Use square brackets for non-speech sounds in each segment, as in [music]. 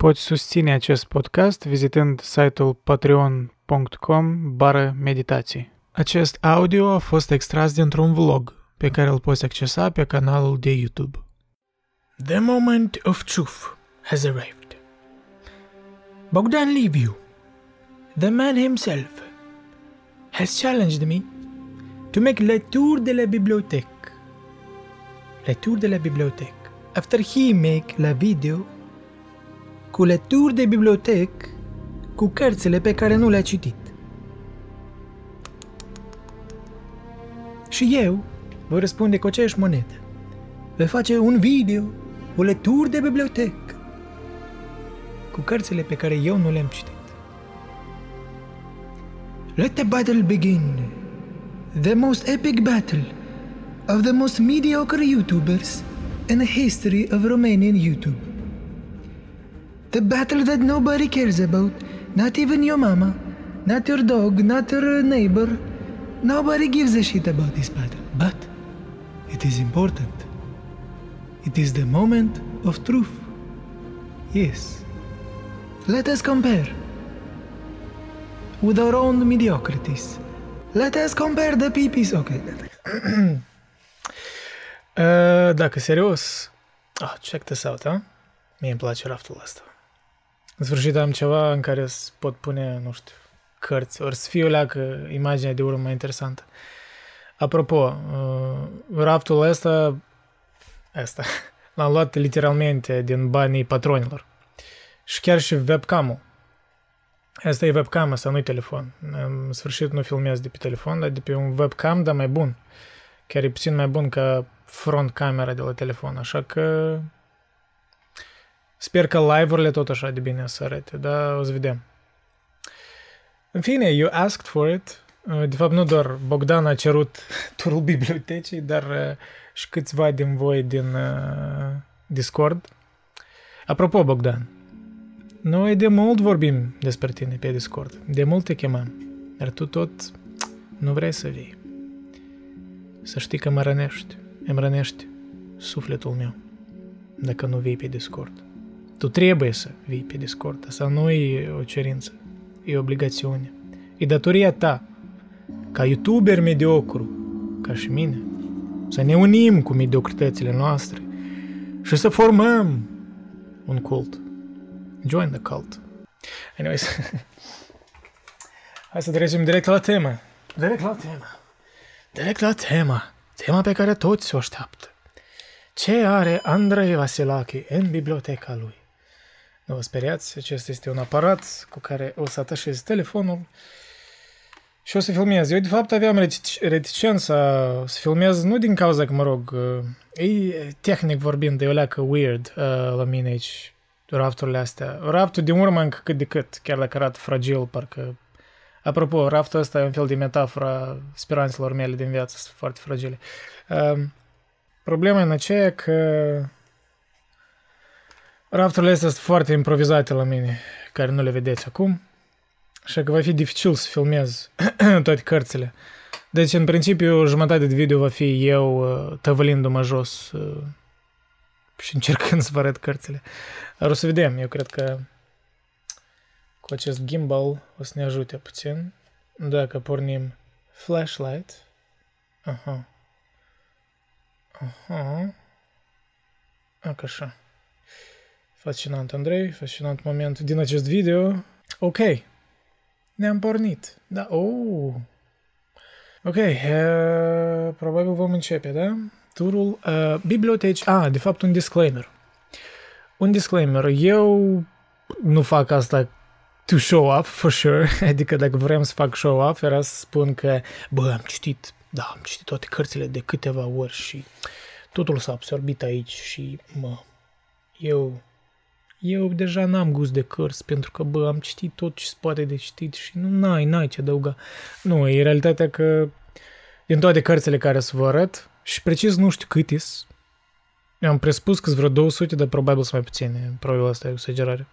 Poți susține acest podcast vizitând site-ul patreon.com bară meditații. Acest audio a fost extras dintr-un vlog pe care îl poți accesa pe canalul de YouTube. The moment of truth has arrived. Bogdan Liviu, the man himself, has challenged me to make le tour de la bibliothèque. Le tour de la bibliothèque. After he make la video cu le tour de bibliotec cu cărțile pe care nu le-a citit. Și eu vă răspunde cu aceeași monedă. Vă face un video, o lectură de bibliotec cu cărțile pe care eu nu le-am citit. Let the battle begin. The most epic battle of the most mediocre YouTubers in the history of Romanian YouTube. The battle that nobody cares about, not even your mama, not your dog, not your neighbor. Nobody gives a shit about this battle. But it is important. It is the moment of truth. Yes. Let us compare with our own mediocrities. Let us compare the peepees. Ok. [clears throat] uh, dacă serios, oh, check this out, huh? Mie îmi place raftul ăsta. În sfârșit am ceva în care să pot pune, nu știu, cărți, ori să fie o leacă imaginea de urmă mai interesantă. Apropo, uh, raftul ăsta, ăsta, [laughs] l-am luat literalmente din banii patronilor. Și chiar și webcam-ul. Asta e webcam, asta nu-i telefon. În sfârșit nu filmez de pe telefon, dar de pe un webcam, dar mai bun. Chiar e puțin mai bun ca front camera de la telefon, așa că Sper că live-urile tot așa de bine să arate, dar o să vedem. În fine, you asked for it. Uh, de fapt, nu doar Bogdan a cerut [laughs] turul bibliotecii, dar uh, și câțiva din voi din uh, Discord. Apropo, Bogdan, noi de mult vorbim despre tine pe Discord. De mult te chemăm. Dar tu tot nu vrei să vii. Să știi că mă rănești. Îmi rănești sufletul meu dacă nu vii pe Discord. Tu trebuie să vii pe Discord. Asta nu e o cerință, e o obligațiune. E datoria ta, ca youtuber mediocru, ca și mine, să ne unim cu mediocritățile noastre și să formăm un cult. Join the cult. Anyways, [laughs] hai să trecem direct la temă. Direct la temă. Direct la tema. Tema pe care toți o așteaptă. Ce are Andrei Vasilache în biblioteca lui? Nu vă speriați, acesta este un aparat cu care o să atașez telefonul și o să filmez. Eu, de fapt, aveam reticența să filmez nu din cauza că, mă rog, e tehnic vorbind, e o leacă weird uh, la mine aici, rafturile astea. Raftul din urmă încă cât de cât, chiar dacă arată fragil, parcă... Apropo, raftul ăsta e un fel de metafora speranțelor mele din viață, sunt foarte fragile. Uh, problema în aceea că Rafturile astea sunt foarte improvizate la mine, care nu le vedeți acum. Așa că va fi dificil să filmez [clears throat] toate cărțile. Deci, în principiu, jumătate de video va fi eu uh, tăvălindu-mă jos uh, și încercând [laughs] să vă arăt cărțile. Dar o să vedem. Eu cred că cu acest gimbal o să ne ajute puțin. Dacă pornim flashlight. Aha. Aha. Așa. așa. Fascinant, Andrei, fascinant moment din acest video. Ok, ne-am pornit. Da, oh. Ok, uh, probabil vom începe, da? Turul uh, biblioteci. Ah, de fapt un disclaimer. Un disclaimer. Eu nu fac asta to show up, for sure. [laughs] Adică dacă vrem să fac show up, era să spun că, bă, am citit, da, am citit toate cărțile de câteva ori și totul s-a absorbit aici și, mă, eu eu deja n-am gust de cărți pentru că, bă, am citit tot ce se poate de citit și nu n-ai, n-ai ce adăuga. Nu, e realitatea că din toate cărțile care să vă arăt, și precis nu știu cât is, am presupus că vreo 200, dar probabil sunt mai puține. Probabil asta e o exagerare.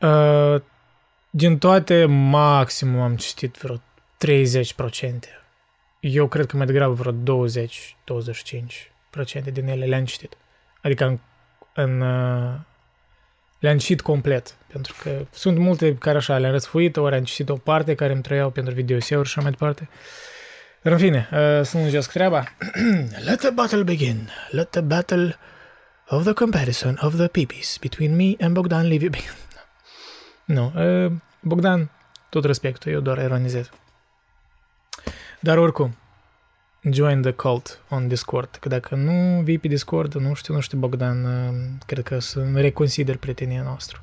Uh, din toate, maximum am citit vreo 30%. Eu cred că mai degrabă vreo 20-25% din ele le-am citit. Adică în în, uh, le-am citit complet, pentru că sunt multe care așa le-am răsfuit, ori am citit o parte care îmi trăiau pentru videoseuri și așa mai departe. Dar în fine, uh, să nu lungesc treaba. [clears throat] Let the battle begin. Let the battle of the comparison of the peepees between me and Bogdan Liviu begin. [laughs] nu, uh, Bogdan, tot respectul, eu doar ironizez. Dar oricum, join the cult on Discord, că dacă nu vii pe Discord, nu știu, nu știu, Bogdan, uh, cred că să reconsider prietenia noastră.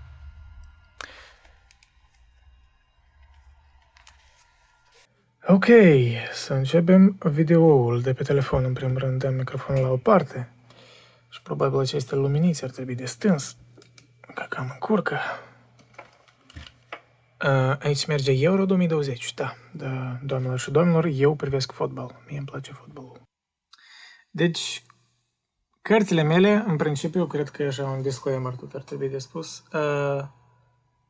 Ok, să începem videoul de pe telefon. În primul rând dăm microfonul la o parte și probabil aceste luminițe ar trebui de stâns, ca cam încurcă. Uh, aici merge Euro 2020, da, da, doamnelor și domnilor, eu privesc fotbal, mie îmi place fotbalul. Deci, cărțile mele, în principiu, cred că e așa un disclaimer tot ar trebui de spus, uh,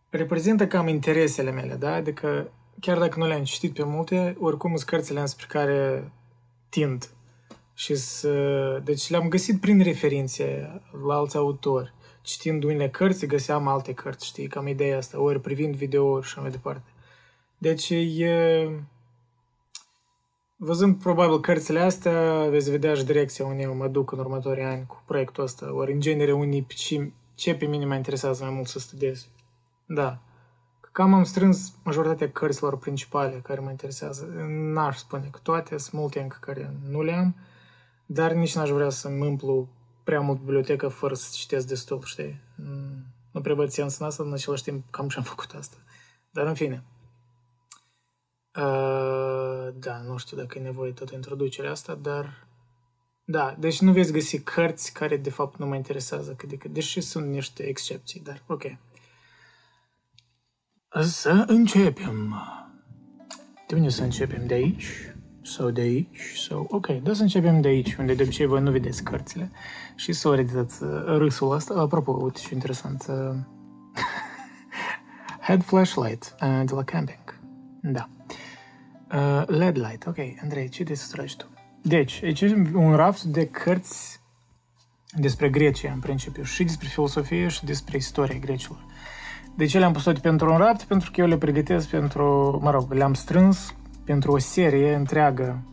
reprezintă cam interesele mele, da, adică chiar dacă nu le-am citit pe multe, oricum sunt cărțile spre care tind. Și să, deci le-am găsit prin referințe la alți autori. Citind unele cărți, găseam alte cărți, știi, cam ideea asta, ori privind videouri și așa mai departe. Deci e... Văzând probabil cărțile astea, veți vedea și direcția unde eu mă duc în următorii ani cu proiectul ăsta. Ori, în genere, unii ce pe mine mă interesează mai mult să studiez. Da. Cam am strâns majoritatea cărților principale care mă interesează. N-aș spune că toate, sunt multe încă care nu le am, dar nici n-aș vrea să-mi împlu prea mult bibliotecă fără să citesc destul, știi? Nu prea văd sens în asta, în același timp cam și-am făcut asta. Dar în fine. Uh, da, nu știu dacă e nevoie tot introducerea asta, dar da, deci nu veți găsi cărți care de fapt nu mă interesează cât de cât, deși sunt niște excepții, dar ok. Să începem. De unde să începem? De aici? Sau de aici? Sau... Ok, da să începem de aici, unde de obicei voi nu vedeți cărțile. Și să ori dați uh, râsul ăsta. Apropo, uite ce interesant. Uh, [laughs] head flashlight uh, de la camping. Da. LED light. Ok, Andrei, ce de tu? Deci, aici e un raft de cărți despre Grecia, în principiu, și despre filosofie și despre istoria grecilor. De ce le-am pus toate pentru un raft? Pentru că eu le pregătesc pentru, mă rog, le-am strâns pentru o serie întreagă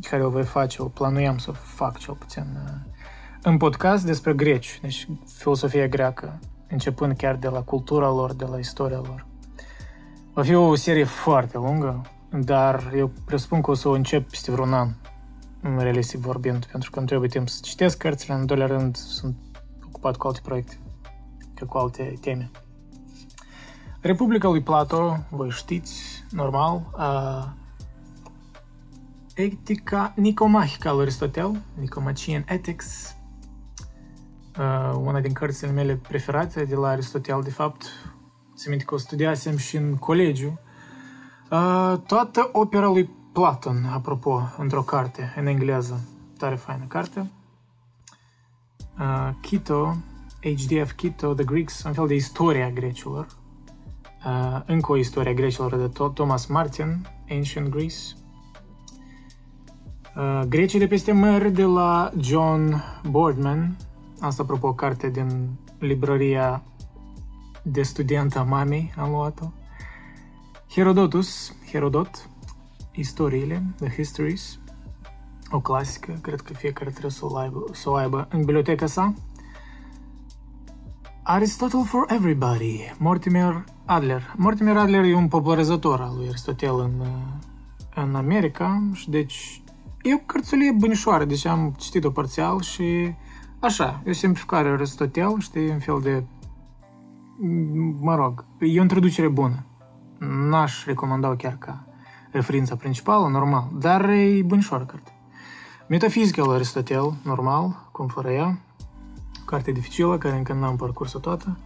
care o voi face, o planuiam să fac cel puțin uh, în podcast despre greci, deci filosofia greacă, începând chiar de la cultura lor, de la istoria lor. Va fi o serie foarte lungă, dar eu presupun că o să o încep peste vreun an, realistic vorbind, pentru că nu trebuie timp să citesc cărțile, în doilea rând sunt ocupat cu alte proiecte, cu alte teme. Republica lui Plato, voi știți, normal, uh, Etica Nicomahica lui Aristotel, Nicomachean Ethics, uh, una din cărțile mele preferate de la Aristotel, de fapt, țin minte că o studiasem și în colegiu, uh, toată opera lui Platon, apropo, într-o carte, în engleză, tare faină carte. Uh, Kito, HDF Kito, The Greeks, un fel de istoria grecilor, Uh, încă o istorie a grecilor de tot, Thomas Martin, Ancient Greece. Uh, Grecii de peste mări de la John Boardman, asta apropo o carte din librăria de student a mamei, am luat-o. Herodotus, Herodot, istoriile, The Histories, o clasică, cred că fiecare trebuie să o aibă, să o aibă în biblioteca sa. Aristotle for Everybody, Mortimer Adler. Mortimer Adler e un popularizator al lui Aristotel în, în America și deci e o cărțulie bunișoară, deci am citit-o parțial și așa, e o simplificare Aristotel, știi, un fel de mă rog, e o introducere bună. N-aș recomanda-o chiar ca referința principală, normal, dar e bunișoară carte. Metafizica lui Aristotel, normal, cum fără ea, carte dificilă, care încă n-am parcurs-o toată.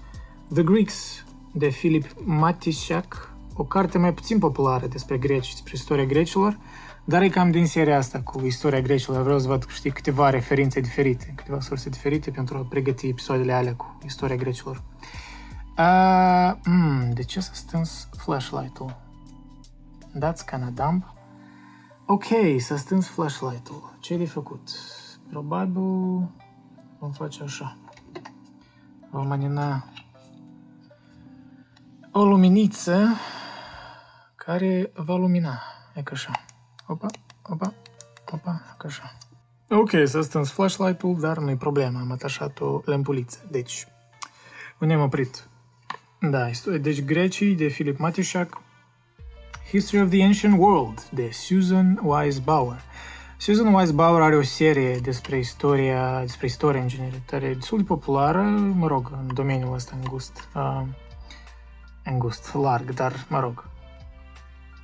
The Greeks, de Philip Matișak, o carte mai puțin populară despre greci, despre istoria grecilor, dar e cam din seria asta cu istoria grecilor. Vreau să văd, știi, câteva referințe diferite, câteva surse diferite pentru a pregăti episoadele alea cu istoria grecilor. Uh, mm, de ce s-a stâns flashlight-ul? That's kinda dumb. Ok, s-a stâns flashlight-ul. Ce de făcut? Probabil vom face așa. Vom anina o luminiță care va lumina. E ca așa. Opa, opa, opa, ca așa. Ok, s-a stâns flashlight-ul, dar nu-i problemă, am atașat o lampuliță. Deci, unde am oprit? Da, deci Grecii de Philip Matișac, History of the Ancient World de Susan Wise Bauer. Susan Wise Bauer are o serie despre istoria, despre istoria în general, destul de populară, mă rog, în domeniul ăsta îngust, uh, îngust, larg, dar mă rog.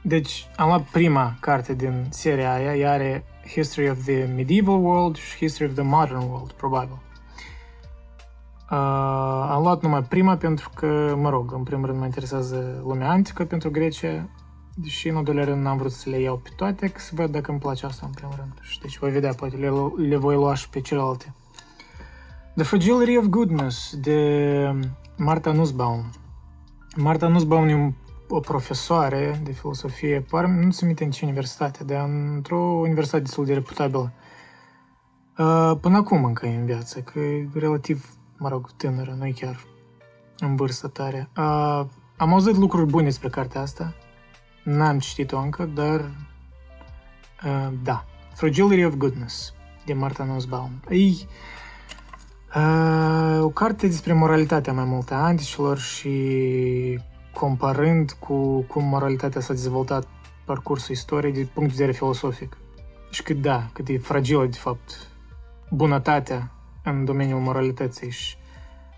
Deci am luat prima carte din seria aia, ea are History of the Medieval World și History of the Modern World, probabil. Uh, am luat numai prima pentru că, mă rog, în primul rând mă interesează lumea antică pentru Grecia, deși în al doilea rând n-am vrut să le iau pe toate, că să văd dacă îmi place asta în primul rând. Și deci voi vedea, poate le, le voi lua și pe celelalte. The Fragility of Goodness de Marta Nussbaum. Marta Nussbaum e o profesoare de filosofie, pare, nu se minte în ce universitate, dar într-o universitate destul de reputabilă. Uh, până acum încă e în viață, că e relativ, mă rog, tânără, nu e chiar în vârstă tare. Uh, am auzit lucruri bune despre cartea asta, N-am citit-o încă, dar uh, da. Fragility of Goodness de Marta Nussbaum. E uh, o carte despre moralitatea mai mult a anticilor și comparând cu cum moralitatea s-a dezvoltat parcursul istoriei din punct de vedere filosofic. Și cât da, cât e fragilă de fapt bunătatea în domeniul moralității și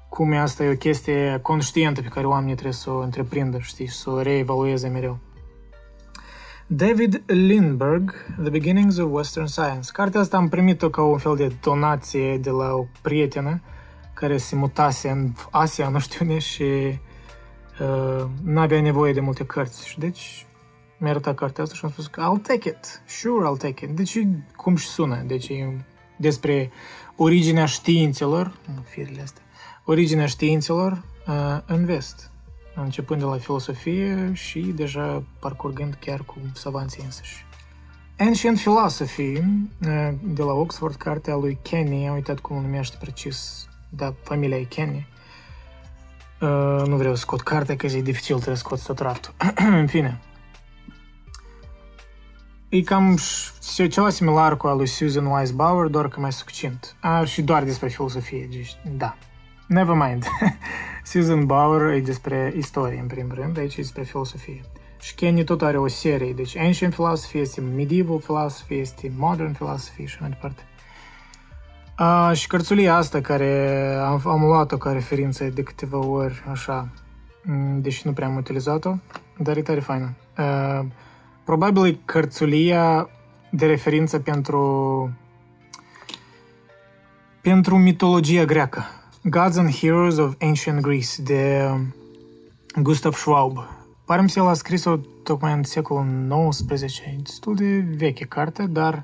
cum e asta e o chestie conștientă pe care oamenii trebuie să o întreprindă, știi, să o reevalueze mereu. David Lindbergh, The Beginnings of Western Science. Cartea asta am primit-o ca un fel de donație de la o prietenă care se mutase în Asia, nu știu unde, și uh, nu avea nevoie de multe cărți. Și deci mi-a arătat cartea asta și am spus că I'll take it, sure I'll take it. Deci cum și sună, deci e despre originea științelor, nu firele astea, originea științelor uh, în vest începând de la filosofie și deja parcurgând chiar cu savanții însăși. Ancient Philosophy, de la Oxford, cartea lui Kenny, am uitat cum o numește precis, da, familia e Kenny. Uh, nu vreau să scot cartea, că e dificil, trebuie să scot tot raftul. [clears throat] În fine. E cam ceva similar cu a lui Susan Wise Bauer, doar că mai succint. A, și doar despre filosofie, deci, da. Never mind. [laughs] Susan Bauer e despre istorie, în primul rând, aici e despre filosofie. Și Kenny tot are o serie, deci Ancient Philosophy este Medieval Philosophy, este Modern Philosophy și mai departe. Uh, și cărțulia asta care am, am luat-o ca referință de câteva ori, așa, deși nu prea am utilizat-o, dar e tare faină. Uh, probabil e cărțulia de referință pentru pentru mitologia greacă. Gods and Heroes of Ancient Greece de um, Gustav Schwab. Pare mi se el a scris-o tocmai în secolul XIX, e destul de veche carte, dar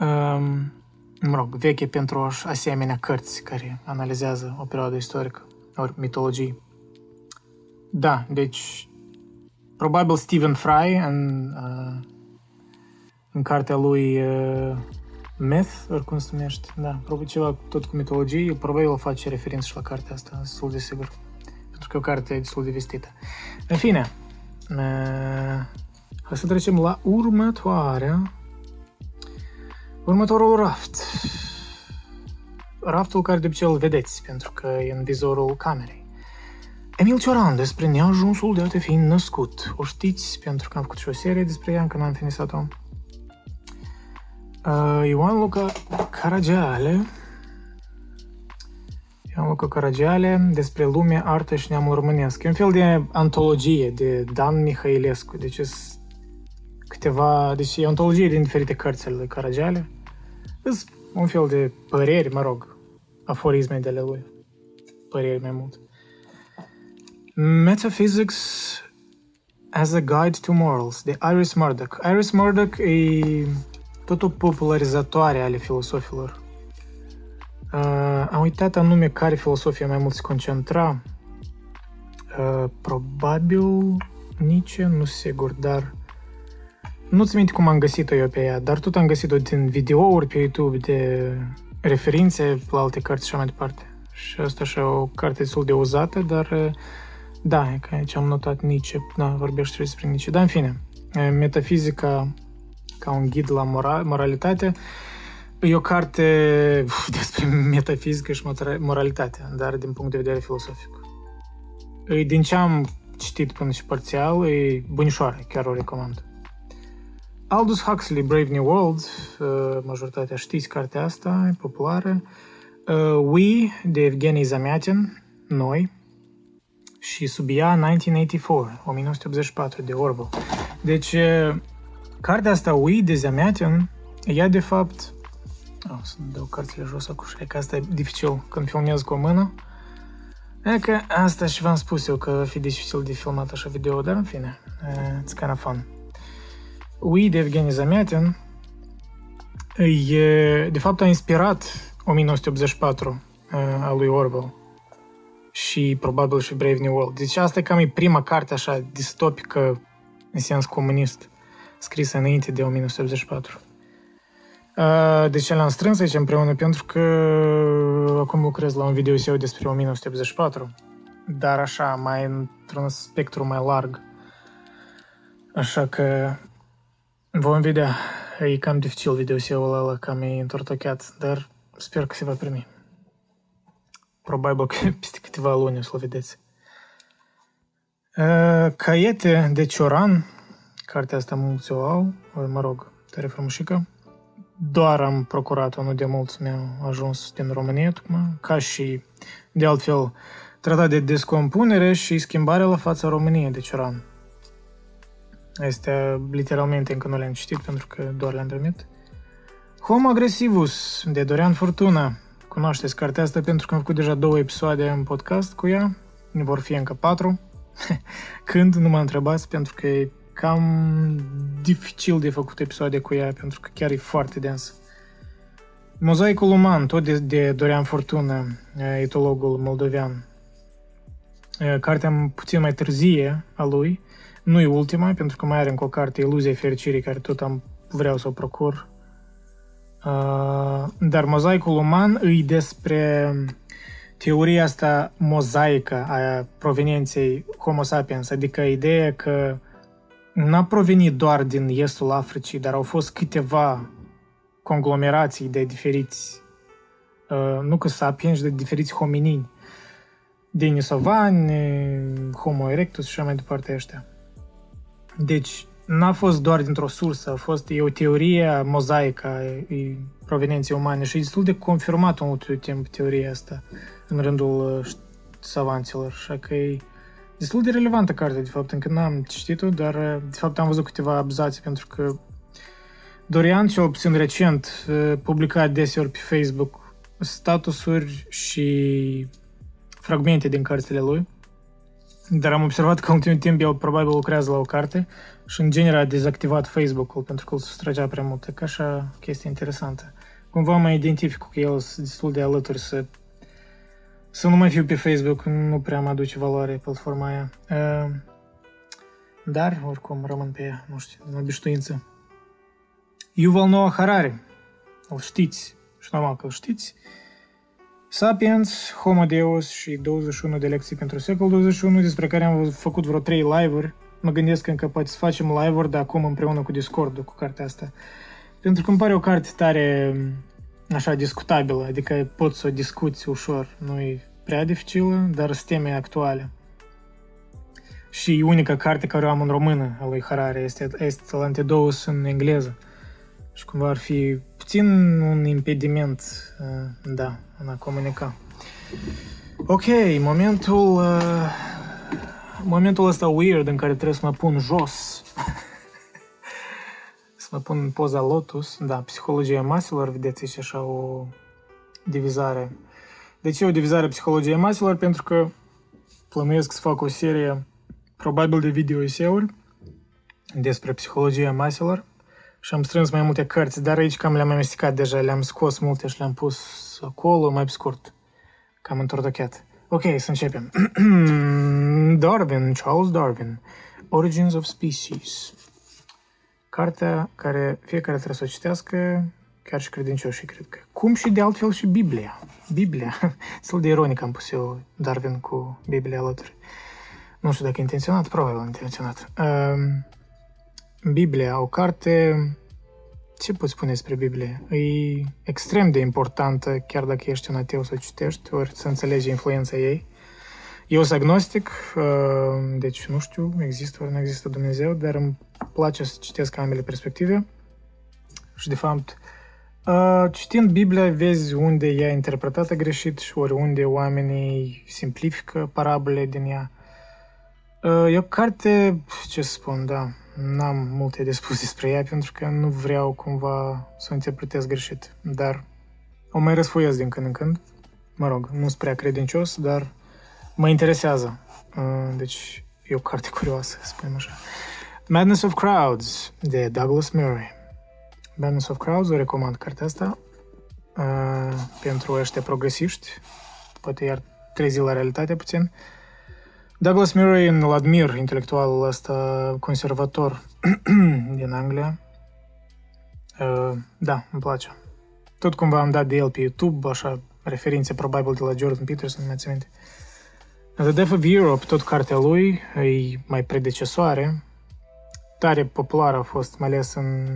um, mă rog, veche pentru asemenea cărți care analizează o perioadă istorică, ori mitologii. Da, deci probabil Stephen Fry în, uh, în cartea lui uh, Myth, oricum se numește, da, probabil ceva tot cu mitologie, probabil o face referință și la cartea asta, destul de sigur. Pentru că e o carte destul de vestită. În fine, uh, hai să trecem la următoarea. Următorul raft. Raftul care de obicei îl vedeți, pentru că e în vizorul camerei. Emil Cioran despre neajunsul de a te fi născut. O știți pentru că am făcut și o serie despre ea, încă n-am finisat-o. Uh, Ioan Luca Caragiale Ioan Luca Caragiale despre lume, artă și neamul românesc. E un fel de antologie de Dan Mihailescu. Deci câteva... Deci e o antologie din diferite cărți ale lui Caragiale. Sunt un fel de păreri, mă rog, aforisme de ale lui. Păreri mai mult. Metaphysics as a Guide to Morals, de Iris Murdoch. Iris Murdoch e tot o popularizatoare ale filosofilor. Uh, am uitat anume care filosofie mai mult se concentra. Uh, probabil Nietzsche, nu sigur, dar nu-ți minte cum am găsit-o eu pe ea, dar tot am găsit-o din videouri pe YouTube de referințe la alte cărți și așa mai departe. Și asta așa o carte destul de uzată, dar Da, e că aici am notat Nietzsche, da, vorbește despre Nietzsche. Dar, în fine, metafizica ca un ghid la moral, moralitate e o carte uf, [laughs] despre metafizică și moralitate, dar din punct de vedere filosofic. E, din ce am citit până și parțial, e bunișoară, chiar o recomand. Aldous Huxley, Brave New World, uh, majoritatea știți cartea asta, e populară. Uh, We, de Evgeny Zamyatin, Noi, și sub ea 1984, 1984, de Orwell. Deci, uh, cartea asta, We, de Zamyatin, ea de fapt... Oh, să dau cărțile jos acum, că asta e dificil când filmez cu o mână. E că asta și v-am spus eu că va fi dificil de filmat așa video, dar în fine, it's kind of fun. We de Evgeny Zamyatin e, de fapt a inspirat 1984 a lui Orwell și probabil și Brave New World. Deci asta e cam e prima carte așa distopică în sens comunist scrisă înainte de 1984. Deci le-am strâns aici împreună pentru că acum lucrez la un video seu despre 1984, dar așa, mai într-un spectru mai larg. Așa că Vom vedea. E cam dificil videoseul ăla, cam e întortocheat, dar sper că se va primi. Probabil că [laughs] peste câteva luni o să-l vedeți. Caiete de Cioran, cartea asta mulți o au, mă rog, tare frumușică. Doar am procurat-o, nu de mult mi-a ajuns din România, tocmai, ca și, de altfel, tratat de descompunere și schimbare la fața României de Cioran. Este literalmente încă nu le-am citit pentru că doar le-am primit. Homo Agresivus de Dorian Fortuna. Cunoașteți cartea asta pentru că am făcut deja două episoade în podcast cu ea. Vor fi încă patru. [laughs] Când? Nu mă întrebați pentru că e cam dificil de făcut episoade cu ea pentru că chiar e foarte dens. Mozaicul uman, tot de, de Dorian Fortuna, etologul moldovean. Cartea puțin mai târzie a lui, nu e ultima, pentru că mai are încă o carte, Iluzia Fericirii, care tot am vreau să o procur. Uh, dar mozaicul uman e despre teoria asta mozaică a provenienței Homo sapiens, adică ideea că n-a provenit doar din estul Africii, dar au fost câteva conglomerații de diferiți, uh, nu că sapiens, de diferiți hominini, denisovani, Homo erectus și așa mai departe ăștia. Deci, n-a fost doar dintr-o sursă, a fost e o teorie mozaică a provenienței umane și e destul de confirmat în ultimul timp teoria asta în rândul uh, savanților, așa că e destul de relevantă carte, de fapt, încă n-am citit-o, dar uh, de fapt am văzut câteva abzațe pentru că Dorian, cel puțin recent, uh, publicat deseori pe Facebook statusuri și fragmente din cărțile lui dar am observat că în ultimul timp el probabil lucrează la o carte și în genere a dezactivat Facebook-ul pentru că îl sustragea prea mult. E ca așa chestie interesantă. Cumva mă identific că el sunt destul de alături să să nu mai fiu pe Facebook, nu prea mă aduce valoare platforma aia. Dar, oricum, rămân pe ea, nu știu, în obișnuință. Yuval Noah Harari, îl știți, și normal că îl știți, Sapiens, Homo Deus și 21 de lecții pentru secol 21, despre care am făcut vreo 3 live-uri. Mă gândesc că încă poate să facem live-uri de acum împreună cu discord cu cartea asta. Pentru că îmi pare o carte tare așa discutabilă, adică poți să o discuți ușor. Nu e prea dificilă, dar sunt teme actuale. Și unica carte care o am în română a lui Harare este, este Antidous în engleză. Și cumva ar fi puțin un impediment, da, în a comunica. Ok, momentul, uh, momentul ăsta weird în care trebuie să mă pun jos. [laughs] să mă pun în poza lotus. Da, psihologia maselor, vedeți aici așa o divizare. De ce o divizare psihologia maselor? Pentru că plănuiesc să fac o serie probabil de video-eseuri despre psihologia maselor și am strâns mai multe cărți, dar aici cam le-am amestecat deja, le-am scos multe și le-am pus acolo, mai pe scurt, cam întortocheat. Ok, să începem. [clears throat] Darwin, Charles Darwin, Origins of Species. Cartea care fiecare trebuie să o citească, chiar și credincioșii, cred că. Cum și de altfel și Biblia. Biblia. [laughs] Sunt de ironic am pus eu Darwin cu Biblia alături. Nu știu dacă intenționat, probabil intenționat. Uh, Biblia, o carte... Ce poți spune despre Biblie? E extrem de importantă, chiar dacă ești un ateu să o citești, ori să înțelegi influența ei. Eu sunt agnostic, uh, deci nu știu, există ori nu există Dumnezeu, dar îmi place să citesc ambele perspective. Și de fapt, uh, citind Biblia, vezi unde ea e interpretată greșit și ori unde oamenii simplifică parabole din ea. Uh, e o carte, ce să spun, da, n-am multe de spus despre ea pentru că nu vreau cumva să o interpretez greșit, dar o mai răsfoiesc din când în când. Mă rog, nu sunt prea credincios, dar mă interesează. Uh, deci e o carte curioasă, să spunem așa. Madness of Crowds, de Douglas Murray. Madness of Crowds, o recomand cartea asta uh, pentru ăștia progresiști, poate iar trezi la realitate puțin. Douglas Murray îl admir, intelectualul ăsta conservator [clears throat] din Anglia. Uh, da, îmi place. Tot cumva am dat de el pe YouTube, așa, referințe probabil de la Jordan Peterson, mai minte. The Death of Europe, tot cartea lui, e mai predecesoare. Tare populară a fost, mai ales în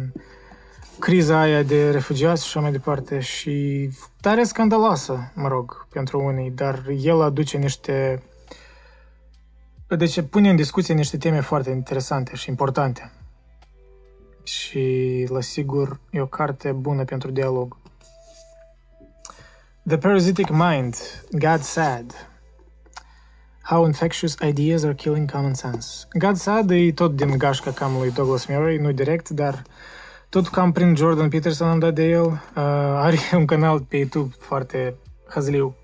criza aia de refugiați și așa mai departe și tare scandaloasă, mă rog, pentru unii, dar el aduce niște deci pune în discuție niște teme foarte interesante și importante. Și, la sigur, e o carte bună pentru dialog. The Parasitic Mind, God Sad. How Infectious Ideas Are Killing Common Sense. God Sad e tot din gașca cam lui Douglas Murray, nu direct, dar tot cam prin Jordan Peterson am dat de el. Uh, are [laughs] un canal pe YouTube foarte hazliu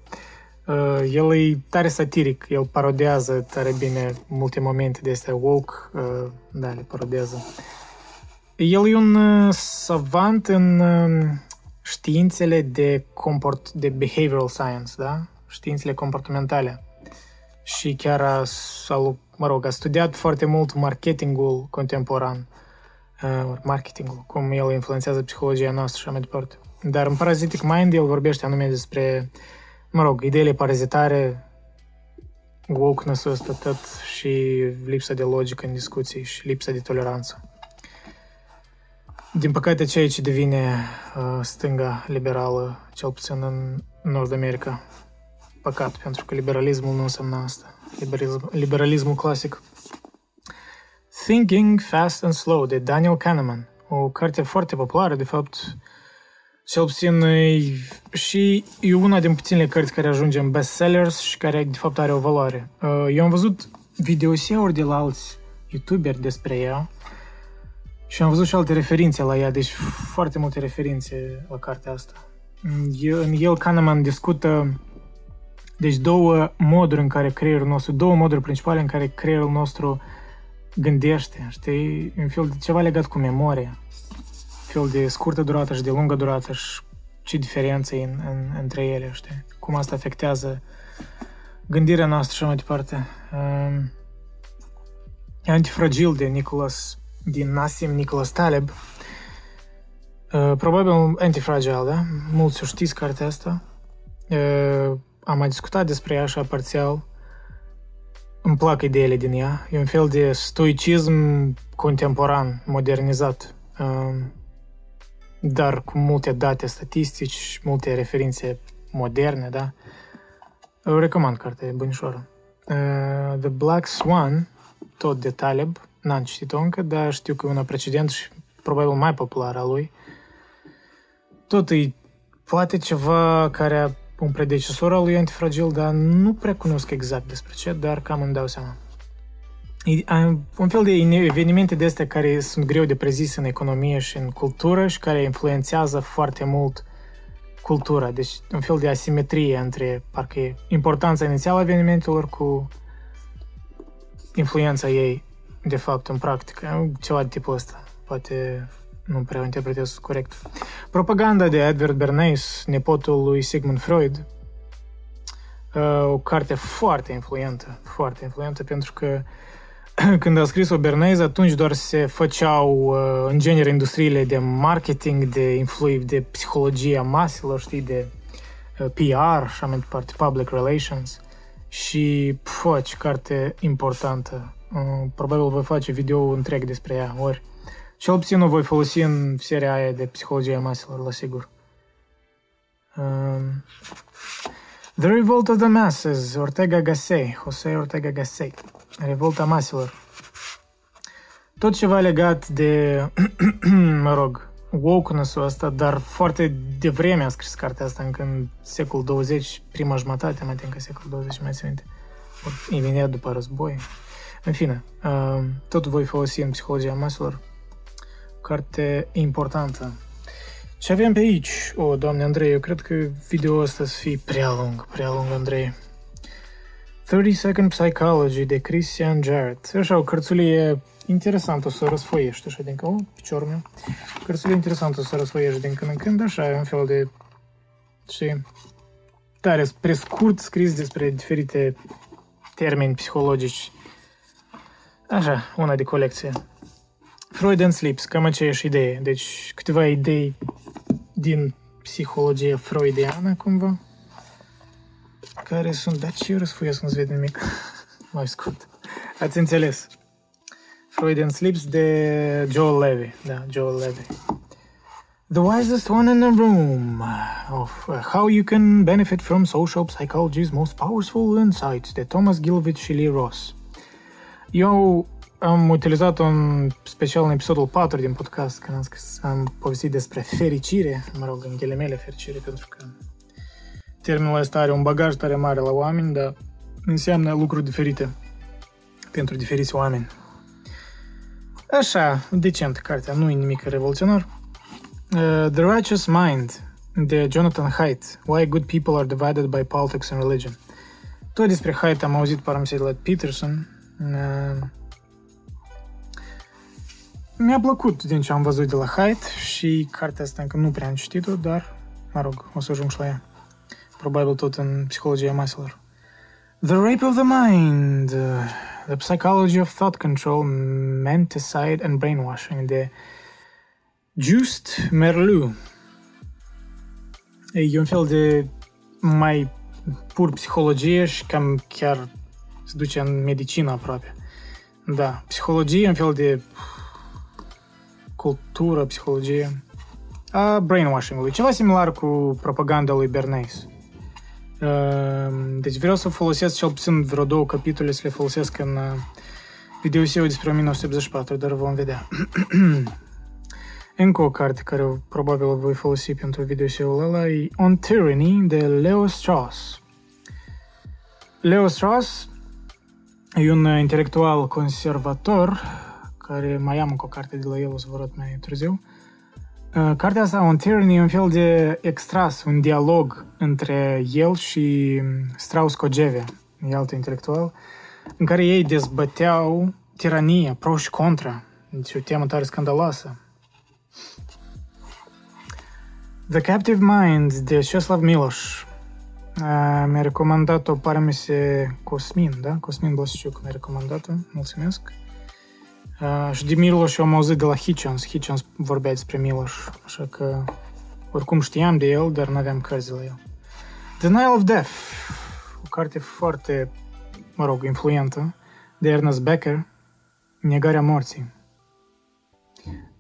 Uh, el e tare satiric, el parodează tare bine multe momente de astea woke, uh, da, le parodează. El e un uh, savant în uh, științele de, comport, de behavioral science, da? Științele comportamentale. Și chiar a, a, mă rog, a studiat foarte mult marketingul contemporan. Uh, marketingul, cum el influențează psihologia noastră și așa mai departe. Dar în Parasitic Mind el vorbește anume despre uh, mă rog, ideile parazitare, wokeness-ul ăsta tot și lipsa de logică în discuții și lipsa de toleranță. Din păcate, ceea ce devine uh, stânga liberală, cel puțin în Nord America, păcat, pentru că liberalismul nu înseamnă asta. Liberalism, liberalismul clasic. Thinking Fast and Slow, de Daniel Kahneman. O carte foarte populară, de fapt, cel puțin și e una din puținele cărți care ajunge în bestsellers și care de fapt are o valoare. Uh, eu am văzut videoseuri de la alți youtuberi despre ea și am văzut și alte referințe la ea, deci foarte multe referințe la cartea asta. În el Kahneman discută deci două moduri în care creierul nostru, două moduri principale în care creierul nostru gândește, știi? Un fel de ceva legat cu memoria fel de scurtă durată și de lungă durată și ce diferență în, în, între ele, știi? Cum asta afectează gândirea noastră și mai departe. Um, Antifragil de Nicholas, din Nassim Nicholas Taleb. Uh, probabil Antifragile, da? Mulți o știți cartea asta. Uh, am mai discutat despre ea așa parțial. Îmi plac ideile din ea. E un fel de stoicism contemporan, modernizat. Uh, dar cu multe date statistici, multe referințe moderne, da? Eu recomand cartea, e bunișoară. Uh, The Black Swan, tot de Taleb, n-am citit-o încă, dar știu că e una precedent și probabil mai populară a lui. Tot e poate ceva care a un predecesor al lui Antifragil, dar nu prea cunosc exact despre ce, dar cam îmi dau seama un fel de evenimente de astea care sunt greu de prezis în economie și în cultură și care influențează foarte mult cultura. Deci un fel de asimetrie între parcă importanța inițială a evenimentelor cu influența ei de fapt în practică. Ceva de tipul ăsta. Poate nu prea o interpretez corect. Propaganda de Edward Bernays, nepotul lui Sigmund Freud, uh, o carte foarte influentă, foarte influentă pentru că [clears throat] când a scris-o Bernays, atunci doar se făceau, uh, în genere, industriile de marketing, de influi, de psihologia maselor, știi, de uh, PR și așa mai departe, public relations. și, pă, ce carte importantă. Uh, probabil voi face video întreg despre ea, ori cel puțin o voi folosi în seria aia de psihologia maselor, la sigur. Um, the Revolt of the Masses, Ortega Gasset, Jose Ortega Gasset, Revolta maselor. Tot ceva legat de, [clears throat] mă rog, wokeness-ul ăsta, dar foarte devreme a scris cartea asta, încă în secolul 20, prima jumătate, mai că secolul 20, mai țin minte. Imediat după război. În fine, uh, tot voi folosi în psihologia maselor. Carte importantă. Ce avem pe aici? O, doamne Andrei, eu cred că video ăsta să fie prea lung, prea lung, Andrei. 30 Second Psychology de Christian Jarrett. Așa, o cărțulie interesantă să o răsfoiești, așa, din că, o, piciorul meu. Cărțulie interesantă să o răsfoiești din când în când, așa, un fel de, știi, tare, spre scurt scris despre diferite termeni psihologici. Așa, una de colecție. Freud and Sleeps, cam aceeași idee. Deci, câteva idei din psihologia freudiană, cumva, care sunt... Dar ce eu răsfoiesc, nu-ți vede nimic. Mai scurt. Ați înțeles. Freud and Sleeps de Joel Levy. Da, Joel Levy. The wisest one in the room of uh, how you can benefit from social psychology's most powerful insights de Thomas Gilvich și Lee Ross. Eu am utilizat un special în episodul 4 din podcast când am, scris, am povestit despre fericire, mă rog, în ghilimele fericire, pentru că termenul ăsta are un bagaj tare mare la oameni, dar înseamnă lucruri diferite pentru diferiți oameni. Așa, decent cartea, nu e nimic revoluționar. Uh, The Righteous Mind de Jonathan Haidt, Why Good People Are Divided by Politics and Religion. Tot despre Haidt am auzit parmese de la Peterson. Uh, mi-a plăcut din ce am văzut de la Haidt și cartea asta încă nu prea am citit-o, dar, mă rog, o să ajung și la ea. Probabil tot în psihologia maselor. The Rape of the Mind, uh, The Psychology of Thought Control, Menticide and Brainwashing de Just Merlu. E un fel de mai pur psihologie și cam chiar se duce în medicină aproape. Da, psihologie, un fel de cultură, psihologie a brainwashing-ului. Ceva similar cu propaganda lui Bernays. Ehm, deci vreau să folosesc cel puțin vreo două capitole să le folosesc în uh, videoseul despre 1984, dar vom vedea. [clears throat] Încă o carte care probabil o voi folosi pentru videoseul ăla e On Tyranny de Leo Strauss. Leo Strauss e un intelectual conservator care mai am încă o carte de la el, o să vă arăt mai târziu. Uh, cartea asta, On Tyranny, e un fel de extras, un dialog între el și Strauss Kojevia, e alt intelectual, în care ei dezbăteau tirania, pro și contra. Deci o temă tare scandaloasă. The Captive Mind de Czeslaw Miloš. Uh, mi-a recomandat-o, pare mi se Cosmin, da? Cosmin Blăsciuc mi-a recomandat-o, mulțumesc. Uh, și de Miloș am auzit de la Hitchens. Hitchens vorbea despre Miloș, așa că oricum știam de el, dar n-aveam cărți de la el. Denial of Death, o carte foarte, mă rog, influentă, de Ernest Becker, Negarea morții.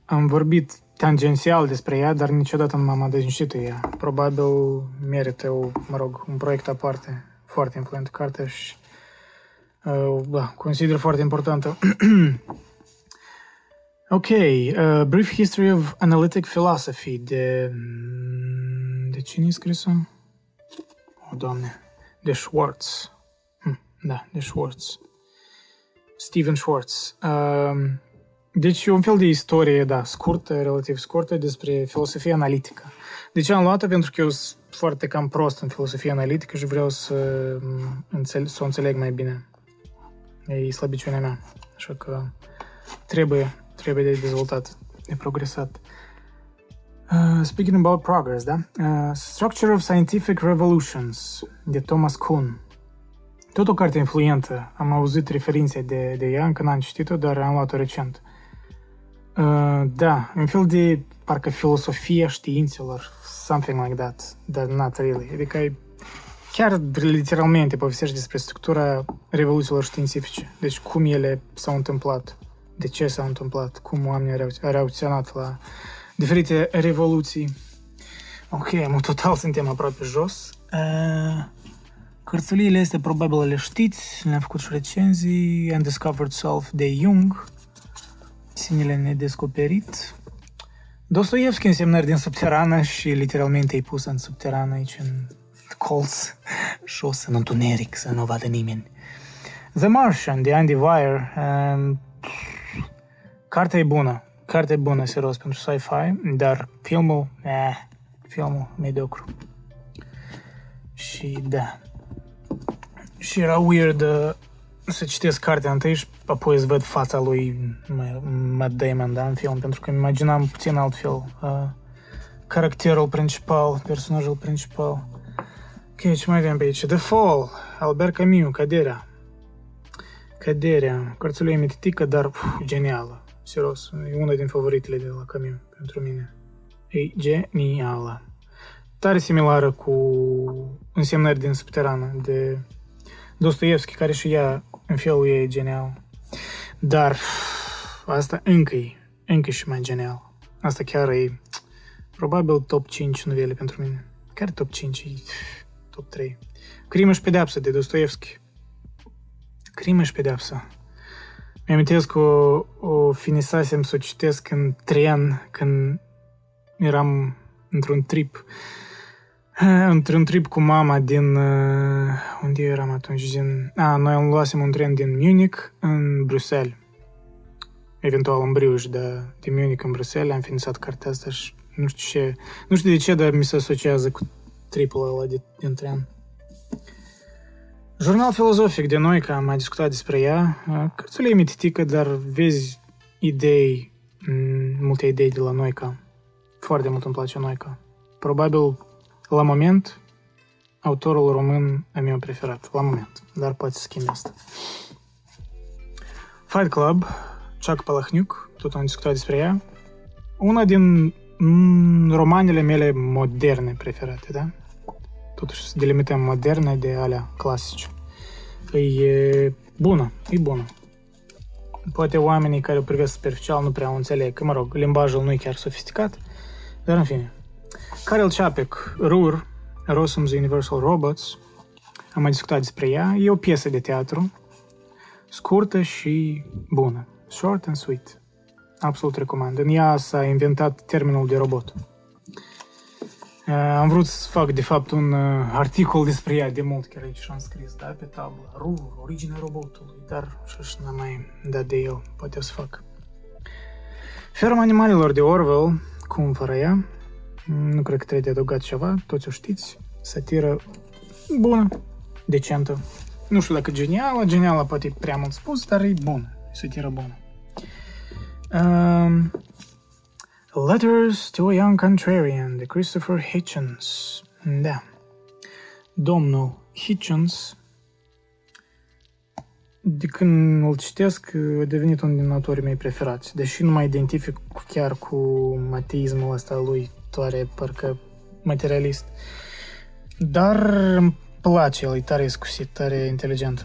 Am vorbit tangențial despre ea, dar niciodată nu m-am adâncit ea. Probabil merită, o, mă rog, un proiect aparte. Foarte influentă carte și uh, da, consider foarte importantă. Ok, uh, Brief History of Analytic Philosophy de... Mm, de cine e scris-o? O, doamne, de Schwartz. Hm, da, de Schwartz. Steven Schwartz. Uh, deci un fel de istorie, da, scurtă, relativ scurtă, despre filosofie analitică. De ce am luat-o? Pentru că eu sunt foarte cam prost în filosofie analitică și vreau să, mm, înțeleg, să o înțeleg mai bine. E slăbiciunea mea. Așa că trebuie trebuie de dezvoltat, de progresat. Uh, speaking about progress, da? Uh, Structure of Scientific Revolutions, de Thomas Kuhn. Tot o carte influentă. Am auzit referințe de, de ea, încă n-am citit-o, dar am luat-o recent. Uh, da, un fel de parcă filosofia științelor, something like that, dar not really. Adică e chiar literalmente povestește despre structura revoluțiilor științifice. Deci cum ele s-au întâmplat, de ce s-au întâmplat, cum oamenii au reacționat la diferite revoluții. Ok, am total suntem aproape jos. Uh, cărțuliile este probabil le știți, le-am făcut și recenzii, Undiscovered Self de Jung, Sinele nedescoperit. Dostoevski însemnări din subterană și literalmente e pus în subterană aici în colț, [laughs] jos în întuneric, să nu vadă nimeni. The Martian, de Andy Weir, um, cartea e bună, cartea e bună, serios, pentru sci-fi, dar filmul, eh, filmul mediocru. Și da. Și era weird uh, să citesc cartea întâi și apoi să văd fața lui Matt Damon, da, în film, pentru că îmi imaginam puțin altfel uh, caracterul principal, personajul principal. Ok, ce mai avem pe aici? The Fall, Albert Camus, Căderea. Căderea, cărțulie mititică, dar uf, genială. Serios, e una din favoritele de la Camus pentru mine. E genială. Tare similară cu însemnări din subterană de Dostoevski, care și ea, în felul ei, e genial. Dar asta încă e, încă și mai genial. Asta chiar e probabil top 5 novele pentru mine. Care top 5? E top 3. Crimă și pedeapsă de Dostoevski. Crimă și pedeapsă. Mi-amintesc că o, o finisasem să o citesc în tren când eram într-un trip într-un trip cu mama din... Uh, unde eram atunci? Din, a, noi am luasem un tren din Munich în Bruxelles. Eventual în Bruges, dar din Munich în Bruxelles am finisat cartea asta și nu știu ce... Nu știu de ce, dar mi se asociază cu tripul ăla de, din tren. Jurnal filozofic de noi, că am mai discutat despre ea. Cărțulie mititică, dar vezi idei, multe idei de la Noica. Foarte mult îmi place Noica. Probabil la moment, autorul român e meu preferat. La moment. Dar poate să schimbe asta. Fight Club, Chuck Palahniuk, tot am discutat despre ea. Una din romanele mele moderne preferate, da? Totuși să delimităm moderne de alea clasice. E bună, e bună. Poate oamenii care o privesc superficial nu prea o înțeleg, că, mă rog, limbajul nu e chiar sofisticat, dar în fine, Karel Čapek, RUR, Rossum's Universal Robots, am mai discutat despre ea, e o piesă de teatru, scurtă și bună, short and sweet. Absolut recomand. În ea s-a inventat termenul de robot. Uh, am vrut să fac, de fapt, un uh, articol despre ea de mult, chiar aici și am scris, da, pe tablă, RUR, originea robotului, dar și n-am mai dat de el, poate o să fac. Ferma animalelor de Orwell, cum fără ea, nu cred că trebuie de adăugat ceva, toți o știți. Satiră bună, decentă. Nu știu dacă genială, genială poate e prea mult spus, dar e bună, e satiră bună. Um, Letters to a Young Contrarian de Christopher Hitchens. Da. Domnul Hitchens, de când îl citesc, a devenit unul din autorii mei preferați, deși nu mai identific chiar cu mateismul ăsta lui viitoare, parcă materialist. Dar îmi place, el e tare iscusit, tare inteligent.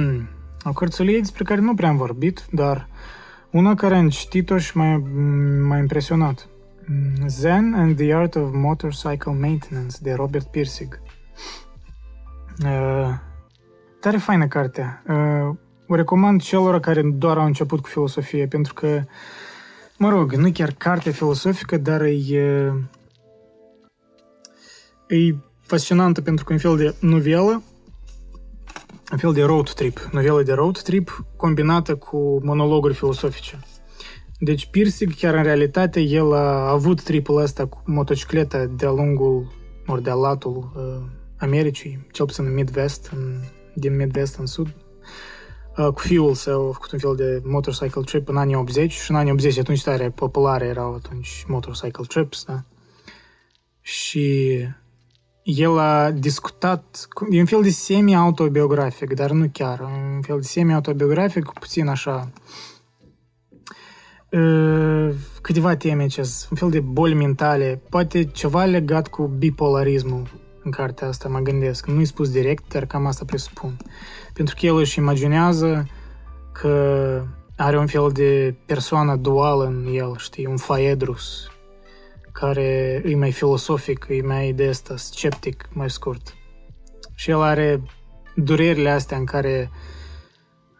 [clears throat] o cărțulie despre care nu prea am vorbit, dar una care am citit-o și m-a, m-a impresionat. Zen and the Art of Motorcycle Maintenance de Robert Pirsig. Uh, tare faină carte. Uh, o recomand celor care doar au început cu filosofie, pentru că uh, Mă rog, nu chiar carte filosofică, dar e, e fascinantă pentru că e un fel de novelă, un fel de road trip, novelă de road trip combinată cu monologuri filosofice. Deci Pirsig, chiar în realitate, el a avut tripul ăsta cu motocicleta de-a lungul, ori de-a latul uh, Americii, cel puțin în Midwest, în, din Midwest în sud, Uh, cu fiul său a făcut un fel de motorcycle trip în anii 80 și în anii 80 atunci tare populare erau atunci motorcycle trips, da? Și el a discutat, e un fel de semi-autobiografic, dar nu chiar, un fel de semi-autobiografic, puțin așa, uh, câteva teme, ce un fel de boli mentale, poate ceva legat cu bipolarismul în cartea asta, mă gândesc. Nu-i spus direct, dar cam asta presupun. Pentru că el își imaginează că are un fel de persoană duală în el, știi, un faedrus, care e mai filosofic, e mai de asta, sceptic, mai scurt. Și el are durerile astea în care,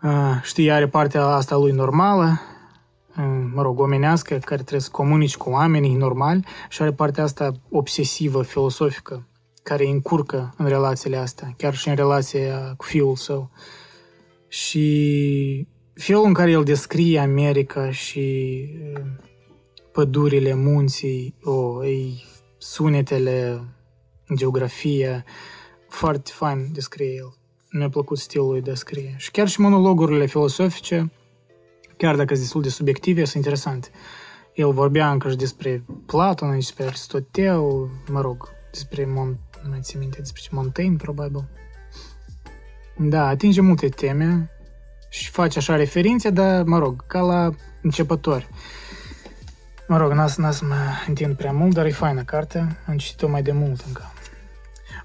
uh, știi, are partea asta lui normală, mă rog, omenească, care trebuie să comunici cu oamenii normali și are partea asta obsesivă, filosofică, care îi încurcă în relațiile astea, chiar și în relația cu fiul său. Și felul în care el descrie America și pădurile, munții, o, ei, sunetele, geografia, foarte fain descrie el. Mi-a plăcut stilul lui de scrie. Și chiar și monologurile filosofice, chiar dacă sunt destul de subiective, sunt interesante. El vorbea încă și despre Platon, despre Aristotel, mă rog, despre, Mon- nu mai țin minte, despre Montaigne, probabil. Da, atinge multe teme și face așa referințe, dar, mă rog, ca la începători. Mă rog, n-a, n-a să mă întind prea mult, dar e faină carte. Am citit-o mai de mult încă.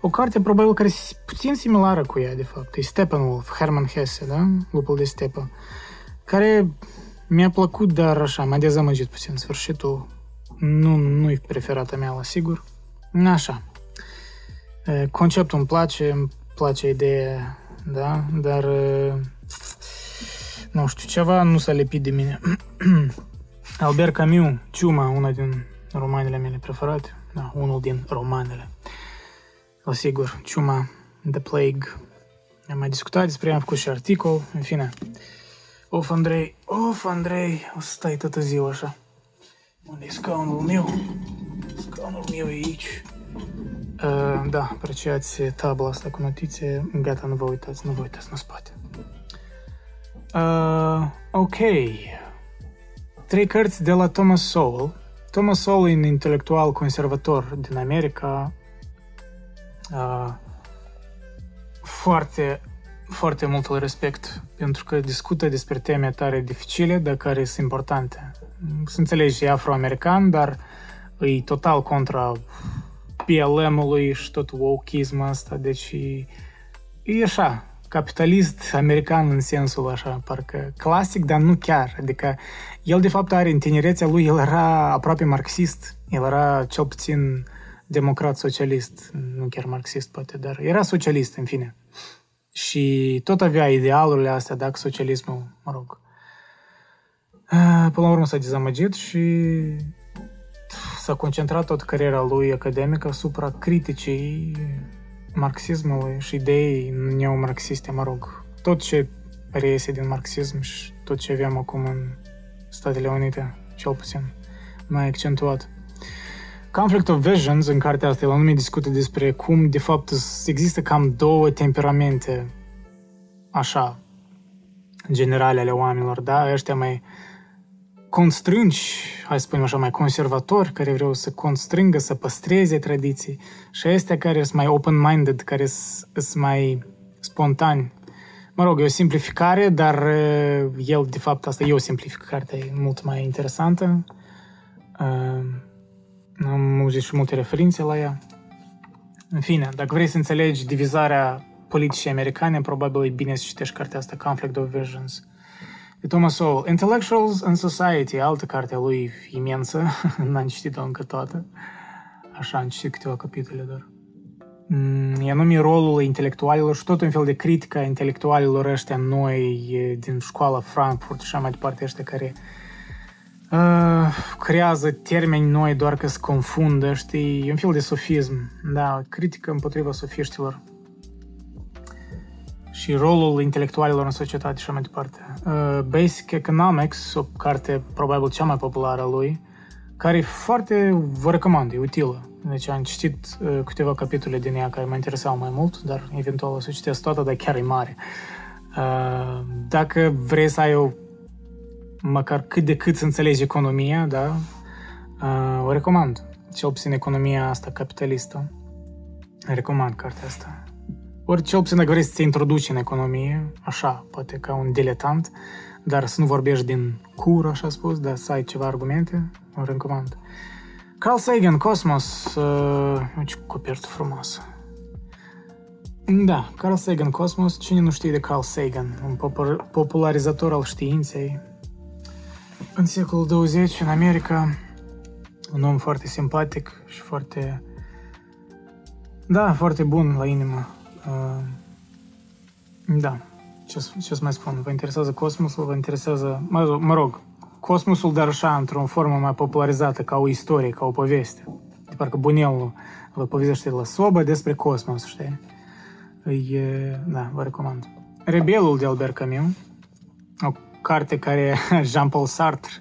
O carte probabil care e puțin similară cu ea, de fapt. E Steppenwolf, Hermann Hesse, da? Lupul de stepă. Care mi-a plăcut, dar așa, m-a dezamăgit puțin în sfârșitul. Nu, nu-i preferata mea, la sigur. Așa. Conceptul îmi place, îmi place ideea, da? Dar nu știu, ceva nu s-a lipit de mine. [clears throat] Albert Camus, Ciuma, una din romanele mele preferate. Da, unul din romanele. La sigur, Ciuma, The Plague. Am mai discutat despre ea, am făcut și articol, în fine. Of, Andrei, of, Andrei, o să stai toată ziua așa. Unde e scaunul meu? Scaunul meu e aici. Uh, da, apreciați tabla asta cu notițe. Gata, nu vă uitați, nu vă uitați în spate. Uh, ok. Trei cărți de la Thomas Sowell. Thomas Sowell e un intelectual conservator din America. Uh, foarte, foarte mult îl respect pentru că discută despre teme tare dificile, dar care sunt importante. Să înțelegi, e afroamerican, dar e total contra BLM-ului și tot wokeism ăsta, deci e, e așa, capitalist american în sensul așa, parcă clasic, dar nu chiar. Adică el de fapt are în tinerețea lui, el era aproape marxist, el era cel puțin democrat socialist, nu chiar marxist poate, dar era socialist în fine. Și tot avea idealurile astea, dacă socialismul, mă rog. Până la urmă s-a dezamăgit și s-a concentrat tot cariera lui academică asupra criticii marxismului și ideii neomarxiste, mă rog. Tot ce reiese din marxism și tot ce avem acum în Statele Unite, cel puțin, mai accentuat. Conflict of Visions, în cartea asta, el anume discută despre cum, de fapt, există cam două temperamente, așa, generale ale oamenilor, da? Ăștia mai constrângi, hai să spunem așa, mai conservatori, care vreau să constrângă, să păstreze tradiții și ăstea care sunt mai open-minded, care sunt mai spontani. Mă rog, e o simplificare, dar el, de fapt, asta e o simplificare, e mult mai interesantă. Am auzit și multe referințe la ea. În fine, dacă vrei să înțelegi divizarea politicii americane, probabil e bine să citești cartea asta, Conflict of Visions de Thomas Sowell. Intellectuals and Society, altă carte a lui imensă, [laughs] n-am citit-o încă toată. Așa, am citit câteva capitole doar. Mm, e anume rolul intelectualilor și tot un fel de critică a intelectualilor ăștia noi din școala Frankfurt și așa mai departe, ăștia care uh, creează termeni noi doar că se confundă, știi, e un fel de sofism, da, critică împotriva sofiștilor și rolul intelectualilor în societate și așa mai departe. Uh, Basic Economics, o carte probabil cea mai populară a lui, care e foarte, vă recomand, e utilă. Deci am citit uh, câteva capitole din ea care mă interesau mai mult, dar eventual o să citesc toată, dar chiar e mare. Uh, dacă vrei să ai o, măcar cât de cât să înțelegi economia, da, uh, o recomand. Cel puțin economia asta capitalistă. Recomand cartea asta. Ori cel puțin dacă vrei să te introduci în economie, așa, poate ca un diletant, dar să nu vorbești din cur, așa spus, dar să ai ceva argumente, o recomand. Carl Sagan, Cosmos, uh, ce copertă frumoasă. Da, Carl Sagan, Cosmos. Cine nu știe de Carl Sagan? Un popularizator al științei. În secolul 20, în America, un om foarte simpatic și foarte... Da, foarte bun la inimă. Uh, da, ce, ce să mai spun? Vă interesează cosmosul? Vă interesează... Mă, mă rog, cosmosul, dar așa, într-o formă mai popularizată, ca o istorie, ca o poveste. De parcă bunelul vă povestește la sobă despre cosmos, știi? Îi, da, vă recomand. Rebelul de Albert Camus, o carte care [laughs] Jean-Paul Sartre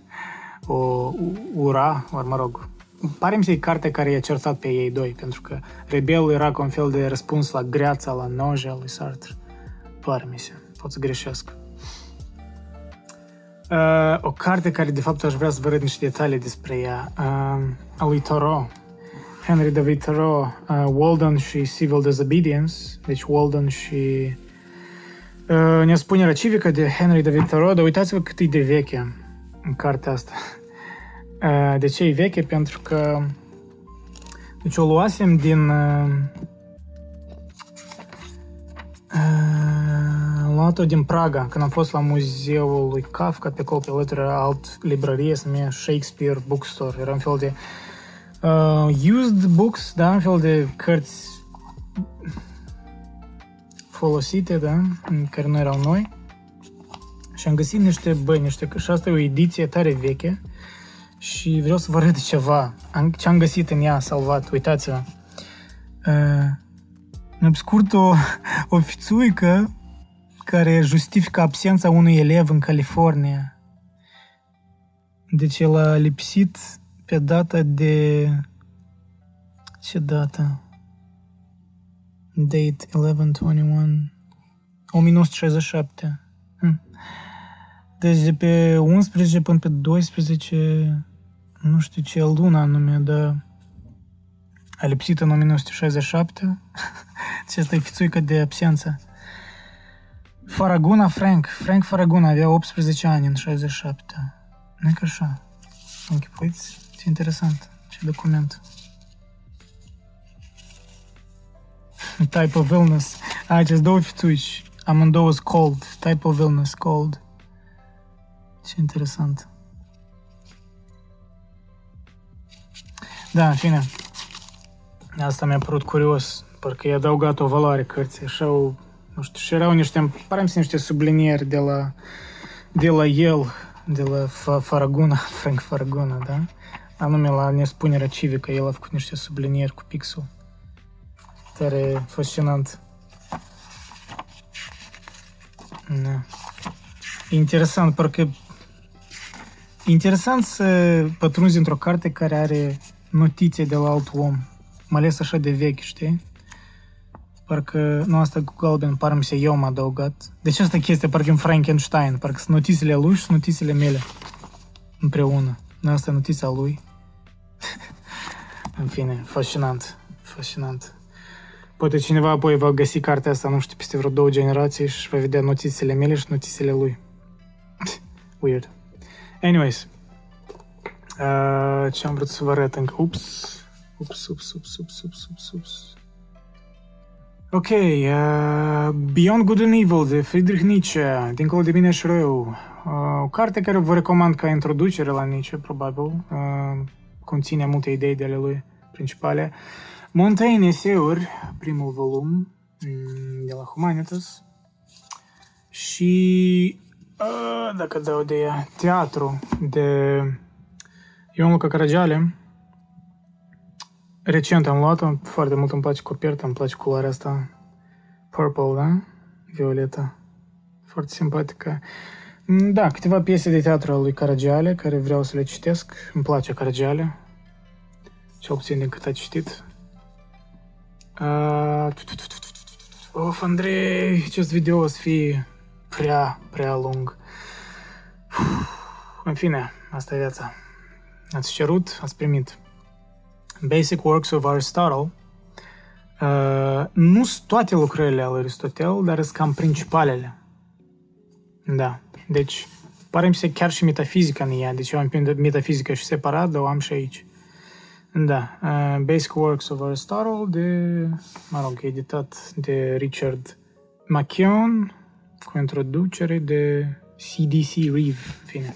o ura, ori mă rog, pare mi se carte care i-a certat pe ei doi, pentru că Rebelul era ca un fel de răspuns la greața, la noja lui Sartre. Pare mi se, pot să greșesc. Uh, o carte care de fapt aș vrea să vă arăt niște detalii despre ea, uh, a lui Thoreau, Henry David Thoreau, uh, Walden și Civil Disobedience, deci Walden și uh, ne spune civică de Henry David Thoreau, dar uitați-vă cât e de veche în cartea asta. Uh, de ce e veche? Pentru că deci o luasem din uh, uh, luat-o din Praga, când am fost la muzeul lui Kafka, pe acolo pe lătură alt librărie, se numea Shakespeare Bookstore. Era un fel de Uh, used books, da, un fel de cărți folosite, da, care nu erau noi. Și am găsit niște, băi, niște, și asta e o ediție tare veche și vreau să vă arăt ceva. Am, ce am găsit în ea salvat, uitați-vă. Uh, în scurt, o, [laughs] o fițuică care justifică absența unui elev în California. Deci el a lipsit pe data de... Ce dată? Date 11-21... 1967. Hm. Deci de pe 11 până pe 12, nu știu ce luna anume, dar a lipsit în 1967. Ce [laughs] asta e fițuică de absență. Faraguna Frank. Frank Faraguna avea 18 ani în 67. Nu e ca așa. Închipuiți? Ce interesant. Ce document. [laughs] Type of illness. Acest două fițuici. Amândouă sunt cold. Type of illness, cold. Ce interesant. Da, în fine. Asta mi-a părut curios. Parcă i-a adăugat o valoare cărții. Așa o, nu știu, și erau niște, pare niște sublinieri de la, de la el, de la Faraguna, [laughs] Frank Faraguna, da? anume la nespunerea civică, el a făcut niște sublinieri cu pixul. Tare fascinant. Da. Interesant, parcă interesant să pătrunzi într-o carte care are notițe de la alt om, mai ales așa de vechi, știi? Parcă, nu asta cu galben, parcă mi se eu am adăugat. Deci asta chestia, parcă în Frankenstein, parcă sunt notițele lui și sunt notițele mele împreună. Asta e notița lui. [laughs] În fine, fascinant, fascinant. Poate cineva apoi va găsi cartea asta, nu știu, peste vreo două generații și va vedea notițele mele și notițele lui. [laughs] Weird. Anyways. Uh, ce am vrut să vă arăt încă? Ups. Ups, ups, ups, ups, ups, ups, ups. Ok, uh, Beyond Good and Evil de Friedrich Nietzsche, Dincolo de bine și rău. Uh, o carte care vă recomand ca introducere la Nietzsche, probabil. Uh, conține multe idei de ale lui principale. Montaigne Eseuri, primul volum mm, de la Humanitas. Și, dacă dau de ea, teatru de Ion Luca Caragiale. Recent am luat-o, foarte mult îmi place coperta, îmi place culoarea asta purple, da? Violeta. Foarte simpatică. Mm, da, câteva piese de teatru al lui Caragiale, care vreau să le citesc. Îmi place Caragiale. Cel puțin din cât a citit. Of, Andrei, acest video o să fie prea, prea lung. În fine, asta e viața. Ați cerut, ați primit. Basic Works of Aristotle. Uh, nu sunt toate lucrările ale Aristotel, dar sunt cam principalele. Da. Deci, pare mi se chiar și metafizica în ea. Deci eu am metafizică și separat, dar o am și aici. Da, uh, Basic Works of Aristotle de, mă rog, editat de Richard McKeown cu introducere de CDC Reeve, fine.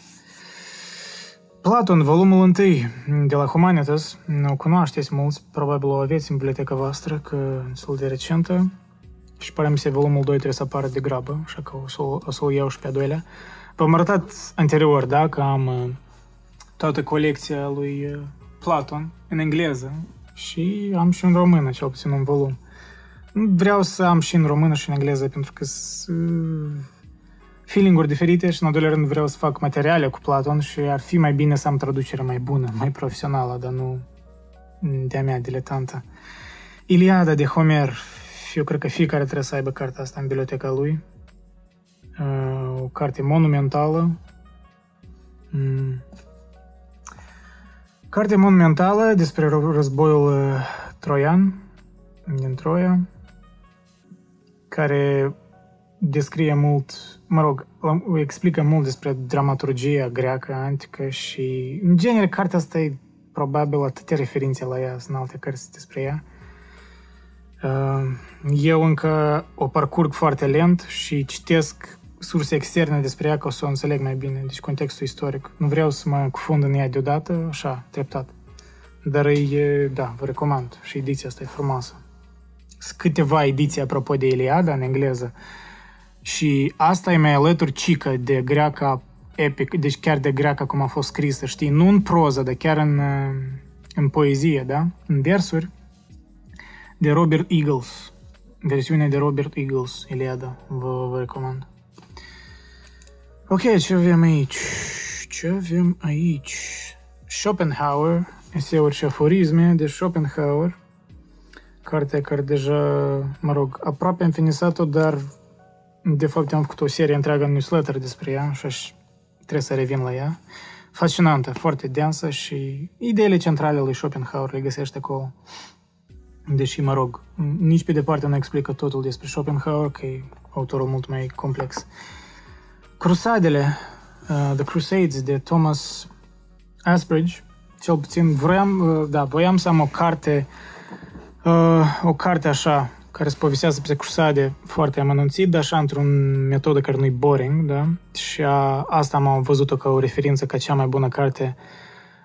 Platon, volumul 1 de la Humanitas, o cunoașteți mulți, probabil o aveți în biblioteca voastră, că sunt de recentă. Și pare mi se volumul 2 trebuie să apară de grabă, așa că o să, o să-l iau și pe a doilea. V-am arătat anterior, da, că am uh, toată colecția lui uh, Platon în engleză și am și în română, cel puțin un volum. Vreau să am și în română și în engleză, pentru că sunt uh, feeling-uri diferite și, în al doilea rând, vreau să fac materiale cu Platon și ar fi mai bine să am traducere mai bună, mai profesională, dar nu de-a mea diletantă. Iliada de Homer, eu cred că fiecare trebuie să aibă cartea asta în biblioteca lui. Uh, o carte monumentală. Mm. Carte monumentală despre războiul uh, troian din Troia, care descrie mult, mă rog, explică mult despre dramaturgia greacă antică și, în genere, cartea asta e probabil atâtea referințe la ea, sunt alte cărți despre ea. Uh, eu încă o parcurg foarte lent și citesc surse externe despre ea ca o să o înțeleg mai bine, deci contextul istoric. Nu vreau să mă cufund în ea deodată, așa, treptat. Dar e, da, vă recomand și ediția asta e frumoasă. Sunt câteva ediții apropo de Iliada în engleză și asta e mai alături cică de greaca epic, deci chiar de greaca cum a fost scrisă, știi, nu în proză, dar chiar în, în poezie, da? În versuri, de Robert Eagles. Versiunea de Robert Eagles, Iliada, vă, vă recomand. Ok, ce avem aici? Ce avem aici? Schopenhauer, eseuri și aforisme de Schopenhauer, cartea care deja, mă rog, aproape am finisat-o, dar de fapt am făcut o serie întreagă în newsletter despre ea și trebuie să revin la ea. Fascinantă, foarte densă și ideile centrale lui Schopenhauer le găsește acolo. Deși, mă rog, nici pe departe nu explică totul despre Schopenhauer, că e autorul mult mai complex. Crusadele, uh, The Crusades de Thomas Asbridge, cel puțin vroiam, uh, da, voiam să am o carte, uh, o carte așa, care se povestează despre crusade foarte amănunțit, dar așa într-un metodă care nu-i boring, da? Și a, asta am văzut-o ca o referință, ca cea mai bună carte,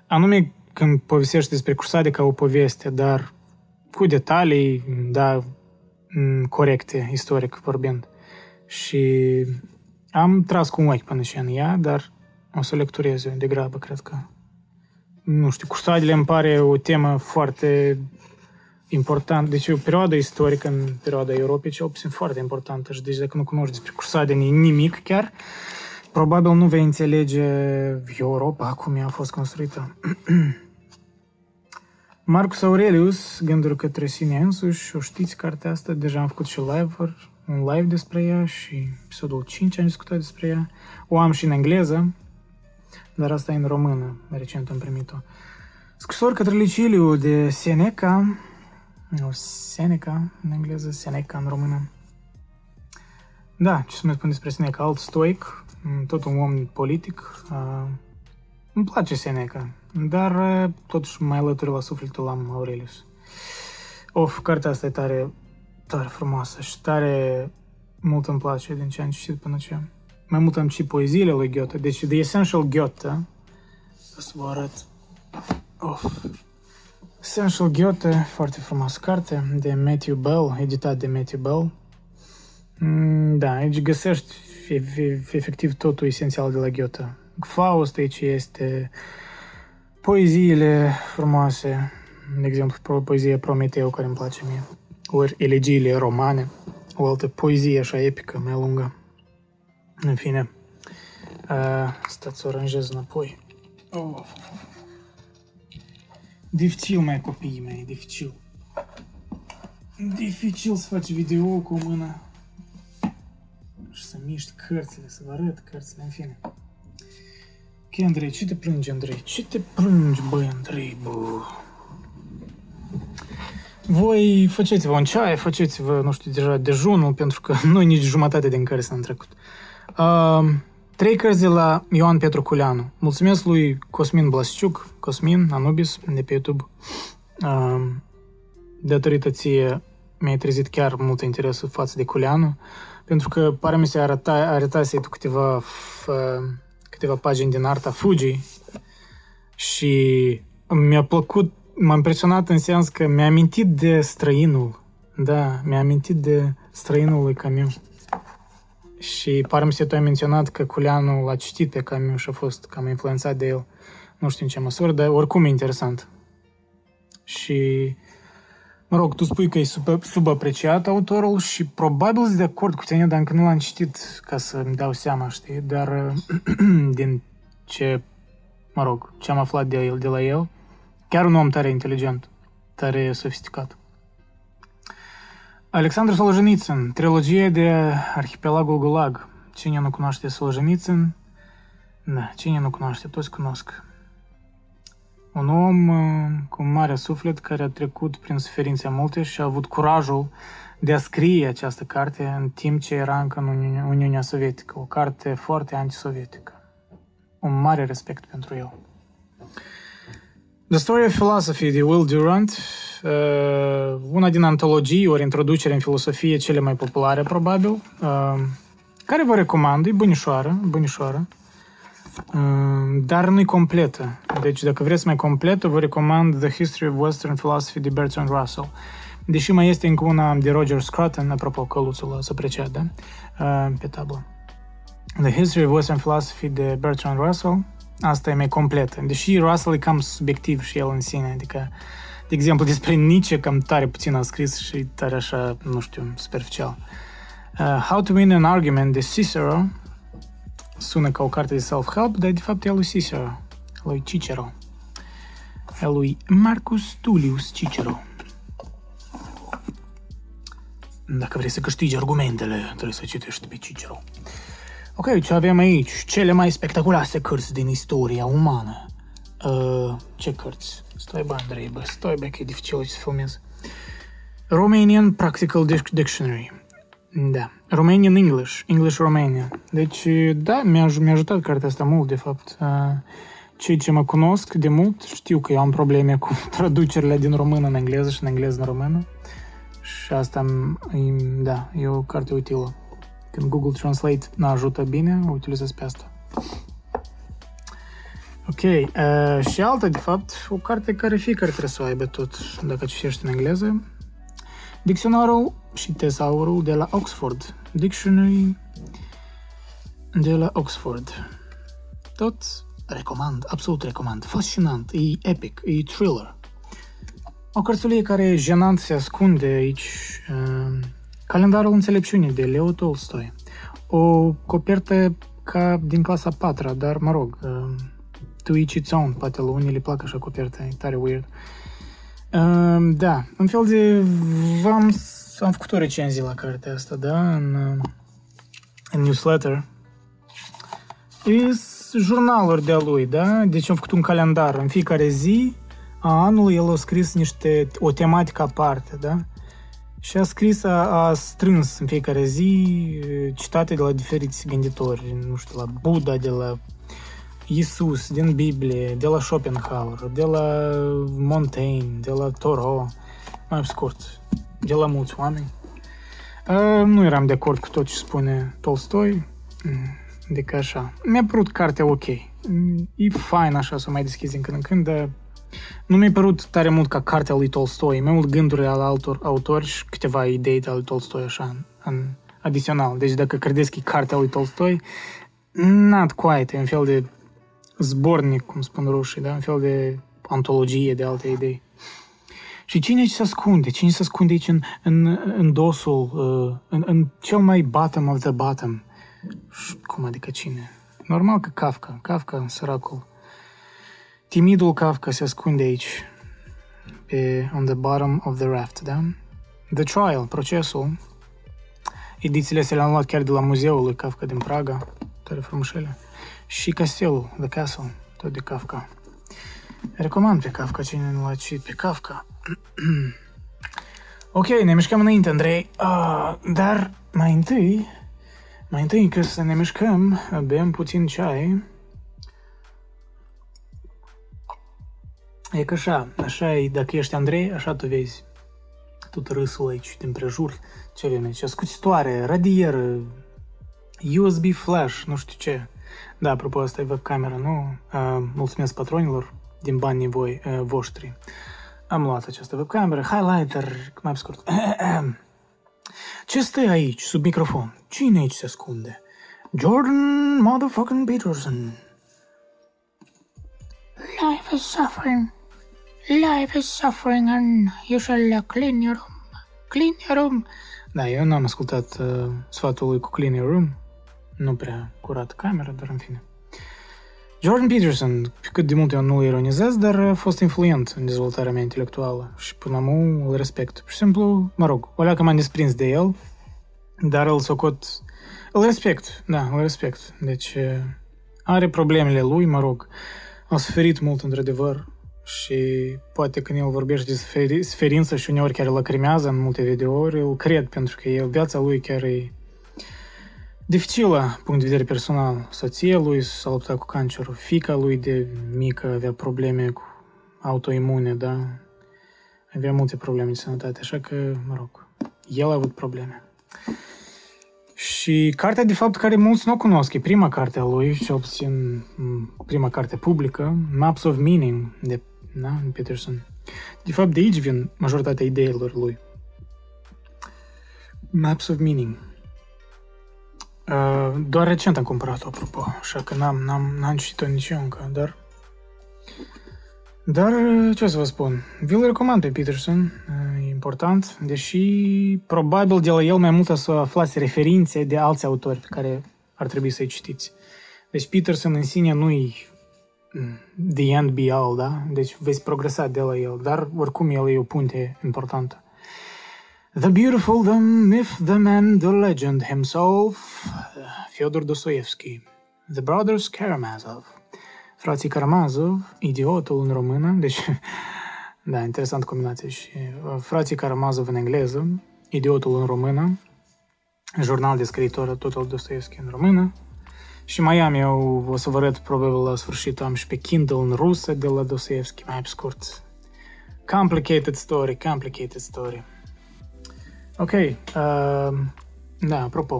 anume când povestește despre crusade ca o poveste, dar cu detalii, da, corecte, istoric vorbind. Și am tras cu un ochi până și în ea, dar o să lecturez eu de grabă, cred că. Nu știu, crusadele îmi pare o temă foarte important. Deci e o perioadă istorică în perioada Europei, cel puțin foarte importantă. Și deci dacă nu cunoști despre crusade nimic chiar, probabil nu vei înțelege Europa cum ea a fost construită. [clears throat] Marcus Aurelius, Gânduri către sine însuși, o știți cartea asta, deja am făcut și live un live despre ea și episodul 5 am discutat despre ea. O am și în engleză, dar asta e în română, recent am primit-o. Scrisori către Liciliu de Seneca, o Seneca în engleză, Seneca în română. Da, ce să mai spun despre Seneca, alt stoic, tot un om politic. Uh, îmi place Seneca, dar uh, totuși mai alături la sufletul am Aurelius. Of, cartea asta e tare, tare frumoasă și tare mult îmi place din ce am citit până ce. Mai mult am citit poeziile lui Goethe, deci The Essential Goethe, să vă arăt. Of, Essential Goethe, foarte frumos carte, de Matthew Bell, editat de Matthew Bell. Mm, da, aici găsești efectiv totul esențial de la Goethe. Faust aici este poeziile frumoase, de exemplu, poezia Prometeu, care îmi place mie, ori elegiile romane, o altă poezie așa epică, mai lungă. În fine, uh, stați să o aranjez înapoi. Oh. Dificil, mai copiii mei, dificil. Dificil să faci video cu o mână și să miști cărțile, să vă arăt cărțile, în fine. Ok, Andrei, ce te plângi, Andrei? Ce te plângi, băi, Andrei, bă? Voi faceți-vă un ceai, faceți-vă, nu știu, deja dejunul, pentru că [laughs] nu nici jumătate din care s-a trecut. Uh, Trei cărți de la Ioan Petru Culeanu. Mulțumesc lui Cosmin Blasciuc, Cosmin, Anubis, de pe YouTube. Uh, datorită ție mi-ai trezit chiar mult interes față de Culeanu, pentru că pare mi se arăta, arătase tu câteva, f, câteva pagini din arta Fuji și mi-a plăcut, m-a impresionat în sens că mi-a amintit de străinul. Da, mi-a amintit de străinul lui Camus. Și pare mi se tu ai menționat că Culeanu l-a citit pe Camus și a fost cam influențat de el. Nu știu în ce măsură, dar oricum e interesant. Și Mă rog, tu spui că e sub, subapreciat autorul și probabil sunt de acord cu tine, dar încă nu l-am citit ca să-mi dau seama, știi? Dar [clears throat] din ce, mă rog, ce am aflat de, el, de la el, chiar un om tare inteligent, tare sofisticat. Alexandru Solzhenitsyn, trilogie de Arhipelagul Gulag. Cine nu cunoaște Solzhenitsyn? Da, cine nu cunoaște, toți cunosc. Un om cu mare suflet care a trecut prin suferințe multe și a avut curajul de a scrie această carte în timp ce era încă în Uniunea, Uniunea Sovietică. O carte foarte antisovietică. Un mare respect pentru el. The Story of Philosophy de Will Durant, uh, una din antologii ori introducere în filosofie cele mai populare, probabil, uh, care vă recomand, e bunișoară, bunișoară. Dar nu-i completă. Deci, dacă vreți mai completă, vă recomand The History of Western Philosophy de Bertrand Russell. Deși mai este încă una de Roger Scruton, apropo, căluțul să apreciat, da? Pe tablă. The History of Western Philosophy de Bertrand Russell, asta e mai completă. Deși Russell e cam subiectiv și el în sine, adică, de exemplu, [laughs] despre Nietzsche cam tare puțin a scris și tare așa, nu știu, superficial. Uh, How to Win an Argument de Cicero, sună ca o carte de self-help, dar de fapt e a lui Cicero, lui Cicero, a lui Marcus Tullius Cicero. Dacă vrei să câștigi argumentele, trebuie să citești pe Cicero. Ok, ce avem aici? Cele mai spectaculoase cărți din istoria umană. Uh, ce cărți? Stai bă, Andrei, bă, stai bă, că e dificil să filmez. Romanian Practical Dictionary. Da. Romanian English, English Romania. Deci, da, mi-a, mi-a ajutat cartea asta mult, de fapt. Cei ce mă cunosc de mult știu că eu am probleme cu [laughs] traducerile din română în engleză și în engleză în română. Și asta, da, e o carte utilă. Când Google Translate ne ajută bine, o utilizez pe asta. Ok, uh, și alta, de fapt, o carte care fiecare trebuie să o aibă tot, dacă citești în engleză. Dicționarul și tezaurul de la Oxford. Dictionary de la Oxford. Tot recomand, absolut recomand. Fascinant, e epic, e thriller. O cărțulie care jenant se ascunde aici. Uh, calendarul înțelepciunii de Leo Tolstoi. O copertă ca din clasa 4 dar mă rog, uh, to each its own, poate la unii le plac așa coperta, e tare weird. Uh, da, un fel de... V-am am făcut o recenzie la cartea asta, da, în, în newsletter. E jurnaluri de-a lui, da? Deci am făcut un calendar. În fiecare zi a anului el a scris niște, o tematică aparte, da? Și a scris, a, a strâns în fiecare zi citate de la diferiți gânditori, nu știu, la Buddha, de la Isus din Biblie, de la Schopenhauer, de la Montaigne, de la Thoreau, mai scurt, de la mulți oameni. Nu eram de acord cu tot ce spune Tolstoi, adică așa. Mi-a părut cartea ok. E fain așa să mai deschizi din când în când, dar nu mi-a părut tare mult ca cartea lui Tolstoi, mai mult gândurile ale altor autori și câteva idei de al Tolstoi așa în, în adițional. Deci dacă credeți că e cartea lui Tolstoi, not quite, e un fel de zbornic, cum spun rușii, da? un fel de antologie de alte idei. Și cine se ascunde? Cine se ascunde aici în, în, în dosul, uh, în, în cel mai bottom of the bottom? Cum adică cine? Normal că Kafka. Kafka, săracul. Timidul Kafka se ascunde aici, pe on the bottom of the raft, da? The Trial, procesul. Edițiile se le-am luat chiar de la muzeul lui Kafka din Praga, tare frumușele. Și castelul, The Castle, tot de Kafka. Recomand pe Kafka, cine nu l-a citit pe Kafka. [clears throat] ok, ne mișcăm înainte, Andrei. Uh, dar mai întâi, Mai întâi că să ne mișcăm, bem puțin ceai. E că așa, așa e, dacă ești Andrei, așa tu vezi tot râsul aici din prejur. Ce avem aici? Scuțitoare, radieră, USB flash, nu știu ce. Da, apropo, asta e webcamera, nu? Uh, mulțumesc patronilor din banii voi, uh, voștri. Am luat această webcameră, highlighter, mai pe scurt. [clears throat] Ce stai aici, sub microfon? Cine aici se ascunde? Jordan motherfucking Peterson. Life is suffering. Life is suffering and you shall clean your room. Clean your room. Da, eu n-am ascultat uh, sfatul lui cu Clean Your Room. Nu prea curat camera, dar în fine. Jordan Peterson, cât de mult eu nu-l ironizez, dar a fost influent în dezvoltarea mea intelectuală și până acum îl respect. Pur și simplu, mă rog, o leacă m-am desprins de el, dar îl socot... Îl respect, da, îl respect. Deci are problemele lui, mă rog. A suferit mult, într-adevăr, și poate când el vorbește de suferință și uneori chiar lacrimează în multe videouri, îl cred, pentru că el, viața lui chiar e dificilă, punct de vedere personal. Soția lui s-a luptat cu cancerul, fica lui de mică avea probleme cu autoimune, da? Avea multe probleme de sănătate, așa că, mă rog, el a avut probleme. Și cartea, de fapt, care mulți nu o cunosc, e prima carte a lui, cel puțin prima carte publică, Maps of Meaning, de da, Peterson. De fapt, de aici vin majoritatea ideilor lui. Maps of Meaning. Uh, doar recent am cumpărat-o, apropo, așa că n-am, n-am, n-am citit-o nici eu încă, dar... Dar, ce să vă spun, vi-l recomand pe Peterson, e important, deși probabil de la el mai mult să aflați referințe de alți autori pe care ar trebui să-i citiți. Deci Peterson în sine nu-i the end be all, da? Deci veți progresa de la el, dar oricum el e o punte importantă. The Beautiful, The Myth, The Man, The Legend himself, Fyodor Dostoevsky, The Brothers Karamazov, frații Karamazov, idiotul în română, deci, [laughs] da, interesant combinație și uh, frații Karamazov în engleză, idiotul în română, jurnal de scriitor tot al Dostoevsky în română, și mai am eu, o să vă arăt probabil la sfârșit, am și pe Kindle în rusă de la Dostoevsky, mai pe scurt. Complicated story, complicated story. Ok, uh, da, apropo.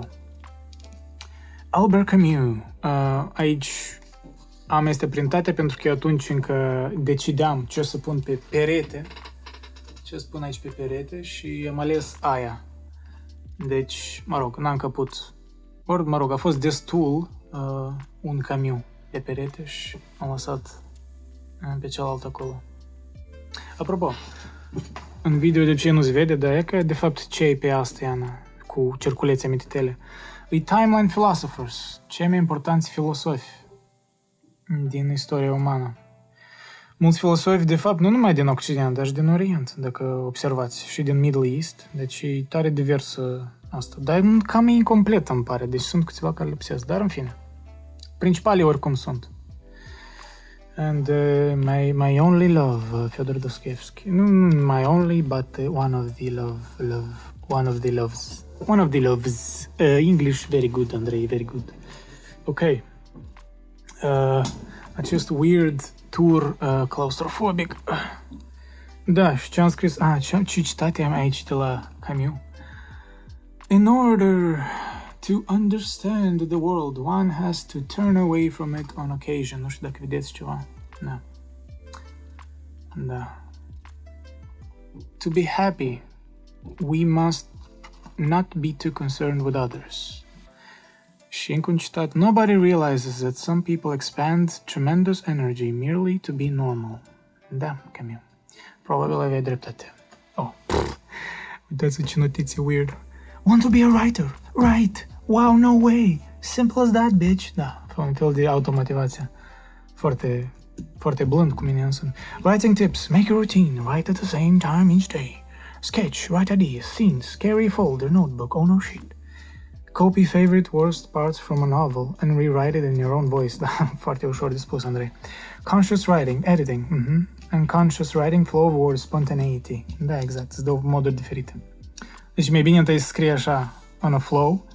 Albert Camus, uh, aici am este printate pentru că atunci încă decideam ce să pun pe perete, ce să pun aici pe perete și am ales aia. Deci, mă rog, n-am caput. Ori, mă rog, a fost destul uh, un camiu pe perete și am lăsat uh, pe celălalt acolo. Apropo, în video de ce nu se vede, dar e că de fapt ce e pe asta, Iana, cu cerculețe mititele. E Timeline Philosophers, cei mai importanți filosofi din istoria umană. Mulți filosofi, de fapt, nu numai din Occident, dar și din Orient, dacă observați, și din Middle East, deci e tare diversă asta. Dar cam e incomplet, îmi pare, deci sunt câțiva care lipsesc, dar în fine. Principalii oricum sunt. And uh, my my only love, uh, Fyodor Dostoevsky. No, my only, but uh, one of the love, love, one of the loves, one of the loves. Uh, English very good, Andrei, very good. Ok. Э, Acest weird tour claustrophobic. Da, și ce am scris, a, ce, ce citate am aici de la Camus. In order to understand the world, one has to turn away from it on occasion. Nu știu dacă vedeți ceva. Da. Da. To be happy, we must not be too concerned with others. Și încă un citat. Nobody realizes that some people expand tremendous energy merely to be normal. Da, Camille. Probabil aveai dreptate. Oh, uitați ce notiție weird. Want to be a writer? Write! Wow, no way! Simple as that, bitch! Da, un fel de automotivație. Foarte, foarte blând cu mine însă. Writing tips. Make a routine. Write at the same time each day. Sketch. Write ideas. Scenes. Scary folder. Notebook. Oh no shit. Copy favorite worst parts from a novel and rewrite it in your own voice. [laughs] Da, foarte ușor de spus, Andrei. Conscious writing. Editing. Mm-hmm. Unconscious writing. Flow of words. Spontaneity. Da, exact. Sunt două moduri diferite. Deci mai bine întâi să scrie așa, on a flow,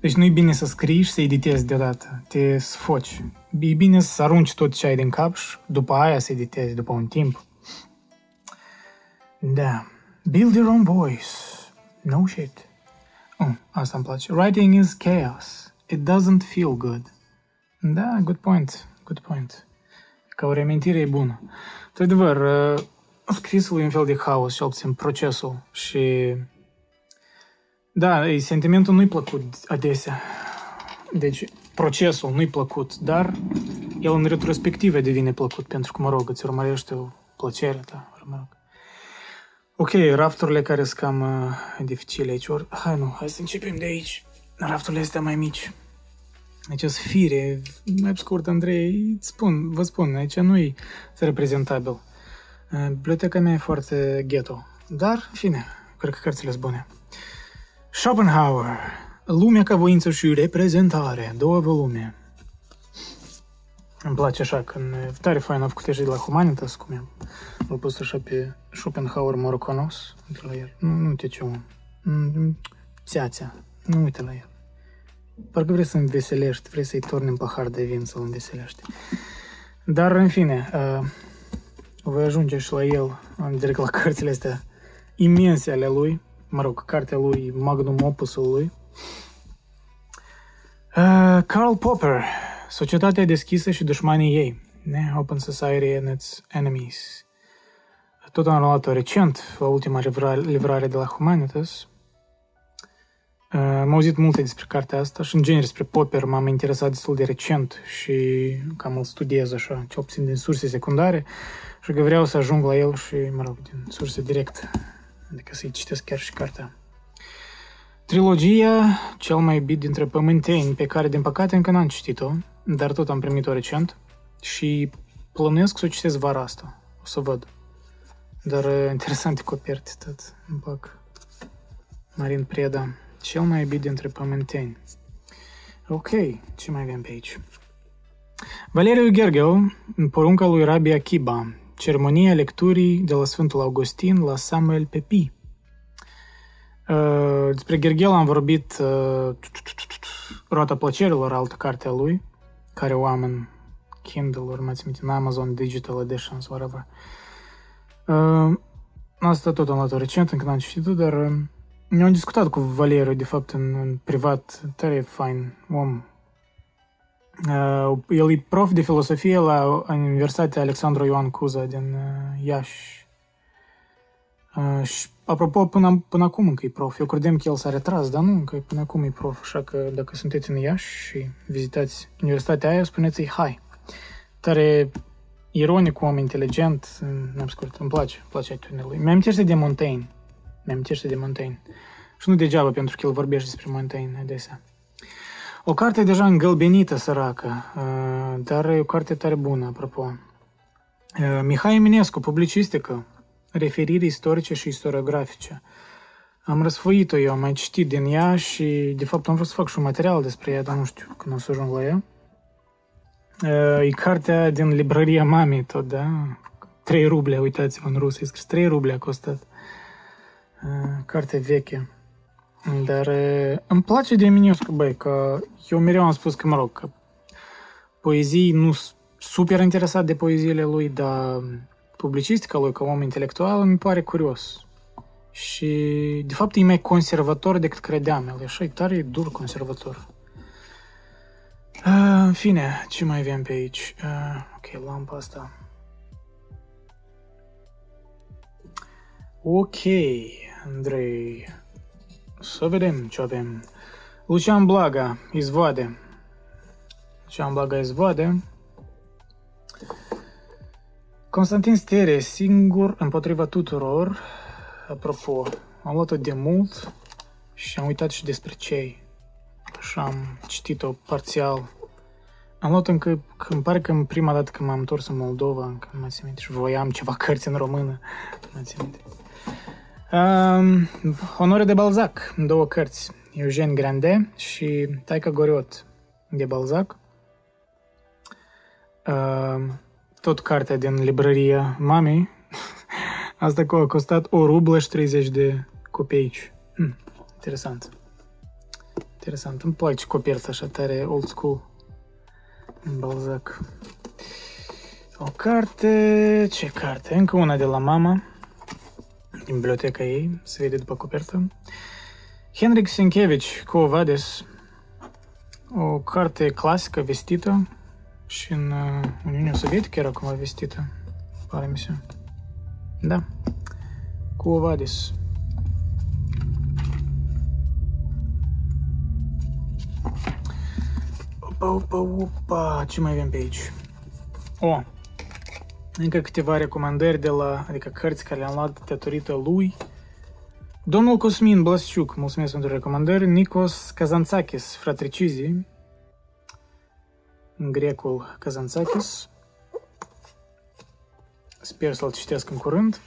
Deci nu e bine să scrii și să editezi deodată, te sfoci. E bine să arunci tot ce ai din cap și după aia să editezi, după un timp. Da. Build your own voice. No shit. Oh, asta îmi place. Writing is chaos. It doesn't feel good. Da, good point. Good point. Ca o reamintire e bună. Într-adevăr, uh, scrisul e un fel de haos, cel puțin procesul. Și da, sentimentul nu-i plăcut adesea. Deci, procesul nu-i plăcut, dar el în retrospectivă devine plăcut, pentru că, mă rog, îți urmărește o plăcere ta, mă rog. Ok, rafturile care sunt cam uh, dificile aici. Or, hai nu, hai să începem de aici. Rafturile astea mai mici. Aici sunt fire. Mai scurt, Andrei, îți spun, vă spun, aici nu e reprezentabil. Uh, biblioteca mea e foarte ghetto. Dar, în fine, cred că cărțile sunt bune. Schopenhauer, Lumea ca voință și reprezentare, două volume. Îmi place așa, când e tare fain a făcut de la Humanitas, cum e. L-a pus așa pe Schopenhauer morocanos, uite la el. Nu, nu uite ce om. Țeațea, nu uite la el. Parcă vrei să înveselești, vrei să-i torni în pahar de vin să-l înveselești. Dar, în fine, uh, voi ajunge și la el, direct la [laughs] cărțile astea imense ale lui, mă rog, cartea lui, magnum opusul lui. Uh, Karl Popper, Societatea deschisă și dușmanii ei, ne? Open Society and its Enemies. Tot am luat-o recent, la ultima livrare de la Humanitas. Uh, am auzit multe despre cartea asta și, în genere, despre Popper m-am interesat destul de recent și cam îl studiez așa, ce obțin din surse secundare și că vreau să ajung la el și, mă rog, din surse directe adică să-i citesc chiar și cartea. Trilogia cel mai iubit dintre pământeni, pe care din păcate încă n-am citit-o, dar tot am primit-o recent și plănuiesc să o citesc vara asta. O să văd. Dar uh, interesante coperte tot. Îmi plac. Marin Preda. Cel mai iubit dintre pământeni. Ok, ce mai avem pe aici? Valeriu Gergel, porunca lui Rabbi Akiba, Ceremonia lecturii de la Sfântul Augustin la Samuel Pepi. Uh, despre Gerghel am vorbit uh, Roata plăcerilor, altă carte a lui, care o am în Kindle, urmați în Amazon Digital Editions, whatever. Uh, asta tot am luat recent, încă n-am citit dar ne-am discutat cu Valeriu, de fapt, în, în privat, tare fain om, el e prof de filosofie la Universitatea Alexandru Ioan Cuza din Iași. Și apropo, până, până acum încă e prof. Eu credeam că el s-a retras, dar nu, încă până acum e prof. Așa că dacă sunteți în Iași și vizitați universitatea aia, spuneți-i hai. Tare ironic, om inteligent, n-am scurt, îmi place, îmi place atitudinea lui. Mi-am de Montaigne. Mi-am de Montaigne. Și nu degeaba, pentru că el vorbește despre Montaigne adesea. O carte deja îngălbenită, săracă, uh, dar e o carte tare bună, apropo. Uh, Mihai Eminescu, publicistică, referiri istorice și istoriografice. Am răsfoit-o eu, am mai citit din ea și, de fapt, am vrut să fac și un material despre ea, dar nu știu când o să ajung la ea. Uh, e cartea din librăria mamei tot, da? 3 ruble, uitați-vă în rusă, e scris 3 ruble a costat. Carte veche. Dar îmi place de Eminescu, băi, că eu mereu am spus că, mă rog, că poezii nu super interesat de poeziile lui, dar publicistica lui ca om intelectual mi pare curios. Și, de fapt, e mai conservator decât credeam. El e așa, e tare dur conservator. Uh, în fine, ce mai avem pe aici? Uh, ok, lampa asta. Ok, Andrei. Să vedem ce avem. Lucian Blaga, izvoade. Lucian Blaga, izvoade. Constantin Stere, singur împotriva tuturor. Apropo, am luat-o de mult și am uitat și despre cei. Și am citit-o parțial. Am luat încă, că îmi pare că în prima dată când m-am întors în Moldova, încă nu mai țin minte, și voiam ceva [laughs] cărți în română, nu mai țin minte. Um, Onore de Balzac, două cărți, Eugen Grande și Taica Goriot de Balzac. Um, tot cartea din librăria mamei. Asta a costat o rublă și 30 de copeici. Hmm, interesant. Interesant. Îmi place coperta așa tare old school. În Balzac. O carte... Ce carte? Încă una de la mama. Din biblioteca ei. Se vede după copertă. Henrik Sienkiewicz, Quo Vadis. O carte clasică vestită și în uh, Uniunea Sovietică era cumva vestită. Pare mi se. Da. Quo Vadis. Opa, opa, opa, ce mai avem pe aici? O, încă câteva recomandări de la, adică cărți care le-am luat datorită lui. Domnul Cosmin Blasciuc, mulțumesc pentru recomandări. Nikos Kazantzakis, Fratricizii, în grecul Kazantzakis. Sper să-l citesc în curând.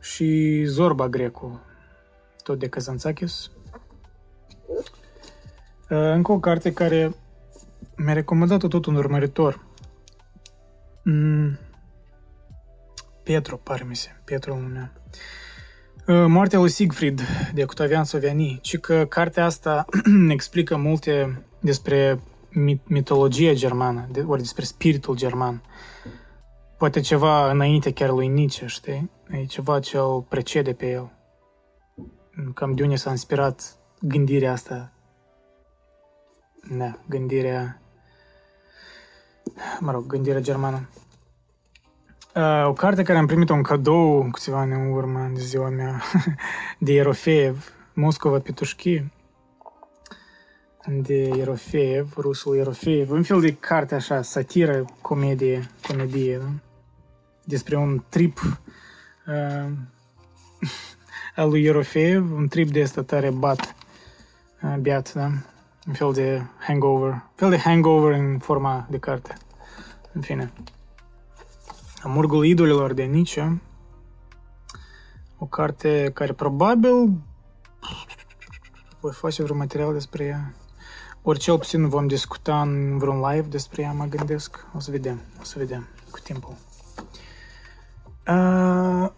Și Zorba grecul, tot de Kazantzakis. Încă o carte care mi-a recomandat-o tot un urmăritor. Mm. Petru, pare mi se, Petru numea. Moartea lui Siegfried de Octavian Soviani, ci că cartea asta ne [clears throat] explică multe despre mitologia germană, de, ori despre spiritul german. Poate ceva înainte chiar lui Nietzsche, știi? E ceva ce îl precede pe el. Cam de unde s-a inspirat gândirea asta. Da, gândirea... Mă rog, gândirea germană. Uh, o carte care am primit-o în cadou câțiva ani în urmă, de ziua mea, [laughs] de Erofeev, Moscova Petușchi, de Erofeev, rusul Erofeev, un fel de carte așa, satiră, comedie, comedie, da? despre un trip uh, [laughs] al lui Erofeev, un trip de asta tare bat, uh, beat, da? un fel de hangover, un fel de hangover în forma de carte. În fine. Amurgul idolilor de Nietzsche, o carte care probabil voi face vreun material despre ea. Ori cel puțin vom discuta în vreun live despre ea, mă gândesc. O să vedem, o să vedem cu timpul. Uh,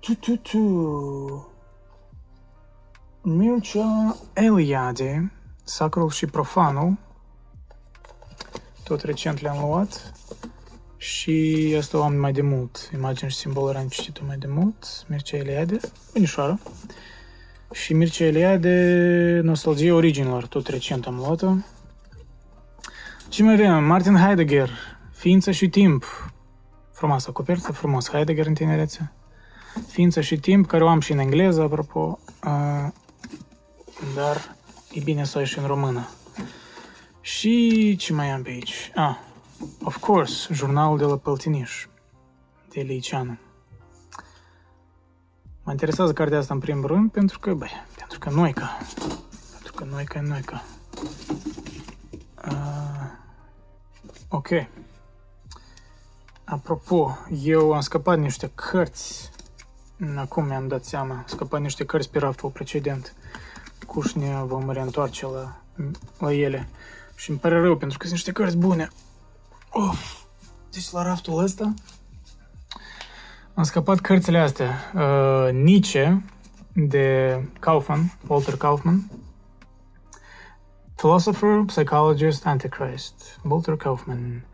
tu, tu, tu. Mircea Eliade, Sacrul și Profanul, tot recent le-am luat. Și asta o am mai de mult. Imagine și simbolul am citit mai de mult. Mircea Eliade, bunișoară. Și Mircea Eliade, Nostalgie Originilor, tot recent am luat-o. Ce mai avem? Martin Heidegger, Ființă și Timp. Frumoasă copertă, frumos Heidegger în tinerețe. Ființă și Timp, care o am și în engleză, apropo. Uh, dar e bine să o ai și în română. Și ce mai am pe aici? Ah, Of course, jurnalul de la Păltiniș, de Liceanu. Mă interesează cartea asta în primul rând pentru că, băi, pentru că Noica. Pentru că Noica e Noica. Uh, ok. Apropo, eu am scăpat niște cărți. Acum mi-am dat seama. Am scăpat niște cărți pe raftul precedent. Cușne vom reîntoarce la, la ele. Și îmi pare rău pentru că sunt niște cărți bune. Of, deci la raftul ăsta am scăpat cărțile astea. Uh, Nietzsche, de Kaufman, Walter Kaufman. Philosopher, Psychologist, Antichrist, Walter Kaufman.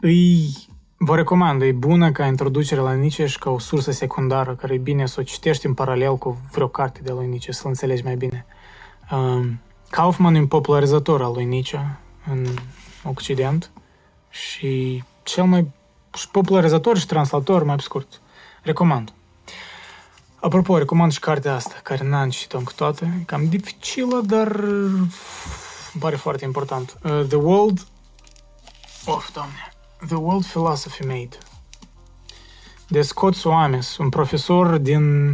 Îi vă recomand, e bună ca introducere la Nietzsche și ca o sursă secundară, care e bine să o citești în paralel cu vreo carte de lui Nietzsche, să-l înțelegi mai bine. Uh, Kaufman e un popularizator al lui Nietzsche în Occident și cel mai și popularizator și translator mai scurt. Recomand. Apropo, recomand și cartea asta, care n-am citit-o încă toată. E cam dificilă, dar îmi pare foarte important. Uh, The World... Of, doamne. The World Philosophy Made. De Scott Soames, un profesor din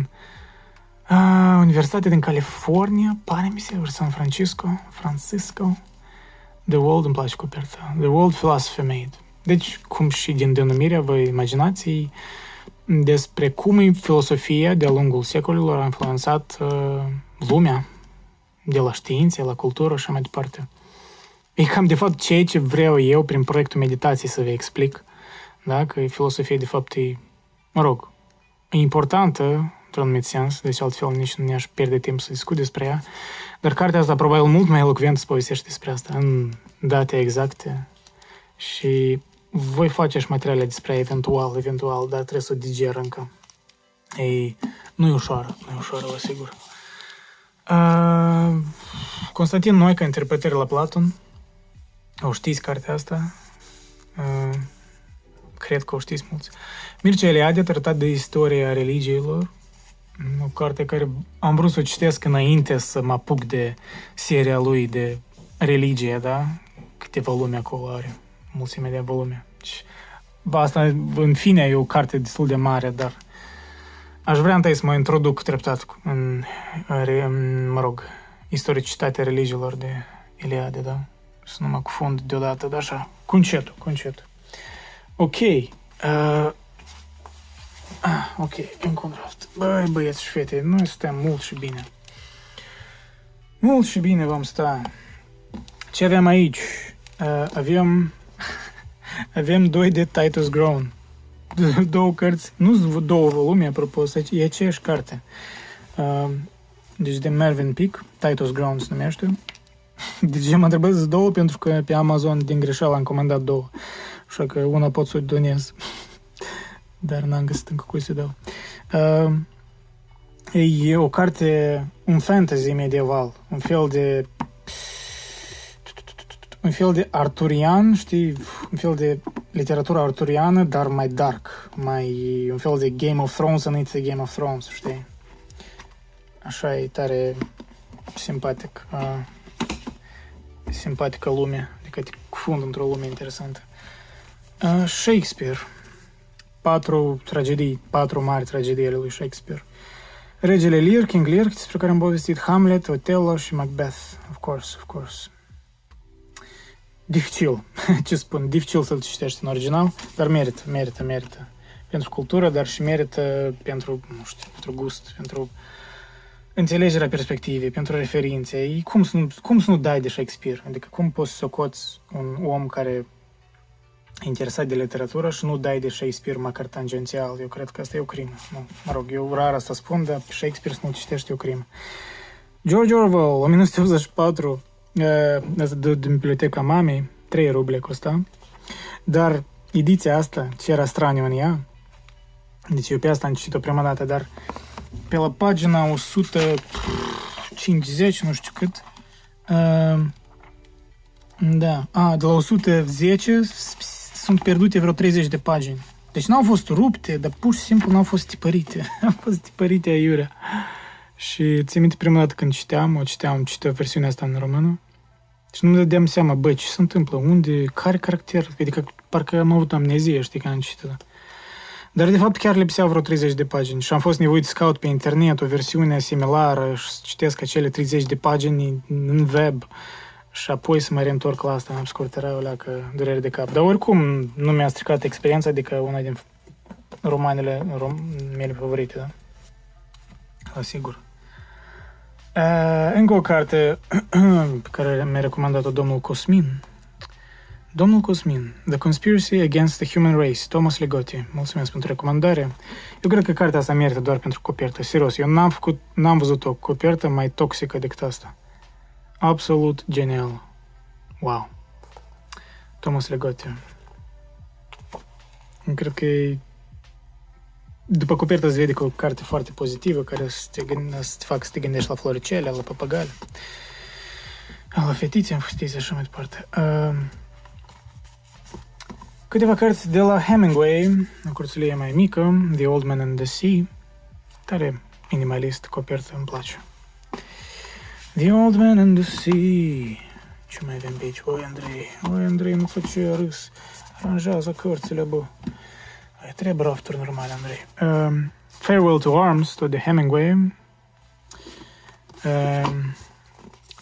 uh, Universitatea din California, pare mi se, San Francisco, Francisco. The World îmi place coperta. The World Philosophy Made. Deci, cum și din denumirea, vă imaginați despre cum filosofia de-a lungul secolilor a influențat uh, lumea, de la științe, la cultură și mai departe. E cam, de fapt, ceea ce vreau eu prin proiectul meditației să vă explic, da? că filosofia, de fapt, e, mă rog, e importantă, într-un anumit sens, deci altfel nici nu ne-aș pierde timp să discut despre ea. Dar cartea asta probabil mult mai elocvent să povestește despre asta, în date exacte. Și voi face și materiale despre ea eventual, eventual, dar trebuie să o diger încă. Ei, nu e ușoară, nu e ușoară, vă asigur. Uh, Constantin Noica, interpretări la Platon. O știți cartea asta? Uh, cred că o știți mulți. Mircea Eliade, tratat de istoria religiilor. O carte care am vrut să o citesc înainte să mă apuc de seria lui de religie, da? Câte volume acolo are, mulțime de volume. Deci, asta, în fine, e o carte destul de mare, dar aș vrea întâi să mă introduc treptat în, în mă rog, istoricitatea religiilor de Eliade, da? Să nu mă cufund deodată, dar așa, cu încetul, cu încetul. Ok. Uh, ah, ok, încă un draft. Băi, băieți și fete, noi stăm mult și bine. Mult și bine vom sta. Ce avem aici? Uh, avem... avem doi de Titus Grown. [laughs] două cărți, nu două volume, apropo, e aceeași carte. Uh, deci de Mervyn Peak, Titus Grown se numește. [laughs] De ce mă întrebați două? Pentru că pe Amazon din greșeală am comandat două. Așa că una pot să o donez. [laughs] Dar n-am găsit încă cui să dau. Uh, e o carte, un fantasy medieval, un fel de un fel de arturian, știi, un fel de literatură arturiană, dar mai dark, mai un fel de Game of Thrones înainte de Game of Thrones, știi? Așa e tare simpatic. Uh, simpatică lume, adică te cufund într-o lume interesantă. Uh, Shakespeare. Patru tragedii, patru mari tragedii ale lui Shakespeare. Regele Lear, King Lear, despre care am povestit, Hamlet, Othello și Macbeth, of course, of course. Dificil, [laughs] ce spun, dificil să-l citești în original, dar merită, merită, merită. Pentru cultură, dar și merită pentru, nu știu, pentru gust, pentru înțelegerea perspectivei, pentru referințe. Cum să, nu, cum să nu dai de Shakespeare? Adică cum poți să coți un om care interesat de literatură și nu dai de Shakespeare măcar tangențial. Eu cred că asta e o crimă. Nu, mă rog, eu rar asta spun, dar Shakespeare să nu citești e o crimă. George Orwell, 1984, asta de, din biblioteca mamei, 3 ruble costa, dar ediția asta, ce era straniu în ea, deci eu pe asta am citit-o prima dată, dar pe la pagina 150, nu știu cât, uh, da, a, de la 110 sunt pierdute vreo 30 de pagini. Deci n-au fost rupte, dar pur și simplu n-au fost tipărite. [laughs] Au fost tipărite aiurea. Și ți minte prima dată când citeam, o citeam, citeam versiunea asta în română, și nu-mi dădeam seama, bă, ce se întâmplă, unde, care caracter, adică parcă am avut amnezie, știi, că am citit Dar de fapt chiar lipseau vreo 30 de pagini și am fost nevoit să caut pe internet o versiune similară și să citesc acele 30 de pagini în web și apoi să mă reîntorc la asta, am scurt, era o leacă durere de cap. Dar oricum nu mi-a stricat experiența, adică una din romanele rom- mele favorite, da? La sigur. Uh, încă o carte pe [clears throat] care mi-a recomandat-o domnul Cosmin. Domnul Cosmin, The Conspiracy Against the Human Race, Thomas Ligotti. Mulțumesc pentru recomandare. Eu cred că cartea asta merită doar pentru copertă. Serios, eu n-am, făcut, n-am văzut o copertă mai toxică decât asta. Absolut genial. Wow. Thomas Ligotti. Cred că e după copertă se vede că o carte foarte pozitivă care să te, gând, să te facă să te gândești la floricele, la papagale, la fetițe, în fustițe și așa mai departe. Uh, câteva cărți de la Hemingway, o curțulie mai mică, The Old Man and the Sea, tare minimalist, copertă, îmi place. The Old Man and the Sea. Ce mai avem pe aici? Oi, Andrei, oi, Andrei, nu face râs. Aranjează cărțile, bă. Ai trebuie rafturi normale, Andrei. Um, Farewell to Arms, tot de Hemingway. Um,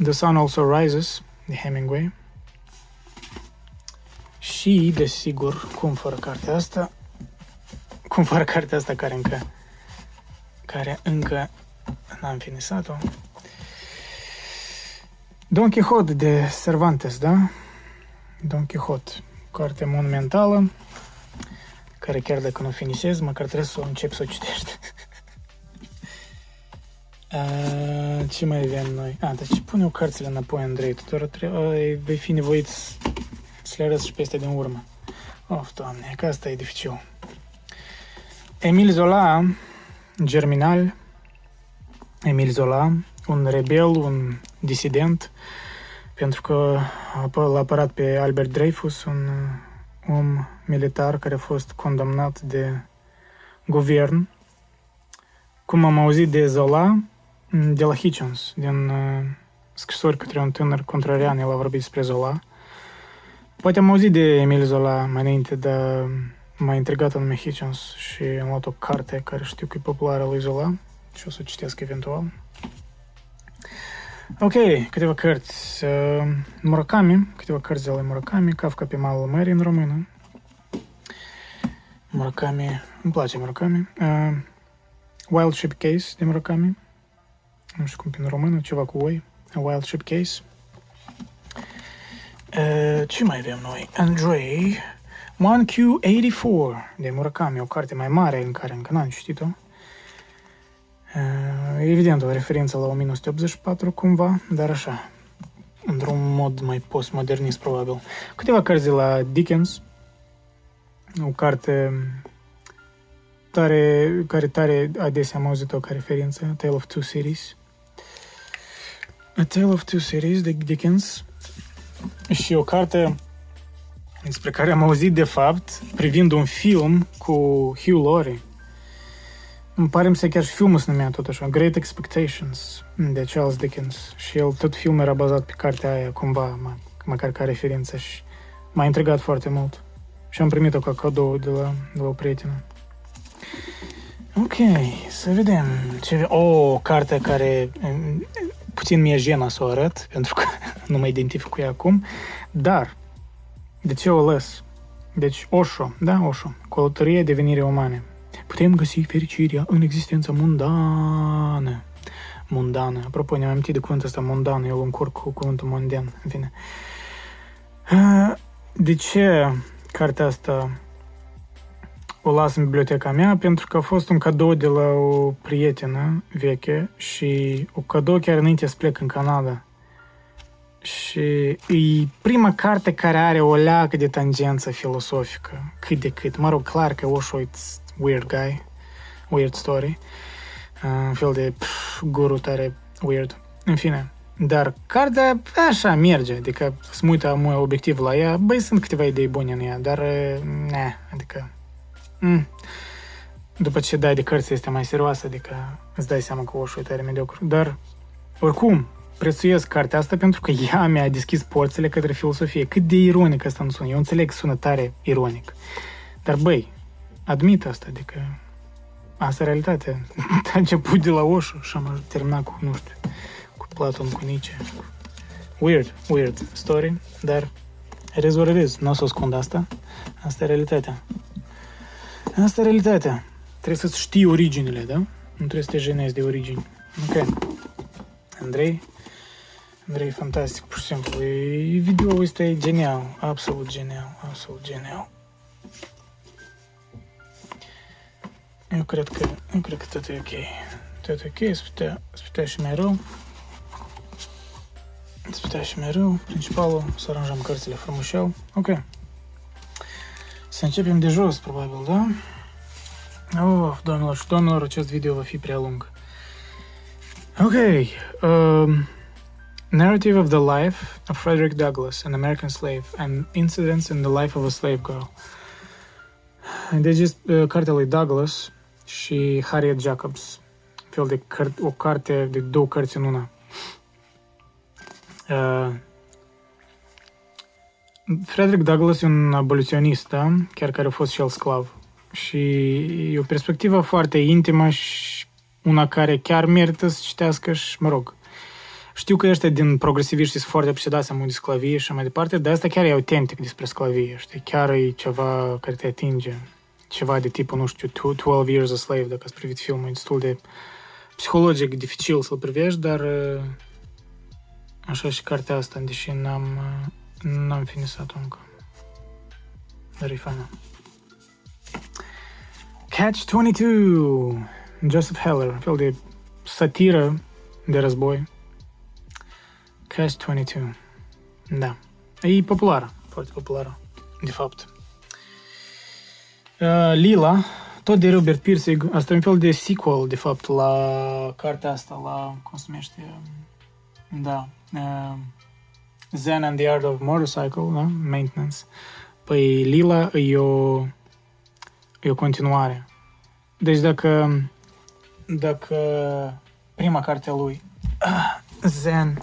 the Sun Also Rises, de Hemingway. Și, desigur, cum fără cartea asta, cum fără cartea asta care încă, care încă n-am finisat-o. Don Quixote de Cervantes, da? Don Quixote, carte monumentală, care chiar dacă nu finisez, măcar trebuie să o încep să o citești. [laughs] Uh, ce mai avem noi? A, deci pune o cărțile înapoi, Andrei. Tu doar trebuie, vei fi nevoit să le arăți și pe astea din urmă. Of, doamne, că asta e dificil. Emil Zola, germinal. Emil Zola, un rebel, un disident, pentru că l-a apărat pe Albert Dreyfus, un om militar care a fost condamnat de guvern. Cum am auzit de Zola, de la Hitchens, din uh, scrisori către un tânăr contrarian, el a vorbit despre Zola. Poate am auzit de Emil Zola mai înainte, dar m-a intrigat anume Hitchens și am luat o carte care știu că e populară lui Zola și o să o citesc eventual. Ok, câteva cărți. Uh, Murakami, câteva cărți de la Murakami, Kafka pe malul mării în română. Murakami, îmi place Murakami. Uh, Wild Ship Case de Murakami. Nu știu cum în română, ceva cu oi. A Wild Ship Case. Uh, ce mai avem noi? Andrei 1Q84 de Murakami, o carte mai mare în care încă n-am citit-o. Uh, evident, o referință la 1984 cumva, dar așa, într-un mod mai postmodernist probabil. Câteva cărți de la Dickens, o carte tare, care tare adesea am auzit-o ca referință, A Tale of Two Cities. A Tale of Two Cities de Dickens și o carte despre care am auzit de fapt privind un film cu Hugh Laurie. Îmi pare să chiar și filmul se numea tot așa, Great Expectations, de Charles Dickens. Și el, tot filmul era bazat pe cartea aia, cumva, măcar ca referință și m-a intrigat foarte mult. Și am primit-o ca cadou de la, de la o prietenă. Ok, să vedem ce... O, oh, carte care puțin mi-e jena să o arăt, pentru că nu mă identific cu ea acum, dar de ce o ales? Deci Osho, da, Osho, călătorie devenirii umane. Putem găsi fericirea în existența mundană. Mundană. Apropo, ne-am amintit de cuvântul ăsta mundană, eu îl încurc cu cuvântul mondan, în fine. De ce cartea asta o las în biblioteca mea? Pentru că a fost un cadou de la o prietenă veche și o cadou chiar înainte să plec în Canada. Și e prima carte care are o leacă de tangență filosofică, cât de cât. Mă rog, clar că Osho e weird guy, weird story, un fel de pf, guru tare weird. În fine, dar cartea așa merge, adică să mă uită mai obiectiv la ea, băi, sunt câteva idei bune în ea, dar ne, adică mm, după ce dai de cărți este mai serioasă, adică îți dai seama că Osho e tare mediocru. Dar, oricum, prețuiesc cartea asta pentru că ea mi-a deschis porțile către filosofie. Cât de ironic asta nu sună. Eu înțeleg că sună tare ironic. Dar băi, admit asta, adică asta e realitatea. [laughs] A început de la Osho și am terminat cu, nu știu, cu Platon, cu Nietzsche. Weird, weird story, dar it is what it is. Nu o să ascund asta. Asta e realitatea. Asta e realitatea. Trebuie să știi originile, da? Nu trebuie să te jenezi de origini. Ok. Andrei, Andrei, fantastic, pur și simplu. E, videoul ăsta e genial, absolut genial, absolut genial. Eu cred că, eu cred că tot e ok. Tot e ok, să putea, să putea și mai rău. Să putea și mai rău. Principalul, să aranjăm cărțile frumușel. Ok. Să începem de jos, probabil, da? Oh, doamnelor și doamnelor, acest video va fi prea lung. Ok. Um, Narrative of the Life of Frederick Douglass, an American Slave, and Incidents in the Life of a Slave Girl. Deci este uh, cartea lui Douglas și Harriet Jacobs. Fel de căr- o carte de două cărți în una. Uh, Frederick Douglass e un aboliționist, da? chiar care a fost și el sclav. Și e o perspectivă foarte intimă și una care chiar merită să citească și, mă rog, știu că ăștia din progresiviști sunt foarte obsedați în de sclavie și mai departe, dar asta chiar e autentic despre sclavie, știi? Chiar e ceva care te atinge. Ceva de tipul, nu știu, 12 Years a Slave, dacă ați privit filmul, e destul de psihologic dificil să-l privești, dar uh, așa și cartea asta, deși n-am, uh, n-am finisat-o încă. Dar e faină. Catch 22! Joseph Heller, fel de satiră de război. Catch 22. Da. E populară, foarte populară, de fapt. Uh, Lila, tot de Robert Pirsig, asta e un fel de sequel, de fapt, la cartea asta, la, cum se numește, da, uh, Zen and the Art of Motorcycle, da, Maintenance. Păi Lila e o, e o continuare. Deci dacă, dacă prima carte a lui, [clears throat] Zen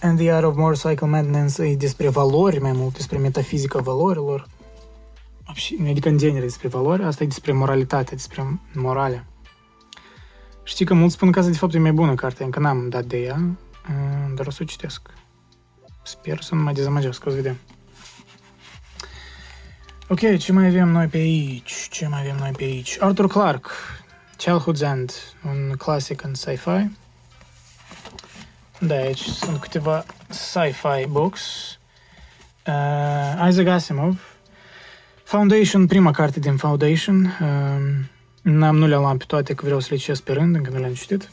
and the Art of Motorcycle Maintenance, e despre valori mai mult, despre metafizica valorilor, adică în genere despre valori, asta e despre moralitate, despre morale. Știi că mulți spun că asta de fapt e mai bună carte, încă n-am dat de ea, dar o să o citesc. Sper să nu mă dezamăgească, o să vedem. Ok, ce mai avem noi pe aici? Ce mai avem noi pe aici? Arthur Clarke, Childhood's End, un clasic în sci-fi. Da, aici sunt câteva sci-fi books. Uh, Isaac Asimov, Foundation, prima carte din Foundation. Uh, n-am, nu le-am pe toate, că vreau să le citesc pe rând, încă nu le-am citit.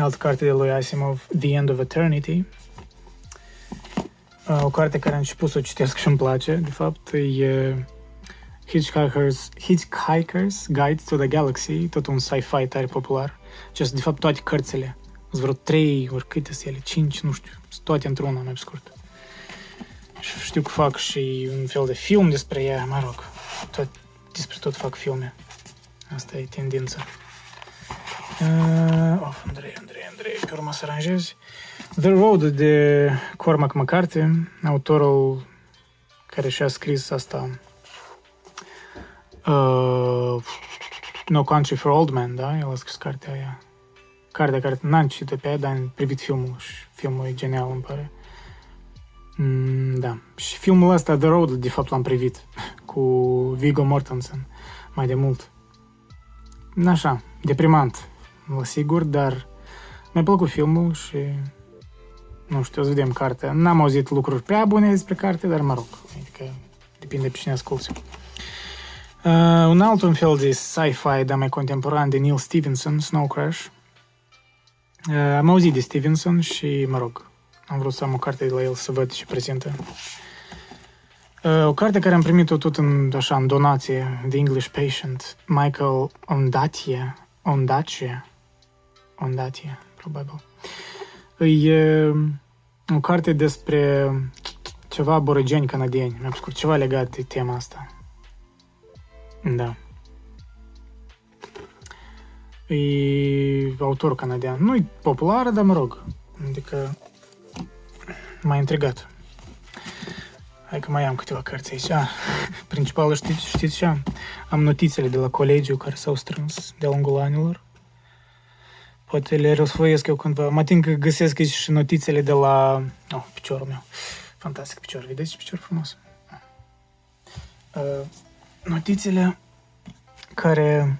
Altă carte de lui Asimov, The End of Eternity. Uh, o carte care am început să o citesc și îmi place, de fapt, e Hitchhiker's, Hitchhiker's Guide to the Galaxy, tot un sci-fi tare popular. Acest, de fapt, toate cărțile. Sunt vreo trei, ori câte sunt ele, cinci, nu știu, toate într-una, mai scurt. Și știu că fac și un fel de film despre ea, mă rog, tot, despre tot fac filme. Asta e tendința. Uh, of, Andrei, Andrei, Andrei, pe urmă să aranjezi. The Road de Cormac McCarthy, autorul care și-a scris asta uh, No Country for Old Men, da? El a scris cartea aia. Cartea care n-am citit pe ea, dar am privit filmul și filmul e genial, îmi pare. Mm, da. Și filmul ăsta, The Road, de fapt l-am privit [laughs] cu Viggo Mortensen mai de mult. Așa, deprimant, la sigur, dar mi-a plăcut filmul și nu știu, o să vedem cartea. N-am auzit lucruri prea bune despre carte, dar mă rog, adică depinde pe cine asculti. Uh, un alt un fel de sci-fi, dar mai contemporan, de Neil Stevenson, Snow Crash. Uh, am auzit de Stevenson și, mă rog, am vrut să am o carte de la el să văd și prezintă. Uh, o carte care am primit-o tot în, așa, în donație, The English Patient, Michael Ondatie, Ondacie, Ondatie, probabil. E o carte despre ceva aborigeni canadieni, mai scurt, ceva legat de tema asta. Da. E autor canadian. Nu-i populară, dar mă rog. Adică m-a intrigat. Hai că mai am câteva cărți aici. Ah, principalul știți, știți ce am? Am notițele de la colegiu care s-au strâns de-a lungul anilor. Poate le răsfoiesc eu cândva. Mă tin că găsesc aici și notițele de la... Oh, piciorul meu. Fantastic picior. Vedeți ce picior frumos? Uh, notițele care...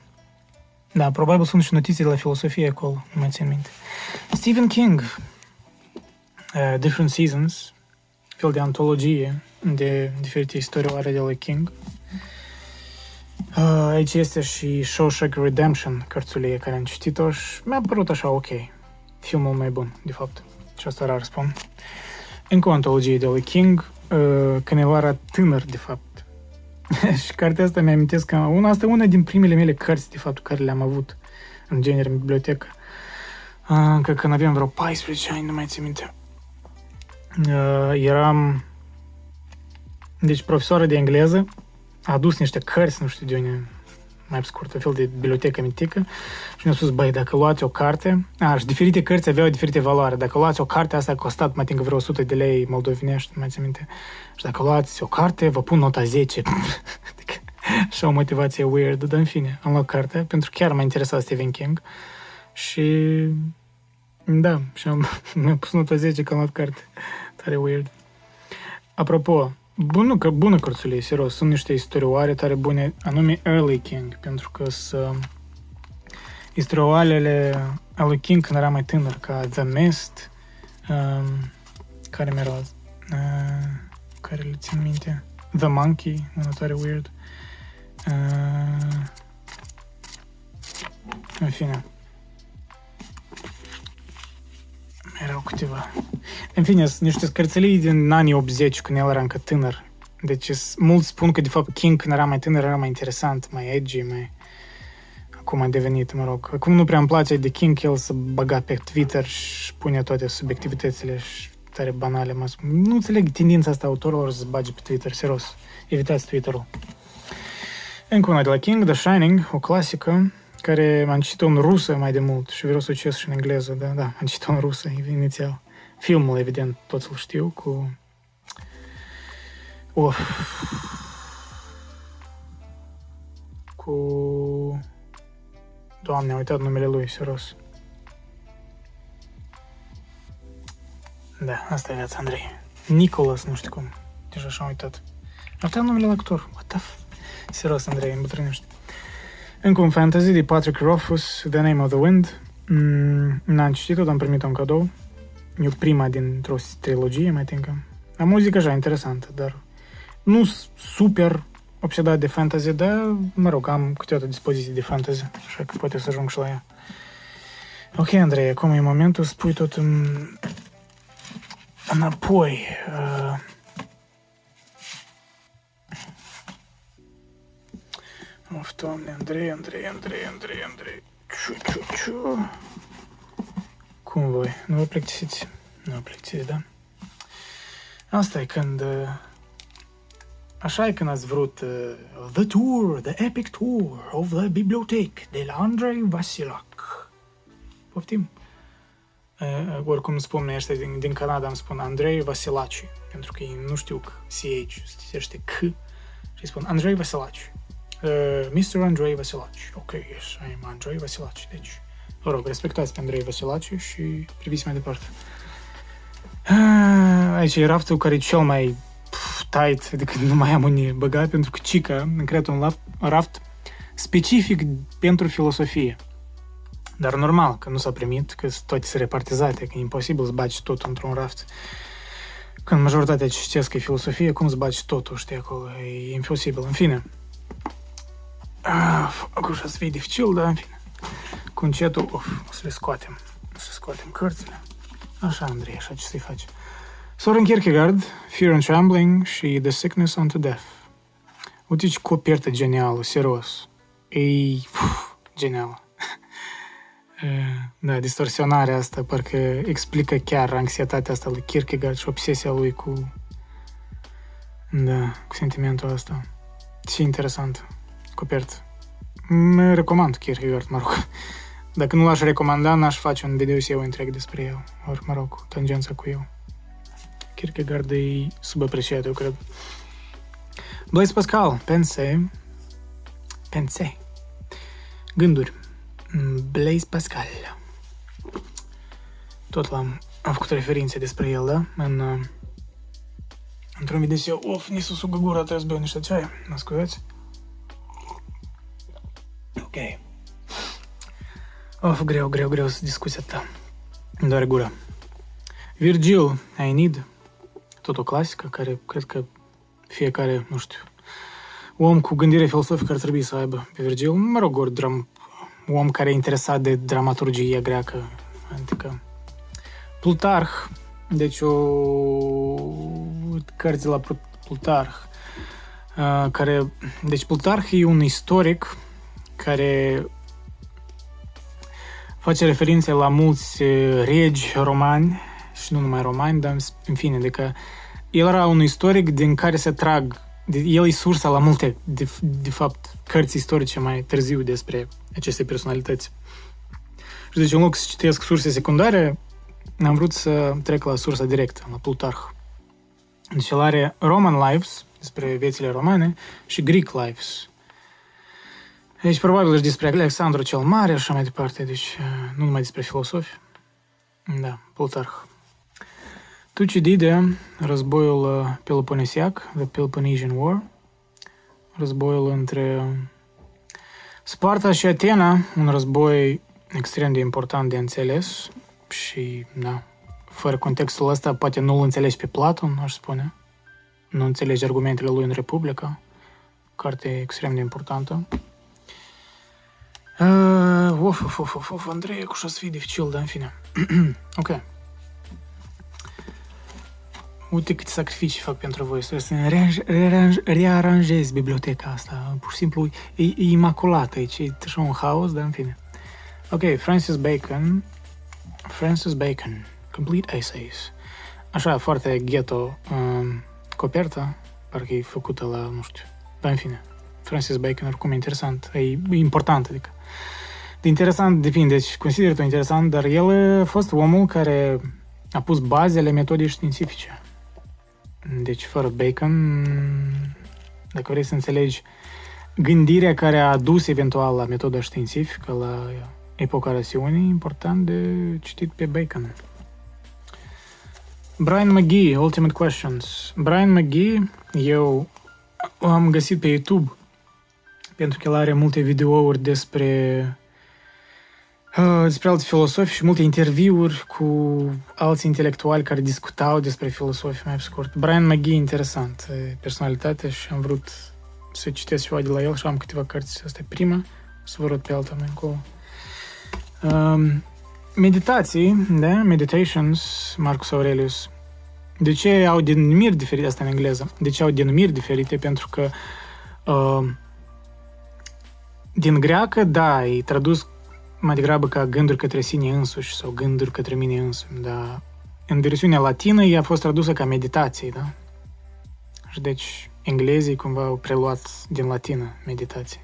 Da, probabil sunt și notițe de la filosofie acolo, nu mai țin minte. Stephen King, uh, Different Seasons, fel de antologie de diferite istorioare de la King. Uh, aici este și Shawshank Redemption, cărțulie care am citit-o și mi-a părut așa ok. Filmul mai bun, de fapt. Și asta rar spun. Încă o antologie de lui King, uh, când el era tânăr, de fapt. [laughs] și cartea asta mi-a amintesc că una, asta e una din primele mele cărți, de fapt, care le-am avut în genere în bibliotecă. Uh, încă când aveam vreo 14 ani, nu mai țin minte. Uh, eram... Deci, profesoară de engleză, a adus niște cărți, nu știu de unde, mai scurt, un fel de bibliotecă mitică și mi-a spus, băi, dacă luați o carte, a, și diferite cărți aveau diferite valoare. Dacă luați o carte, asta a costat, mai tincă vreo 100 de lei moldovenești, mai țin minte. Și dacă luați o carte, vă pun nota 10. [laughs] adică, așa o motivație weird, dar în fine, am luat cartea, pentru că chiar m-a interesat Stephen King și da, și am, [laughs] mi-a pus nota 10 că am luat carte. Tare weird. Apropo, Bună, că bună cărțulie, serios. Sunt niște istorioare tare bune, anume Early King, pentru că sunt istorioarele a lui King când era mai tânăr, ca The Mist, um, care mi uh, care le țin minte, The Monkey, una tare weird. Uh, în fine. Erau câteva. În fine, sunt niște scărțălii din anii 80, când el era încă tânăr. Deci mulți spun că, de fapt, King, când era mai tânăr, era mai interesant, mai edgy, mai... Acum a devenit, mă rog. Acum nu prea îmi place de King, el să băga pe Twitter și pune toate subiectivitățile și tare banale. Mă spun. Nu înțeleg tendința asta autorilor să bage pe Twitter, serios. Evitați Twitter-ul. Încă una de la King, The Shining, o clasică, care am citit-o în rusă mai de mult și vreau să o citesc și în engleză, da, da, am citit-o în rusă inițial. Filmul, evident, tot să-l știu, cu... Of. Cu... Doamne, am uitat numele lui, serios. Da, asta e viața, Andrei. Nicolas, nu știu cum. Deja așa am uitat. Am uitat numele la actor. What the f... Serios, Andrei, îmbătrânești. Încă un fantasy de Patrick Rothfuss, The Name of the Wind. Mm, n-am citit-o, dar am primit-o în cadou. E prima dintr-o trilogie, mai tincă. La muzică așa, interesantă, dar nu super obsedat de fantasy, dar, mă rog, am câteodată dispoziții de fantasy, așa că poate să ajung și la ea. Ok, Andrei, acum e momentul să pui tot în... înapoi. Uh... Of, doamne, Andrei, Andrei, Andrei, Andrei, Andrei. Ciu, ciu, ciu. Cum voi? Nu vă plictisiți? Nu vă plictisiți, da? Asta e când... Uh, așa e când ați vrut uh, The Tour, The Epic Tour of the Bibliothèque de la Andrei Vasilac. Poftim? Uh, oricum spun ăștia din, din Canada, îmi spun Andrei Vasilaci, pentru că ei nu știu CH, se citește C, și spun Andrei Vasilaci. Uh, Mr. Andrei Vasilaci. Ok, yes, I am Andrei Vasilaci. Deci, vă rog, respectați pe Andrei Vasilaci și priviți mai departe. Uh, aici e raftul care e cel mai pf, tight, adică nu mai am unii băgat, pentru că Cica îmi creat un raft, raft specific pentru filosofie. Dar normal că nu s-a primit, că toate sunt repartizate, că e imposibil să baci tot într-un raft. Când majoritatea citesc e filosofie, cum să baci totul, știi, acolo, e imposibil. În fine, Acum să fie dificil, dar în fine. Cu încetul, of, o să le scoatem. O să scoatem cărțile. Așa, Andrei, așa ce să-i faci. Soren Kierkegaard, Fear and Trembling și The Sickness unto Death. Uite ce copertă genială, serios. E uf, genială. [laughs] da, distorsionarea asta parcă explică chiar anxietatea asta lui Kierkegaard și obsesia lui cu da, cu sentimentul ăsta. Ce interesant copertă. Mă recomand Kierkegaard, mă rog. Dacă nu l-aș recomanda, n-aș face un video eu întreg despre el. Ori, mă rog, tangența cu el. Kierkegaard e subapreciat, eu cred. Blaise Pascal, pense, pense, gânduri. Blaise Pascal. Tot l-am am făcut referințe despre el, da? În, uh, într-un video, of, ni se sugă gura, trebuie să beau niște ceai. Mă scuzați? Of, greu, greu, greu să discuția ta. Doar gura. Virgil, I Need, tot o clasică care cred că fiecare, nu știu, om cu gândire filosofică ar trebui să aibă pe Virgil. Mă rog, ori dram, om care e interesat de dramaturgie greacă antică. Plutarh, deci o cărți la Plutarh, uh, care, deci Plutarh e un istoric care face referințe la mulți regi romani și nu numai romani, dar în fine, adică el era un istoric din care se trag, el e sursa la multe, de, de fapt, cărți istorice mai târziu despre aceste personalități. Și deci, în loc să citesc surse secundare, am vrut să trec la sursa directă, la Plutarh. Deci el are Roman Lives, despre viețile romane, și Greek Lives, Aici probabil și despre Alexandru cel Mare și așa mai departe, deci nu numai despre filosofi. Da, Plutarh. Tucidide, războiul Peloponesiac, The Peloponnesian War, războiul între Sparta și Atena, un război extrem de important de înțeles și, da, fără contextul ăsta poate nu-l înțelegi pe Platon, aș spune. Nu înțelegi argumentele lui în Republica, carte extrem de importantă. Uh, of, of, of, of, of, Andrei, cu să fie dificil, dar în fine. ok. uite câte sacrificii fac pentru voi, trebuie să rearanj, rearanj, rearanjezi biblioteca asta, pur și simplu e, e imaculată, e, e așa un haos, dar în fine. Ok, Francis Bacon, Francis Bacon, Complete Essays. Așa, foarte ghetto, um, coperta, parcă e făcută la, nu știu, dar în fine. Francis Bacon, oricum, e interesant, e, e important, adică. De interesant depinde, deci consider tu interesant, dar el a fost omul care a pus bazele metodei științifice. Deci, fără Bacon, dacă vrei să înțelegi gândirea care a adus eventual la metoda științifică, la epoca rațiunii, important de citit pe Bacon. Brian McGee, Ultimate Questions. Brian McGee, eu am găsit pe YouTube pentru că el are multe videouri despre uh, despre alți filosofi și multe interviuri cu alți intelectuali care discutau despre filosofie mai scurt. Brian McGee, interesant personalitate și am vrut să citesc ceva de la el și am câteva cărți. Asta e prima, să vă rog pe alta mai încolo. Um, meditații, da? Meditations, Marcus Aurelius. De ce au denumiri diferite, asta în engleză, de ce au denumiri diferite? Pentru că uh, din greacă, da, e tradus mai degrabă ca gânduri către sine însuși sau gânduri către mine însumi, dar în versiunea latină ea a fost tradusă ca meditație, da? Și deci englezii cumva au preluat din latină meditație.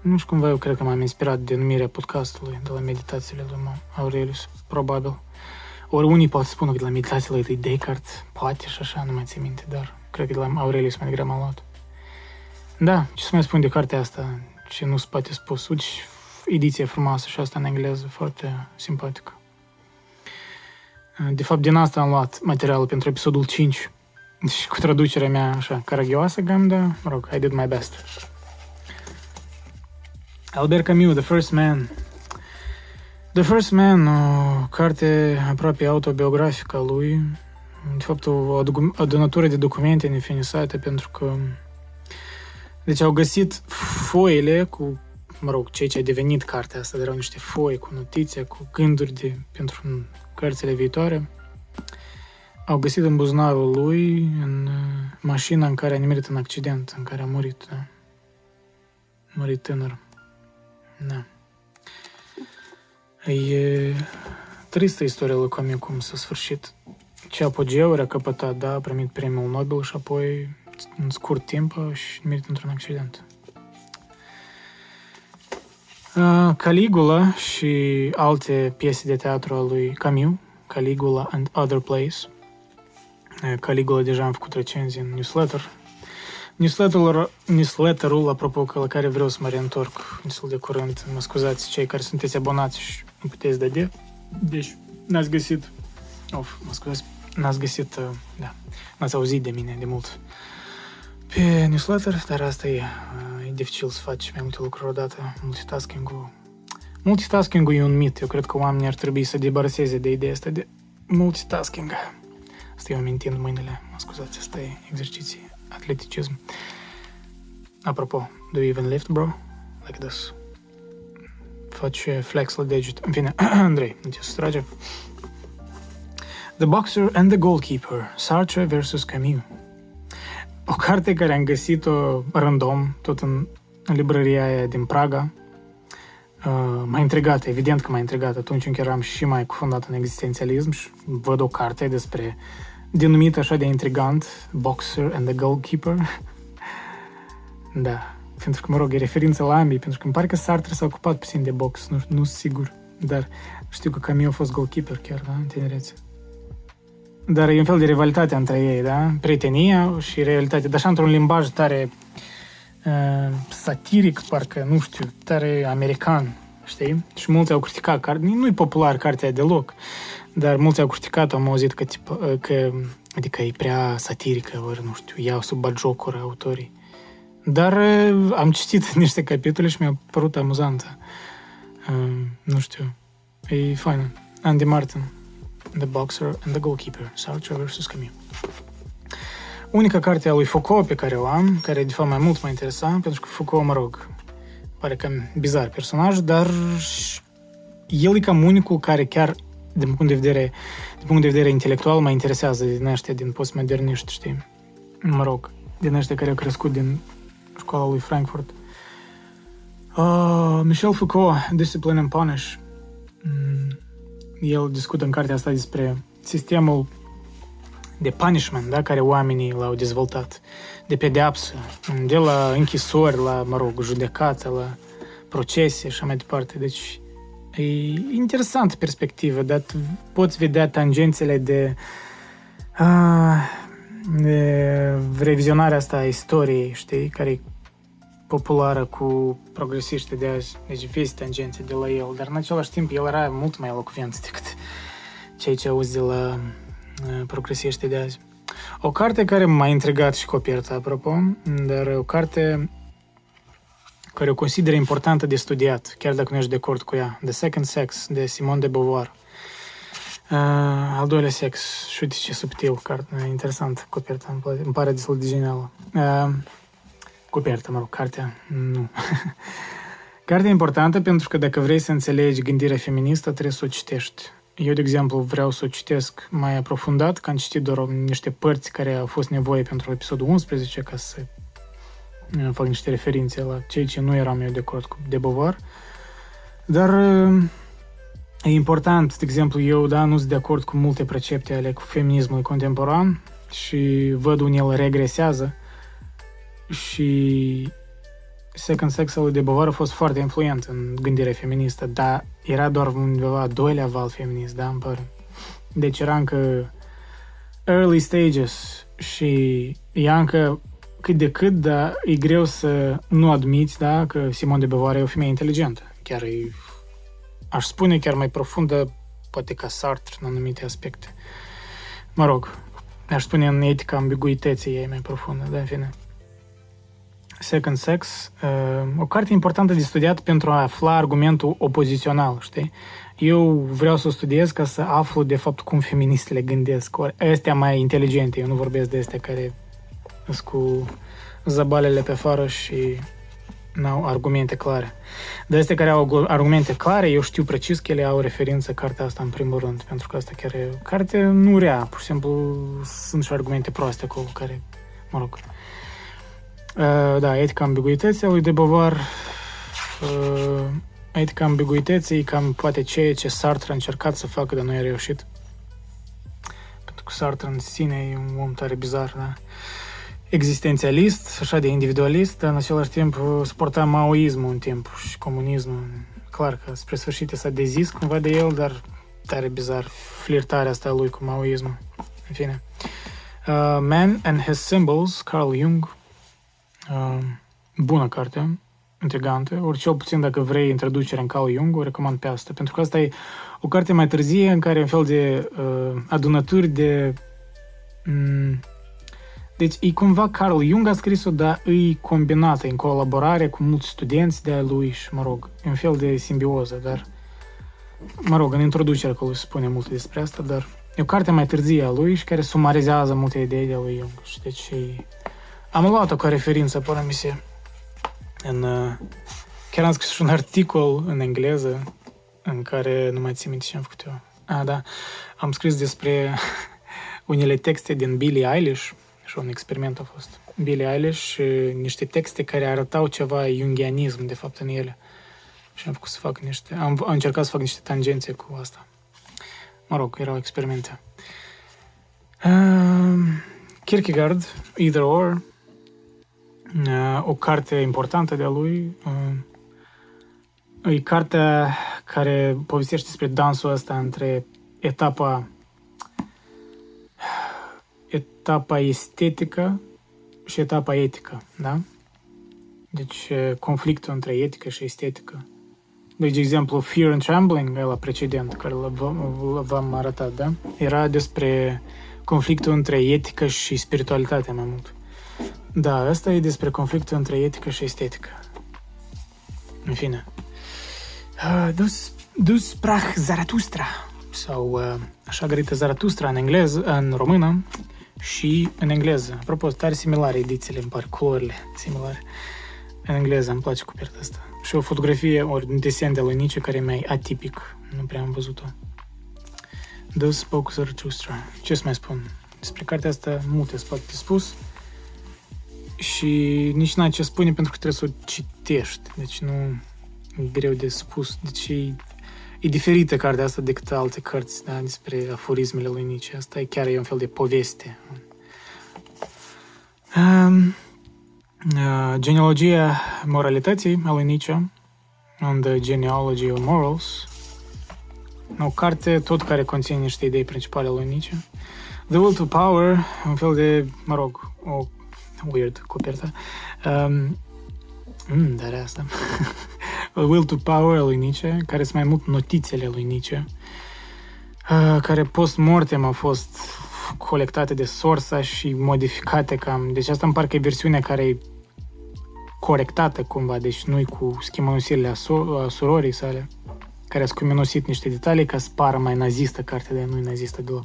Nu știu cumva eu cred că m-am inspirat de numirea podcastului de la meditațiile lui Aurelius, probabil. Ori unii pot spune că de la meditațiile lui Descartes, poate și așa, nu mai țin minte, dar cred că de la Aurelius mai degrabă am luat. Da, ce să mai spun de cartea asta, ce nu se poate spus. Uite, ediție frumoasă și asta în engleză, foarte simpatică. De fapt, din asta am luat materialul pentru episodul 5 și cu traducerea mea așa caragioasă, gam, da, mă rog, I did my best. Albert Camus, The First Man. The First Man, o carte aproape autobiografică a lui, de fapt o adunătură de documente nefinisate pentru că deci au găsit foile cu, mă rog, ceea ce a devenit cartea asta, erau niște foi cu notițe, cu gânduri de, pentru cărțile viitoare. Au găsit în buzunarul lui, în uh, mașina în care a nimerit în accident, în care a murit, da. A murit tânăr. Da. E tristă istoria lui Camus cum s-a sfârșit. Ce apogeuri a căpătat, da, a primit premiul Nobel și apoi în scurt timp și merit într-un accident. Caligula și alte piese de teatru al lui Camus, Caligula and Other Plays. Caligula deja am făcut recenzii în newsletter. Newsletterul, newsletterul, apropo, că la care vreau să mă reîntorc destul de curând, mă scuzați cei care sunteți abonați și nu puteți da de. Deci, n-ați găsit, of, mă scuzați, n-ați găsit, da, n-ați auzit de mine de mult pe newsletter, dar asta e, e dificil să faci mai multe lucruri odată. Multitasking-ul Multitasking-ul e un mit. Eu cred că oamenii ar trebui să debaraseze de ideea asta de multitasking. Asta eu amintind mâinile. Mă scuzați, asta e exerciții, atleticism. Apropo, do you even lift, bro? Like this. Faci flex la deget. În fine, [clears throat] Andrei, nu te sustrage. The Boxer and the Goalkeeper, Sartre versus Camus. O carte care am găsit-o random, tot în, în librăria aia din Praga, uh, m-a intrigat, evident că m-a intrigat. Atunci încă eram și mai cufundat în existențialism și văd o carte despre denumit așa de intrigant, Boxer and the Goalkeeper. [laughs] da, pentru că, mă rog, e referință la ambii, pentru că îmi pare că Sartre s-a ocupat puțin de box, nu, nu sigur, dar știu că Camus a fost goalkeeper chiar, da, în tinerețe. Dar e un fel de rivalitate între ei, da? Prietenia și realitate. Dar așa într-un limbaj tare uh, satiric, parcă, nu știu, tare american, știi? Și mulți au criticat, car- nu-i popular cartea deloc, dar mulți au criticat, am auzit că, tip, uh, că adică e prea satirică, ori nu știu, iau sub bagiocură autorii. Dar uh, am citit [laughs] niște capitole și mi-a părut amuzantă. Uh, nu știu, e faină. Andy Martin. The Boxer and the Goalkeeper, Sartre vs. Camus. Unica carte a lui Foucault pe care o am, care de fapt mai mult mă interesa, pentru că Foucault, mă rog, pare cam bizar personaj, dar el e cam unicul care chiar din punct de vedere, din punct de vedere intelectual, mă interesează din ăștia, din postmoderniști, știi? Mă rog, din ăștia care au crescut din școala lui Frankfurt. Uh, Michel Foucault, Discipline and Punish. Mm, el discută în cartea asta despre sistemul de punishment, da, care oamenii l-au dezvoltat, de pedeapsă, de la închisori, la, mă rog, judecată, la procese și așa mai departe. Deci, e interesant perspectivă, dar poți vedea tangențele de, a, de revizionarea asta a istoriei, știi, care e populară cu progresiști de azi. Deci vezi tangențe de la el, dar în același timp el era mult mai elocvent decât cei ce auzi de la progresiști de azi. O carte care m-a intrigat și coperta, apropo, dar o carte care o consider importantă de studiat, chiar dacă nu ești de acord cu ea. The Second Sex, de Simone de Beauvoir. Uh, al doilea sex, și uite ce subtil, carte, interesant, coperta, îmi, pare, îmi pare destul de genială. Uh, coperta, mă rog, cartea, nu. [laughs] cartea e importantă pentru că dacă vrei să înțelegi gândirea feministă, trebuie să o citești. Eu, de exemplu, vreau să o citesc mai aprofundat, că am citit doar niște părți care au fost nevoie pentru episodul 11 ca să fac niște referințe la cei ce nu eram eu de acord cu de Beauvoir. Dar e important, de exemplu, eu da, nu sunt de acord cu multe precepte ale feminismului contemporan și văd unde el regresează și Second Sex al lui de Beauvoir a fost foarte influent în gândirea feministă, dar era doar undeva doilea val feminist, da, îmi pare. Deci era încă early stages și ea încă cât de cât, dar e greu să nu admiți, da, că Simone de Beauvoir e o femeie inteligentă. Chiar e, aș spune, chiar mai profundă, poate ca Sartre în anumite aspecte. Mă rog, aș spune în etica ambiguității ei mai profundă, dar în fine. Second Sex, uh, o carte importantă de studiat pentru a afla argumentul opozițional, știi? Eu vreau să o studiez ca să aflu de fapt cum feministele gândesc. Astea mai inteligente, eu nu vorbesc de astea care sunt cu zabalele pe afară și n-au argumente clare. De astea care au argumente clare, eu știu precis că ele au referință cartea asta în primul rând, pentru că asta chiar e carte nu rea, pur și simplu sunt și argumente proaste acolo care, mă rog, Uh, da, etica ambiguității a lui de Beauvoir. Uh, etica ambiguității cam poate ceea ce Sartre a încercat să facă, dar nu i-a reușit. Pentru că Sartre în sine e un om tare bizar, da? Existențialist, așa de individualist, dar în același timp suporta maoismul în timp și comunismul. Clar că spre sfârșit s-a dezis cumva de el, dar tare bizar flirtarea asta lui cu maoismul. În fine. Uh, Man and His Symbols, Carl Jung, bună carte, intrigantă, ori cel puțin dacă vrei introducerea în Carl Jung, o recomand pe asta, pentru că asta e o carte mai târzie în care e un fel de uh, adunături de... Um, deci e cumva Carl Jung a scris-o, dar e combinată în colaborare cu mulți studenți de-a lui și, mă rog, e un fel de simbioză, dar mă rog, în introducere acolo se spune multe despre asta, dar e o carte mai târzie a lui și care sumarizează multe idei de lui Jung. Și deci e am luat-o ca referință, până mi se. În, uh, chiar am scris și un articol în engleză în care nu mai țin minte ce am făcut eu. Ah, da. Am scris despre [laughs] unele texte din Billie Eilish și un experiment a fost. Billie Eilish și niște texte care arătau ceva jungianism, de fapt, în ele. Și am făcut să fac niște... Am, am încercat să fac niște tangențe cu asta. Mă rog, erau experimente. Uh, Kierkegaard, Either Or, o carte importantă de-a lui. E cartea care povestește despre dansul ăsta între etapa etapa estetică și etapa etică, da? Deci conflictul între etică și estetică. Deci, de exemplu, Fear and Trembling, la precedent, care v-am arătat, da? Era despre conflictul între etică și spiritualitate mai mult. Da, asta e despre conflictul între etică și estetică. În fine. Uh, dus, dus prach Zaratustra sau uh, așa gărită Zaratustra în engleză, în română și în engleză. Apropo, tare similare edițiile, îmi par culorile similare. În engleză îmi place coperta asta. Și o fotografie, ori un desen de lui Nietzsche care e mai atipic. Nu prea am văzut-o. The Spoke Zarathustra. Ce să mai spun? Despre cartea asta multe se poate spus și nici n-ai ce spune pentru că trebuie să o citești. Deci nu e greu de spus. Deci e, e diferită cartea asta decât alte cărți da, despre aforismele lui Nietzsche. Asta e chiar e un fel de poveste. Um, uh, genealogia moralității a lui Nietzsche on the Genealogy of Morals o carte tot care conține niște idei principale lui Nietzsche. The Will to Power, un fel de, mă rog, o weird copertă. Um, mm, dar asta. [laughs] The Will to Power al lui Nietzsche, care sunt mai mult notițele lui Nietzsche, uh, care post-mortem au fost colectate de sorsa și modificate cam. Deci asta îmi parcă e versiunea care e corectată cumva, deci nu-i cu schimonusirile a, so- a surorii sale care a scuminosit niște detalii ca să pară mai nazistă cartea, dar nu e nazistă deloc.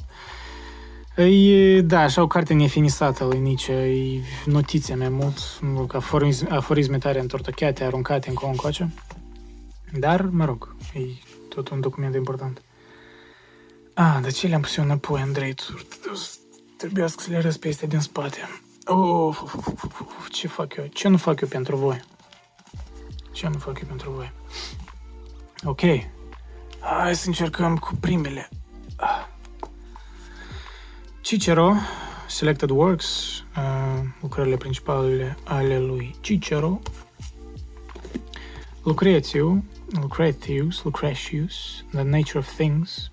E, da, așa o carte nefinisată lui Nietzsche, e notițe mai mult, aforisme, aforisme tare întortocheate, aruncate în încoace. Dar, mă rog, e tot un document important. Ah, de ce le-am pus eu înapoi, Andrei? Trebuia să le arăs pe astea din spate. Oh, ce fac eu? Ce nu fac eu pentru voi? Ce nu fac eu pentru voi? Ok. Hai să încercăm cu primele. Cicero, Selected Works, uh, lucrările principale ale lui Cicero, Lucrețiu, Lucretius, Lucretius, The Nature of Things,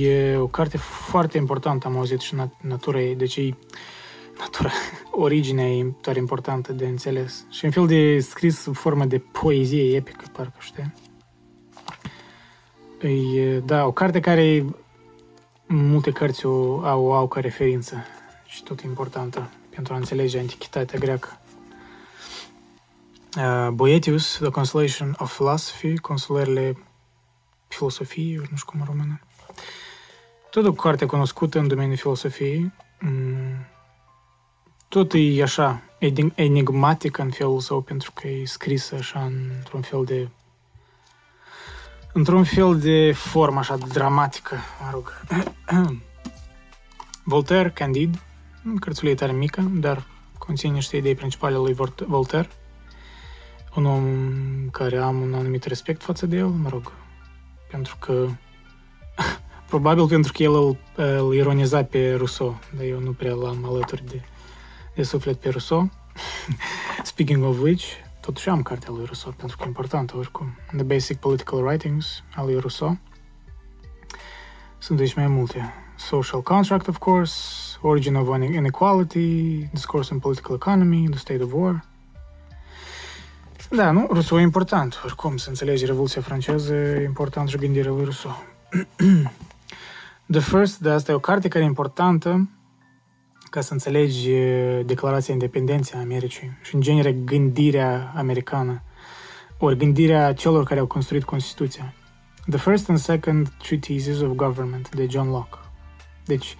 E o carte foarte importantă, am auzit, și nat- natura ei, deci e natura, [laughs] originea e tare importantă de înțeles. Și un fel de scris sub formă de poezie epică, parcă știi. E, da, o carte care multe cărți o au, o au ca referință și tot importantă pentru a înțelege antichitatea greacă. Uh, Boetius, The Consolation of Philosophy, consolările filosofiei, nu știu cum în română. Tot o carte cunoscută în domeniul filosofiei. Mm, tot e așa, enigmatic în felul său, pentru că e scrisă așa într-un fel de într-un fel de formă așa dramatică, mă rog. [clears throat] Voltaire, Candide, cărțulie tare mică, dar conține niște idei principale lui Voltaire. Un om care am un anumit respect față de el, mă rog, pentru că [laughs] probabil pentru că el îl, îl ironiza pe Rousseau, dar eu nu prea l-am alături de, de suflet pe Rousseau. [laughs] Speaking of which, totuși am cartea lui Rousseau, pentru că e importantă oricum. The Basic Political Writings al lui Rousseau. Sunt aici mai multe. Social Contract, of course, Origin of Inequality, Discourse on Political Economy, The State of War. Da, nu? Rousseau e important. Oricum, să înțelegi Revoluția franceză, e important și gândirea lui Rousseau. [clears throat] The First, de asta e o carte care e importantă ca să înțelegi Declarația Independenței a Americii și, în genere, gândirea americană, ori gândirea celor care au construit Constituția. The First and Second Treatises of Government de John Locke. Deci,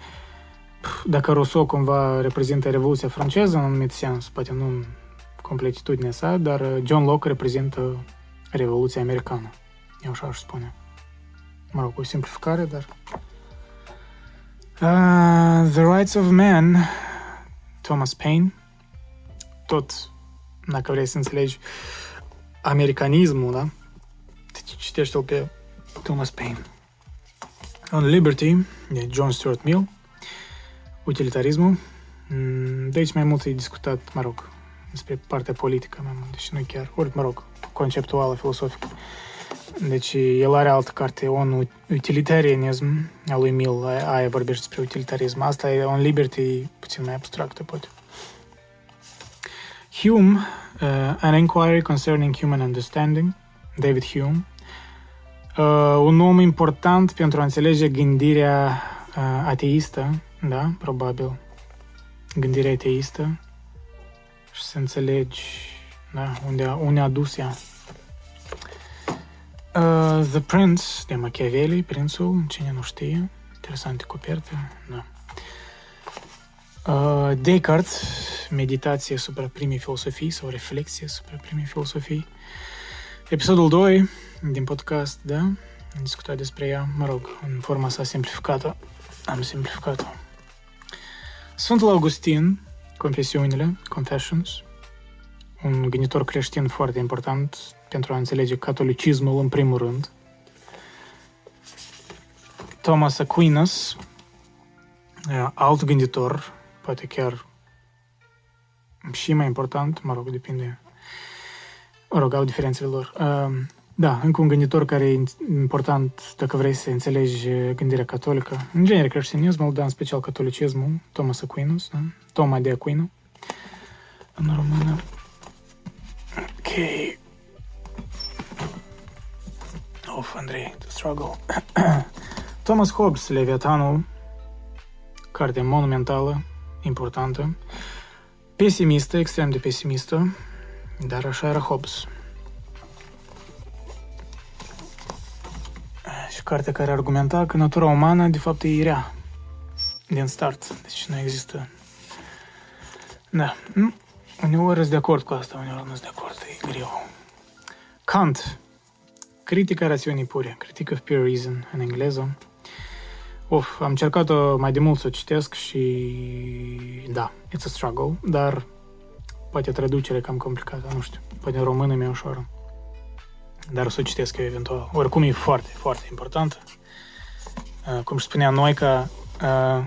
dacă Rousseau cumva reprezintă Revoluția franceză în un anumit sens, poate nu în completitudinea sa, dar John Locke reprezintă Revoluția americană. Eu așa aș spune. Mă rog, o simplificare, dar Uh, the Rights of Man, Thomas Paine, tot, dacă vrei să înțelegi americanismul, da? Deci citește-l pe Thomas Paine. On Liberty, de John Stuart Mill, utilitarismul, mm, de aici mai mult e discutat, mă rog, despre partea politică mai mult, deci nu chiar, ori, mă rog, conceptuală, filosofică. Deci el are altă carte, un utilitarianism a lui Mill, aia vorbește despre utilitarism. Asta e un liberty puțin mai abstractă, poate. Hume, uh, An Inquiry Concerning Human Understanding, David Hume, uh, un om important pentru a înțelege gândirea uh, ateistă, da, probabil, gândirea ateistă și să înțelegi da, unde, unde a dus ea. Uh, The Prince de Machiavelli, Prințul, cine nu știe, interesante coperte, da. Uh, Descartes, meditație asupra primei filosofii sau reflexie asupra primei filosofii. Episodul 2 din podcast, da? Am discutat despre ea, mă rog, în forma sa simplificată. Am simplificat-o. Sfântul Augustin, Confesiunile, Confessions, un gânditor creștin foarte important pentru a înțelege catolicismul în primul rând. Thomas Aquinas, alt gânditor, poate chiar și mai important, mă rog, depinde, mă rog, au diferențele lor. Da, încă un gânditor care e important dacă vrei să înțelegi gândirea catolică. În genere creștinismul, dar în special catolicismul, Thomas Aquinas, da? Toma de Aquino, în română. Ok. Of, Andrei, the struggle. [clears throat] Thomas Hobbes, Leviatanul, carte monumentală, importantă, pesimistă, extrem de pesimistă, dar așa era Hobbes. Și cartea care argumenta că natura umană, de fapt, e rea din start. Deci nu există... Da. Uneori sunt de acord cu asta, uneori nu sunt de acord. E greu. Kant. Critica rațiunii pure. Critic of pure reason în engleză. Of, am încercat mai de mult să o citesc și da, it's a struggle, dar poate traducerea cam complicată, nu știu, poate în română mi-e ușoară. Dar o să o citesc eu eventual. Oricum e foarte, foarte importantă. Uh, cum spunea noi că uh,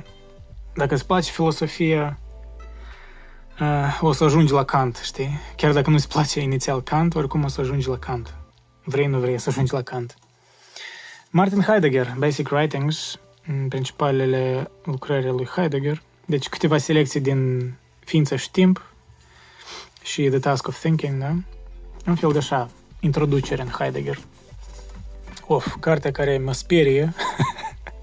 dacă îți place filosofia, uh, o să ajungi la Kant, știi? Chiar dacă nu-ți place inițial Kant, oricum o să ajungi la Kant. Vrei, nu vrei să ajungi la Kant. Martin Heidegger, Basic Writings, principalele lucrări lui Heidegger, deci câteva selecții din Ființă și Timp și The Task of Thinking, da? Un fel de așa, introducere în Heidegger. Of, cartea care mă sperie,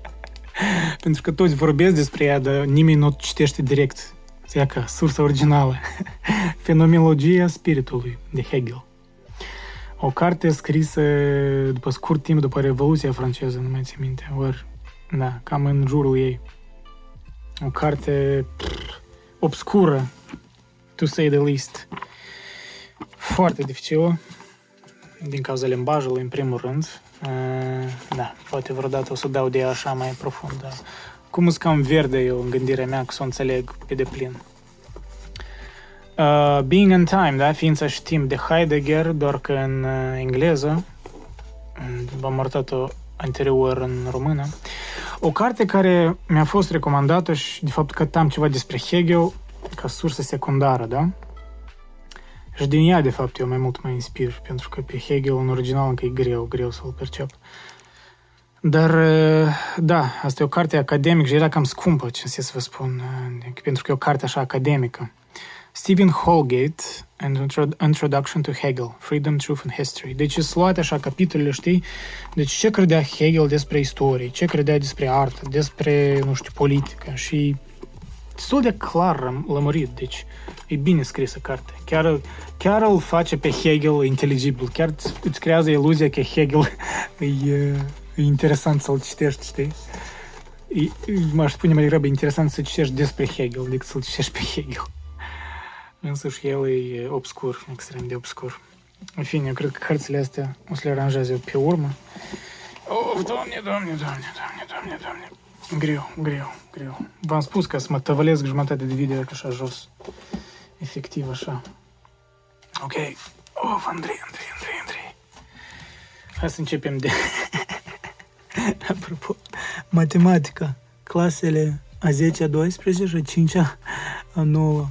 [laughs] pentru că toți vorbesc despre ea, dar nimeni nu citește direct. Ia ca sursa originală. [laughs] Fenomenologia spiritului, de Hegel. O carte scrisă după scurt timp după Revoluția franceză, nu mai țin minte, ori da, cam în jurul ei. O carte pff, obscură, to say the least. Foarte dificilă, din cauza limbajului, în primul rând. Da, poate vreodată o să dau de ea așa mai profund, dar cum sunt cam verde eu în gândirea mea, că să o înțeleg pe deplin. Uh, Being in Time, da, ființa și timp de Heidegger, doar că în uh, engleză, v-am arătat-o anterior în română. O carte care mi-a fost recomandată și de fapt că am ceva despre Hegel ca sursă secundară, da? Și din ea, de fapt, eu mai mult mă inspir, pentru că pe Hegel în original încă e greu, greu să-l percep. Dar, da, asta e o carte academică și era cam scumpă, ce să vă spun, pentru că e o carte așa academică. Stephen Holgate and Introduction to Hegel, Freedom, Truth and History. Deci sunt luate așa capitolele, știi? Deci ce credea Hegel despre istorie, ce credea despre artă, despre, nu știu, politică și destul de clar lămurit, deci e bine scrisă carte. Chiar, chiar îl face pe Hegel inteligibil, chiar îți creează iluzia că Hegel [laughs] e, e interesant să-l citești, știi? E, m-aș spune mai degrabă interesant să citești despre Hegel decât să-l citești pe Hegel. Însăși el e obscur, extrem de obscur. În fine, eu cred că cărțile astea o să le aranjez eu pe urmă. Of, doamne, doamne, doamne, doamne, doamne, doamne. Greu, greu, greu. V-am spus că să mă tăvălesc jumătate de video așa jos. Efectiv așa. Ok. Of, Andrei, Andrei, Andrei, Andrei. Hai să începem de... Apropo, matematica. Clasele a 10 a 12 a 5 a 9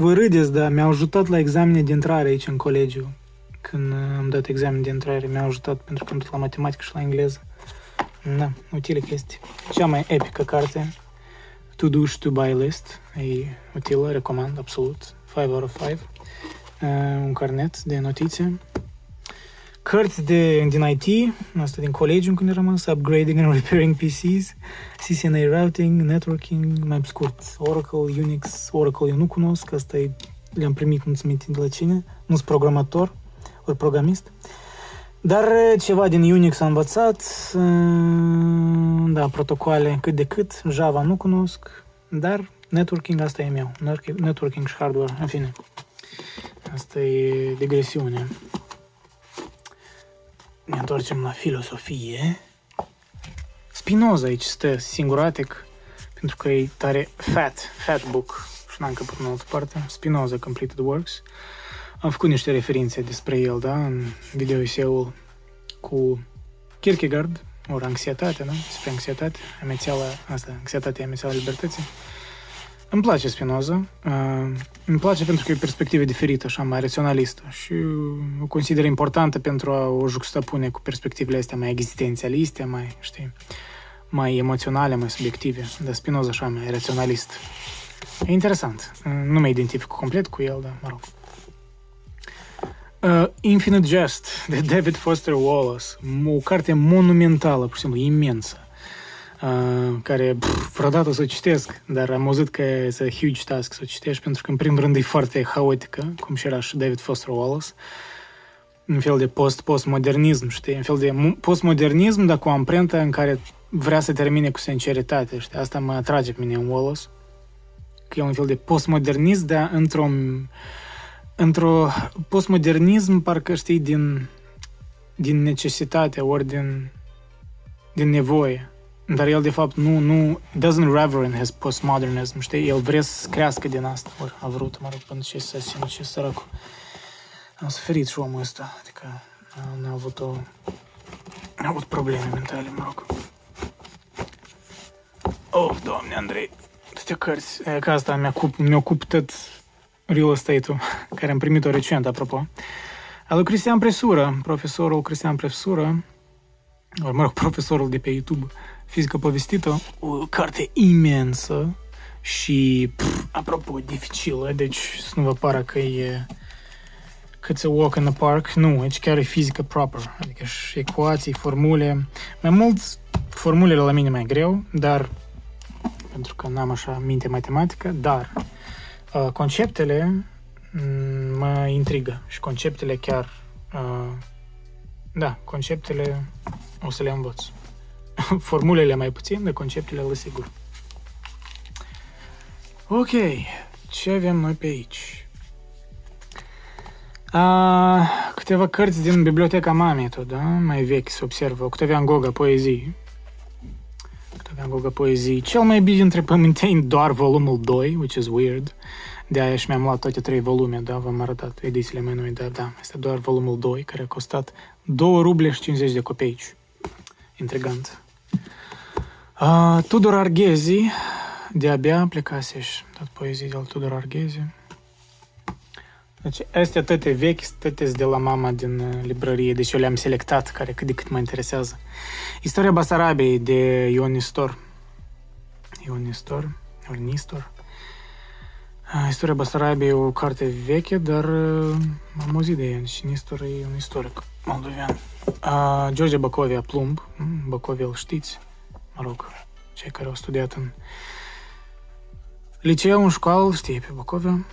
Vă râdeți, dar mi-au ajutat la examene de intrare aici în colegiu. Când am dat examen de intrare, mi-au ajutat pentru că am dat la matematică și la engleză. Da, utilă chestie. Cea mai epică carte, To Do și To Buy List, e utilă, recomand, absolut. 5 out of 5. Uh, un carnet de notițe cărți de, din IT, asta din colegiu când eram rămas, upgrading and repairing PCs, CCNA routing, networking, mai scurt, Oracle, Unix, Oracle eu nu cunosc, asta e, le-am primit, nu-ți de la cine, nu sunt programator, ori programist. Dar ceva din Unix am învățat, da, protocoale cât de cât, Java nu cunosc, dar networking asta e meu, networking și hardware, în fine. Asta e digresiune. Ne întoarcem la filosofie. Spinoza aici stă singuratic, pentru că e tare fat, fat book și n-am încăput în altă parte. Spinoza Completed Works. Am făcut niște referințe despre el, da, în video cu Kierkegaard, ori anxietate, da, despre anxietate, amețeala, asta, anxietatea, amețeala libertății. Îmi place Spinoza. Uh, îmi place pentru că e o perspectivă diferită, așa, mai raționalistă și o consider importantă pentru a o juxtapune cu perspectivele astea mai existențialiste, mai, știi, mai emoționale, mai subiective. Dar Spinoza așa, mai raționalist. E interesant. Uh, nu mă identific complet cu el, dar mă rog. Uh, Infinite Jest de David Foster Wallace. O carte monumentală, pur și simplu, imensă care pf, vreodată să o citesc, dar am auzit că e a huge task să o citești, pentru că, în primul rând, e foarte haotică, cum și era și David Foster Wallace. Un fel de post-postmodernism, știi? Un fel de postmodernism, dar cu o amprentă în care vrea să termine cu sinceritate, știi? Asta mă atrage pe mine în Wallace. Că e un fel de postmodernism, dar într-o într-o postmodernism parcă știi din din necesitate ori din din nevoie dar el, de fapt, nu, nu, doesn't revel in his postmodernism, știi? El vrea să crească din asta, ori a vrut, mă rog, până ce să se ce săracul. Am suferit și omul ăsta, adică n-a avut o... a avut probleme mentale, mă rog. Oh, doamne, Andrei, te cărți, e că asta mi-a cup, mi ocup tot real estate-ul, [laughs] care am primit-o recent, apropo. Al lui Cristian Presură, profesorul Cristian Presură, ori, mă rog, profesorul de pe YouTube, Fizică povestită, o carte imensă și, pf, apropo, dificilă, deci să nu vă pară că e că it's a walk in the park. Nu, aici chiar e fizică proper, adică și ecuații, formule. Mai mult, formulele la mine mai greu, dar pentru că n-am așa minte matematică, dar uh, conceptele mm, mă intrigă și conceptele chiar uh, da, conceptele o să le învăț. [laughs] formulele mai puțin, de conceptele le sigur. Ok, ce avem noi pe aici? A, câteva cărți din biblioteca mamei tot, da? Mai vechi se observă. Octavian Goga, poezii. Octavian Goga, poezii. Cel mai bine dintre pământeni doar volumul 2, which is weird. De aia și mi-am luat toate trei volume, da? V-am arătat edițiile mai noi, da, da. Este doar volumul 2, care a costat 2 ruble și 50 de copeici. Intrigant. Uh, Tudor Arghezi, de-abia plecase și tot poezii de Tudor Arghezi. Deci, astea toate vechi, toate de la mama din uh, librărie, deci eu le-am selectat, care cât de cât mă interesează. Istoria Basarabiei de Ion Nistor. Ion Nistor, ori Nistor. Uh, Istoria Basarabiei e o carte veche, dar uh, am auzit de ea și Nistor e un istoric moldovean. Uh, George Bacovia, Plumb, mm, Bacovia îl știți, mă rog, cei care au studiat în liceu, în școală, știe pe Bacovia.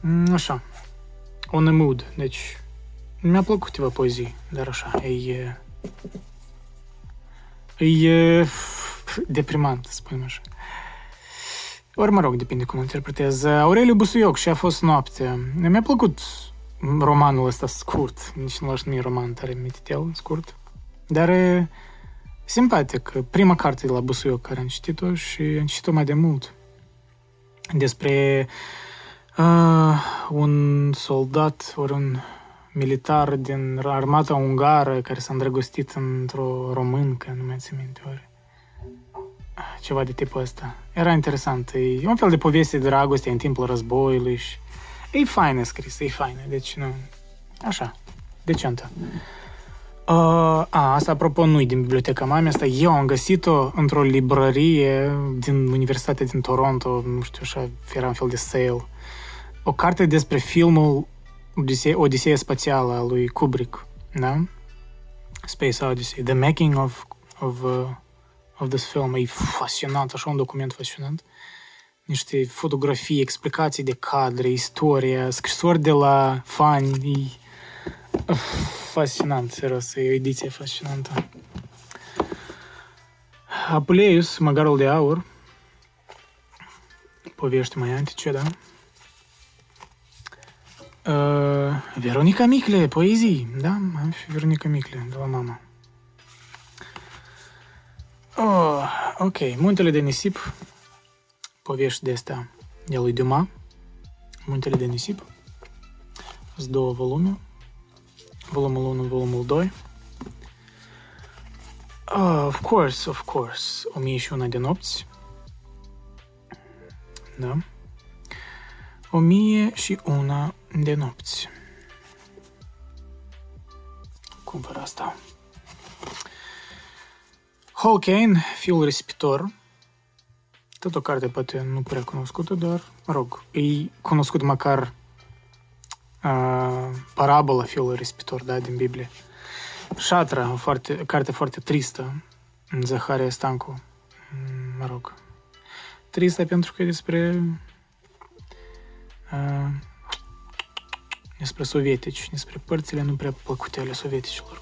Mm, așa, On a Mood, deci mi-a plăcut câteva poezii, dar așa, e... E deprimant, să spunem așa. Ori, mă rog, depinde cum interpretez. Aureliu Busuioc și a fost noapte. Mi-a plăcut romanul ăsta scurt, nici nu l-aș numi roman tare mititel, scurt, dar e simpatic. Prima carte de la Busuioc care am citit-o și am citit-o mai de mult despre uh, un soldat ori un militar din armata ungară care s-a îndrăgostit într-o româncă, nu mai țin minte ori. Ceva de tipul ăsta. Era interesant. E un fel de poveste de dragoste în timpul războiului și E faină scris, e faină, deci nu... Așa, decentă. Uh, a, asta apropo nu din biblioteca mamei, asta eu am găsit-o într-o librărie din Universitatea din Toronto, nu știu așa, era un fel de sale. O carte despre filmul Odisee, Odiseea spațială a lui Kubrick, da? Space Odyssey, The Making of, of, uh, of this film. E fascinant, așa un document fascinant. Uh, niște fotografii, explicații de cadre, istoria, scrisori de la fani. E fascinant, serios, e o ediție fascinantă. Apuleius, Măgarul de Aur, povești mai antice, da? Uh, Veronica Micle, poezii. Da, am și Veronica Micle, de la mama. Oh, ok, Muntele de Nisip, povești de astea de lui Duma. Muntele de Nisip. Sunt două volume. Volumul 1, volumul 2. Uh, of course, of course. O mie și una de nopți. Da. O mie și una de nopți. Cumpăr asta. Hawkane, fiul risipitor. Tot o carte poate nu prea cunoscută, dar, mă rog, e cunoscut măcar uh, parabola fiului risipitor, da, din Biblie. Șatra, o foarte, carte foarte tristă, Zaharia Stancu, mă rog. Tristă pentru că e despre uh, despre sovietici, despre părțile nu prea plăcute ale sovieticilor.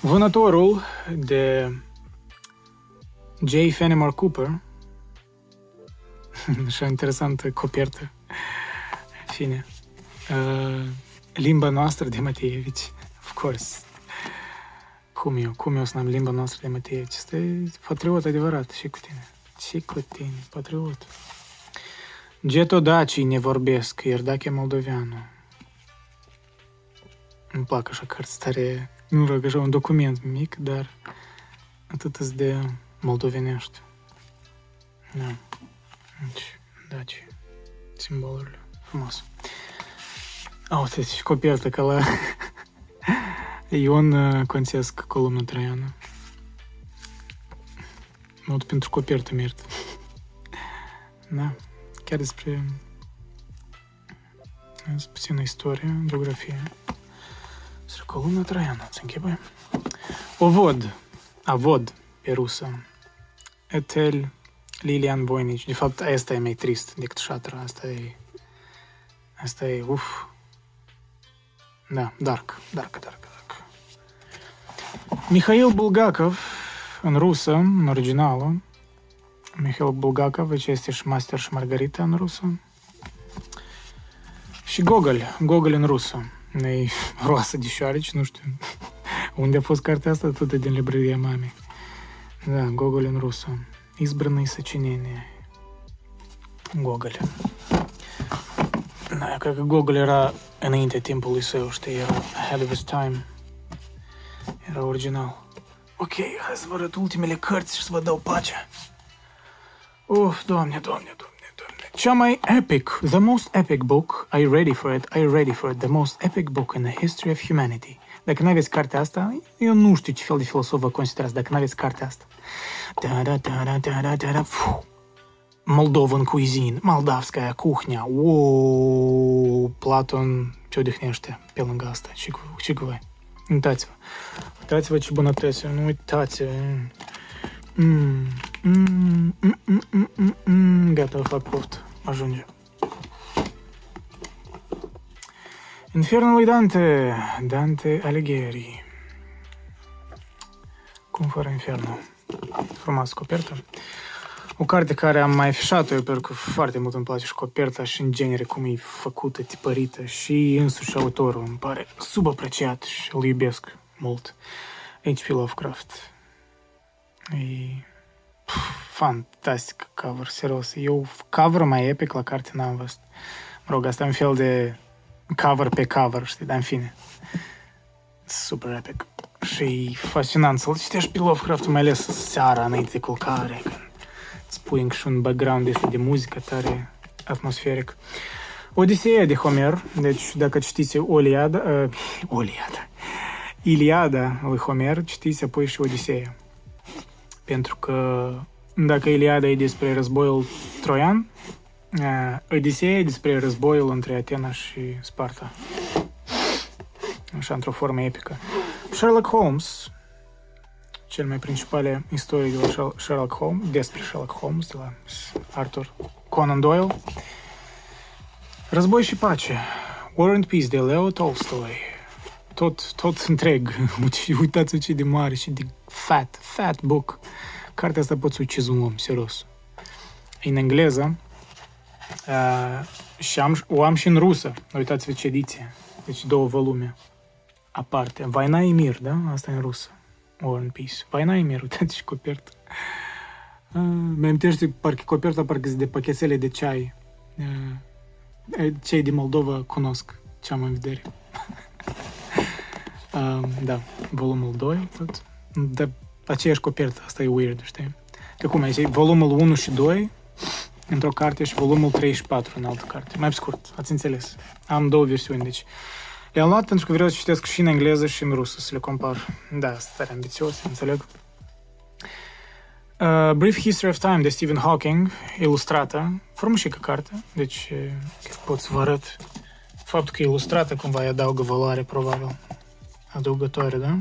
Vânătorul de J. Fenimore Cooper, [laughs] așa interesantă copertă, fine, uh, limba noastră de Matievici, of course. Cum eu, cum eu să n-am limba noastră de Matievici? Este patriot adevărat și cu tine. Și cu tine, patriot. Getodacii ne vorbesc, Ierdache Moldoveanu. Îmi plac așa cărți tare, nu rog, așa un document mic, dar atât de moldovenești. Da. Deci, daci, simbolurile. Frumos. A, uite, și copertă ca la Ion Conțesc, columna Traiană. Mult pentru copertă merită. Da chiar despre puțină istorie, geografie. Despre columna Traiană, îți închipui? O văd, a văd pe rusă. Etel Lilian Voinici. De fapt, asta e mai trist decât șatra. Asta e... Asta Уф. Да, Дарк, Дарк, Дарк, Дарк. Михаил Булгаков, он руса, оригинала. Михаил Булгаков, и честишь мастер Маргарита, он руса. Гоголь, Гоголь, Gogol în rusă. E roasă de șoareci, nu știu unde a fost cartea asta, tot din librăria Избранные сочинения. Гоголь. Da, eu cred că Gogol era înainte timpului său, știi, era ahead of his time. Era original. Ok, hai să vă arăt ultimele cărți și să vă dau pace. Uf, doamne, doamne, doamne, doamne. Cea mai epic, the most epic book, are you ready for it? Are you ready for it? The most epic book in the history of humanity. Dacă nu aveți cartea asta, eu nu știu ce fel de filosof vă considerați dacă nu aveți cartea asta. Da, da, da, da, da, da, da, da. Moldovan cuisine, moldavskая кухня. Ce bunătăți. Nu uitați. Mm, mm, mm, mm, mm, mm, mm. Gata, fac poftă. Ajunge. Infernul lui Dante, Dante Alighieri. Cum fără infernul? Frumoasă copertă. O carte care am mai afișat-o eu pentru că foarte mult îmi place și coperta și în genere cum e făcută, tipărită și însuși autorul îmi pare subapreciat și îl iubesc mult. H.P. Lovecraft. E fantastic cover, serios. Eu cover mai epic la carte n-am văzut. Mă rog, asta e un fel de cover pe cover, știi, dar în fine. Super epic. Și fascinant să-l citești pe Lovecraft, mai ales seara înainte de culcare, când îți pui și un background este de muzică tare atmosferic. Odiseea de Homer, deci dacă citiți Oliada, uh, [laughs] Oliada, Iliada lui Homer, citiți apoi și Odiseea. Pentru că dacă Iliada e despre războiul troian, Odiseea e despre războiul între Atena și Sparta. Așa, într-o formă epică. Sherlock Holmes, cel mai principale istorie de la Sherlock Holmes, despre Sherlock Holmes, de la Arthur Conan Doyle. Război și pace. War and Peace de Leo Tolstoy. Tot, tot întreg. [laughs] Uitați ce de mare și de fat, fat book. Cartea asta poți ucizi un om, serios. În engleză, uh, Și am, o am și în rusă. Uitați-vă ce ediție. Deci două volume aparte. Vaina e mir, da? Asta e în rusă. War and Peace. Vaina e mir, uitați [laughs] și copertă. Uh, mi-amintește, parcă coperta parcă de pachetele de ceai. Uh, cei din Moldova cunosc ce am în vedere. uh, [laughs] da, volumul 2, tot. De aceeași copertă, asta e weird, știi? De cum ai zis, volumul 1 și 2 într-o carte și volumul 3 și 4 în altă carte. Mai scurt, ați înțeles. Am două versiuni, deci le-am luat pentru că vreau să citesc și în engleză și în rusă, să le compar. Da, asta tare ambițios, înțeleg. Uh, Brief History of Time de Stephen Hawking, ilustrată, frumușică carte, deci pot să vă arăt faptul că e ilustrată cumva îi adaugă valoare, probabil, adăugătoare, da?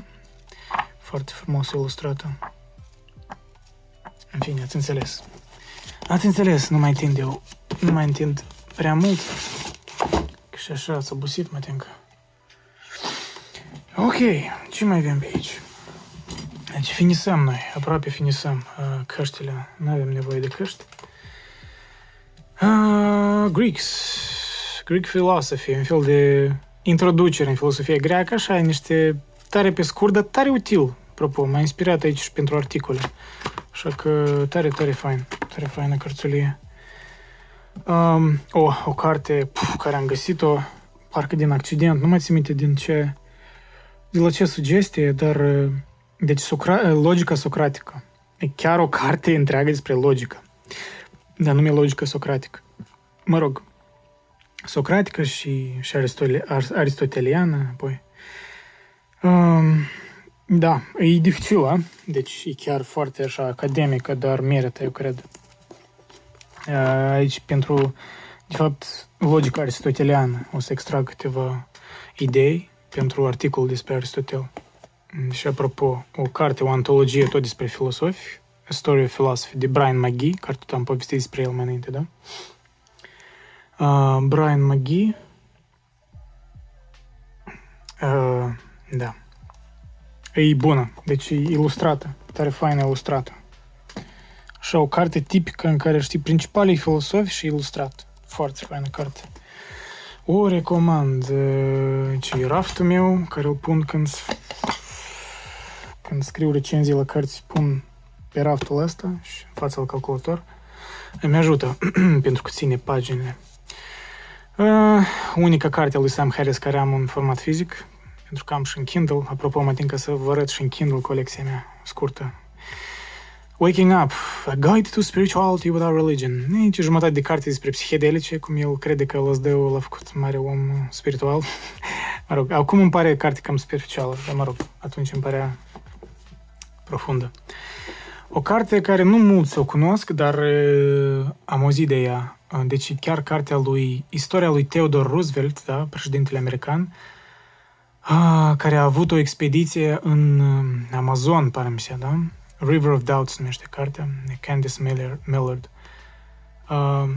Foarte frumos ilustrată. În fine, ați înțeles. Ați înțeles, nu mai întind eu, nu mai întind prea mult. Că și așa ați obosit, mă tem Ok, ce mai avem pe aici? Deci finisăm noi, aproape finisăm uh, căștile. Nu avem nevoie de căști. Uh, Greeks. Greek philosophy, un fel de introducere în filosofia greacă, așa, niște tare pe scurt, dar tare util, apropo, m-a inspirat aici și pentru articole. Așa că tare, tare fain, tare faină cărțulie. Um, o, o carte puf, care am găsit-o, parcă din accident, nu mai țin minte din ce, de la ce sugestie, dar deci Socra- logica socratică. E chiar o carte întreagă despre logică. Dar nume logică socratică. Mă rog, socratică și, și aristoteliană, apoi. Um, da, e dificilă, deci e chiar foarte așa academică, dar merită, eu cred. Aici, pentru, de fapt, logica aristoteliană, o să extrag câteva idei pentru articol despre Aristotel. Și apropo, o carte, o antologie tot despre filosofi, A Story of Philosophy, de Brian McGee, care tot am povestit despre el mai înainte, da? Uh, Brian McGee. Uh, da. E bună, deci e ilustrată, tare faină ilustrată. Așa, o carte tipică în care știi principalii filosofi și ilustrat. Foarte faină carte. O recomand. Ce e raftul meu, care îl pun când, când scriu recenzii la cărți, pun pe raftul ăsta și în fața la calculator. Îmi ajută [clears throat] pentru că ține paginile. Uh, unica carte a lui Sam Harris care am în format fizic, pentru că am și în Kindle. Apropo, mă că să vă arăt și în Kindle colecția mea scurtă. Waking Up, A Guide to Spirituality Without Religion. E ce jumătate de carte despre psihedelice, cum el crede că LSD-ul l-a făcut mare om spiritual. [laughs] mă rog, acum îmi pare carte cam spirituală, dar mă rog, atunci îmi părea profundă. O carte care nu mulți o cunosc, dar uh, am auzit de ea. Deci chiar cartea lui, istoria lui Theodore Roosevelt, da, președintele american, a, care a avut o expediție în Amazon, pare mi se, da? River of Doubt se numește cartea, de Candice Millard. Uh,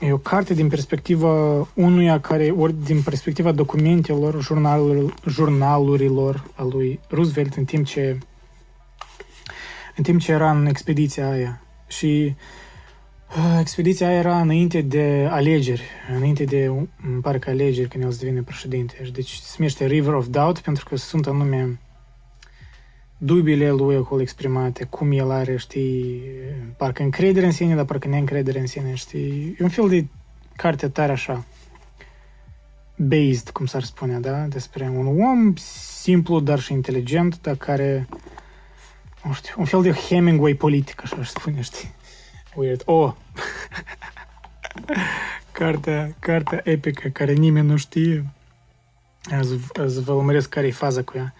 e o carte din perspectiva unuia care, ori din perspectiva documentelor, jurnalurilor, jurnalurilor a lui Roosevelt în timp ce în timp ce era în expediția aia. Și uh, expediția aia era înainte de alegeri, înainte de, îmi pare că alegeri când el să devine președinte. Deci se numește River of Doubt pentru că sunt anume dubiile lui acolo exprimate, cum el are, știi, parcă încredere în sine, dar parcă neîncredere în sine, știi. E un fel de carte tare așa, based, cum s-ar spune, da? Despre un om simplu, dar și inteligent, dar care, nu știu, un fel de Hemingway politic, așa aș spune, știi. Weird. Oh! [laughs] cartea, cartea epică, care nimeni nu știe. Azi, azi vă urmăresc care e faza cu ea.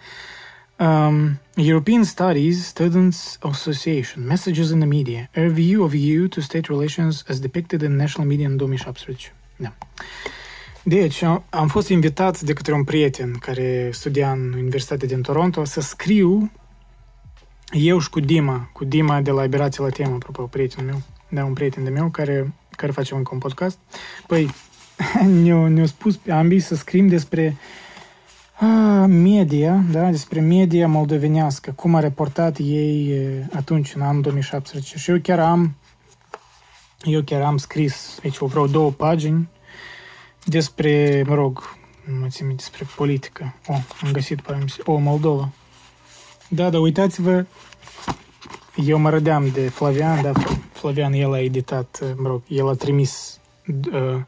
Um, European Studies Students Association Messages in the Media A Review of EU to State Relations as Depicted in National Media în 2017. Da. Deci, am fost invitat de către un prieten care studia în Universitatea din Toronto să scriu eu și cu Dima, cu Dima de la Iberație la temă, apropo, prietenul meu, da, un prieten de meu care, care face încă un podcast. Păi, [laughs] ne-au ne spus pe ambii să scrim despre media, da, despre media moldovenească, cum a reportat ei atunci, în anul 2017. Și eu chiar am, eu chiar am scris aici vreo două pagini despre, mă rog, mă țin despre politică. O, am găsit pe O, Moldova. Da, da, uitați-vă, eu mă rădeam de Flavian, da, Flavian, el a editat, mă rog, el a trimis uh,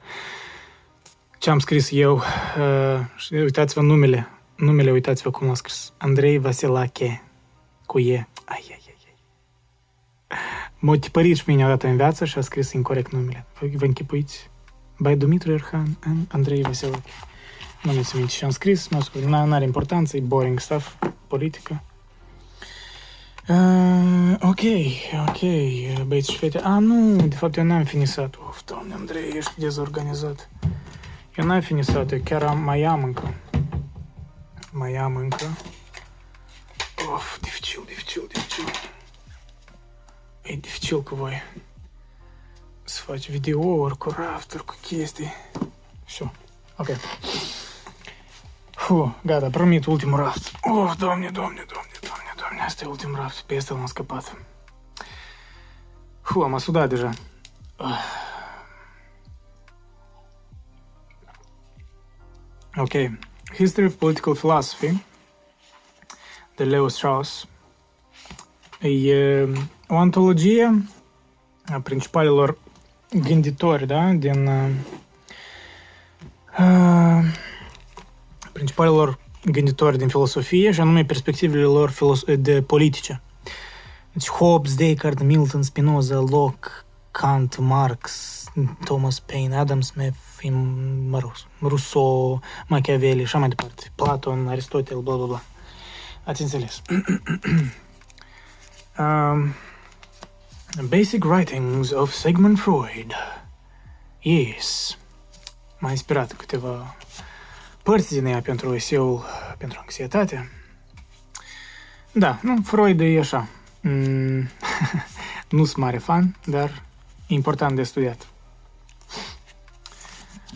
ce am scris eu. Uh, și uitați-vă numele, numele, uitați-vă cum l-a scris. Andrei Vasilache, cu E. Ai, ai, ai, ai. M-a tipărit și mine odată în viață și a scris incorrect numele. Vă, vă închipuiți? Bai Dumitru Erhan, Andrei Vasilache. Nu mi-ți minte ce am scris, nu are importanță, e boring stuff, politică. Uh, ok, ok, băieți și fete. A, nu, de fapt eu n-am finisat. Of, doamne, Andrei, ești dezorganizat. Eu n-am finisat, eu chiar am, mai am încă. Mai am încă. Of, dificil, dificil, dificil. E dificil cu voi. Să faci videouri cu rafturi, cu chestii. Все, ok. Fu, gata, promit ultimul raft. Of, doamne, doamne, doamne. Asta e ultimul raft, pe asta l-am scăpat. Fu, am asudat deja. Ok. History of Political Philosophy de Leo Strauss. E o antologie a principalilor gânditori, da, din uh, principalilor gânditori din filosofie, și anume perspectivele lor de politice. Deci Hobbes, Descartes, Milton, Spinoza, Locke, Kant, Marx, Thomas Paine, Adam Smith, mă rog, Rousseau, Machiavelli și așa mai departe, Platon, Aristotel, bla bla bla. Ați înțeles. [clears throat] um, basic Writings of Sigmund Freud. Yes. M-a inspirat câteva părți din ea pentru eseul pentru anxietate. Da, nu, Freud e așa. Mm, [laughs] nu sunt mare fan, dar important de studiat.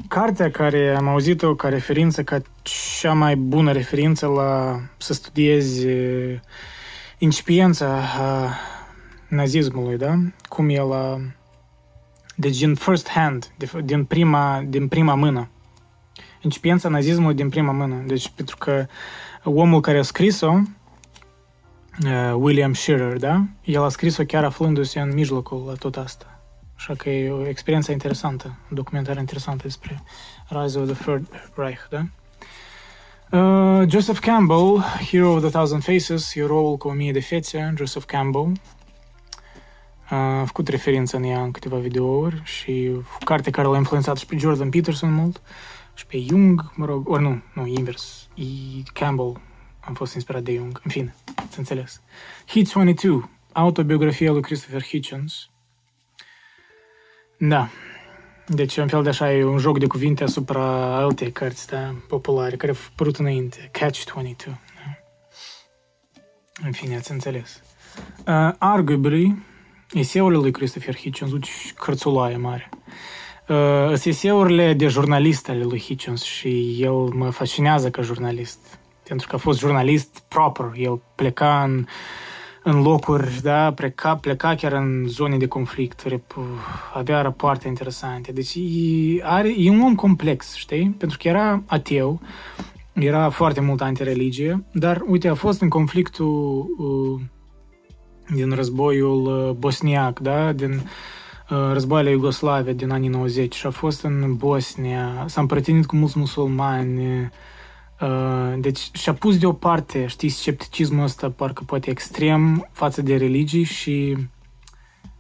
Cartea care am auzit-o ca referință, ca cea mai bună referință la să studiezi incipiența nazismului, da? Cum el a... Deci din first hand, din prima, din prima mână incipiența nazismului din prima mână. Deci, pentru că omul care a scris-o, uh, William Shearer, da? El a scris-o chiar aflându-se în mijlocul la tot asta. Așa că e o experiență interesantă, un documentar interesant despre Rise of the Third Reich, da? Uh, Joseph Campbell, Hero of the Thousand Faces, eroul cu o mie de fețe, Joseph Campbell. Uh, a făcut referință în ea în câteva videouri și carte care l-a influențat și pe Jordan Peterson mult. Uh, și pe Jung, mă rog, ori nu, nu, invers, e Campbell, am fost inspirat de Jung, în fine, ați înțeles. Heat 22, autobiografia lui Christopher Hitchens. Da, deci un fel de așa e un joc de cuvinte asupra alte cărți da, populare care au apărut înainte, Catch-22. Da. În fine, ați înțeles. Uh, arguably, eseurile lui Christopher Hitchens, uite, cărțulaie mare. Uh, eseurile de jurnalist ale lui Hitchens și el mă fascinează ca jurnalist. Pentru că a fost jurnalist proper. El pleca în, în locuri, da, pleca, pleca chiar în zone de conflict, avea rapoarte interesante. Deci e, are, e un om complex, știi? Pentru că era ateu, era foarte mult antireligie, dar, uite, a fost în conflictul uh, din războiul uh, bosniac, da, din războaiele Iugoslavia din anii 90 și a fost în Bosnia, s-a împrătinit cu mulți musulmani, deci și-a pus deoparte, știi, scepticismul ăsta parcă poate extrem față de religii și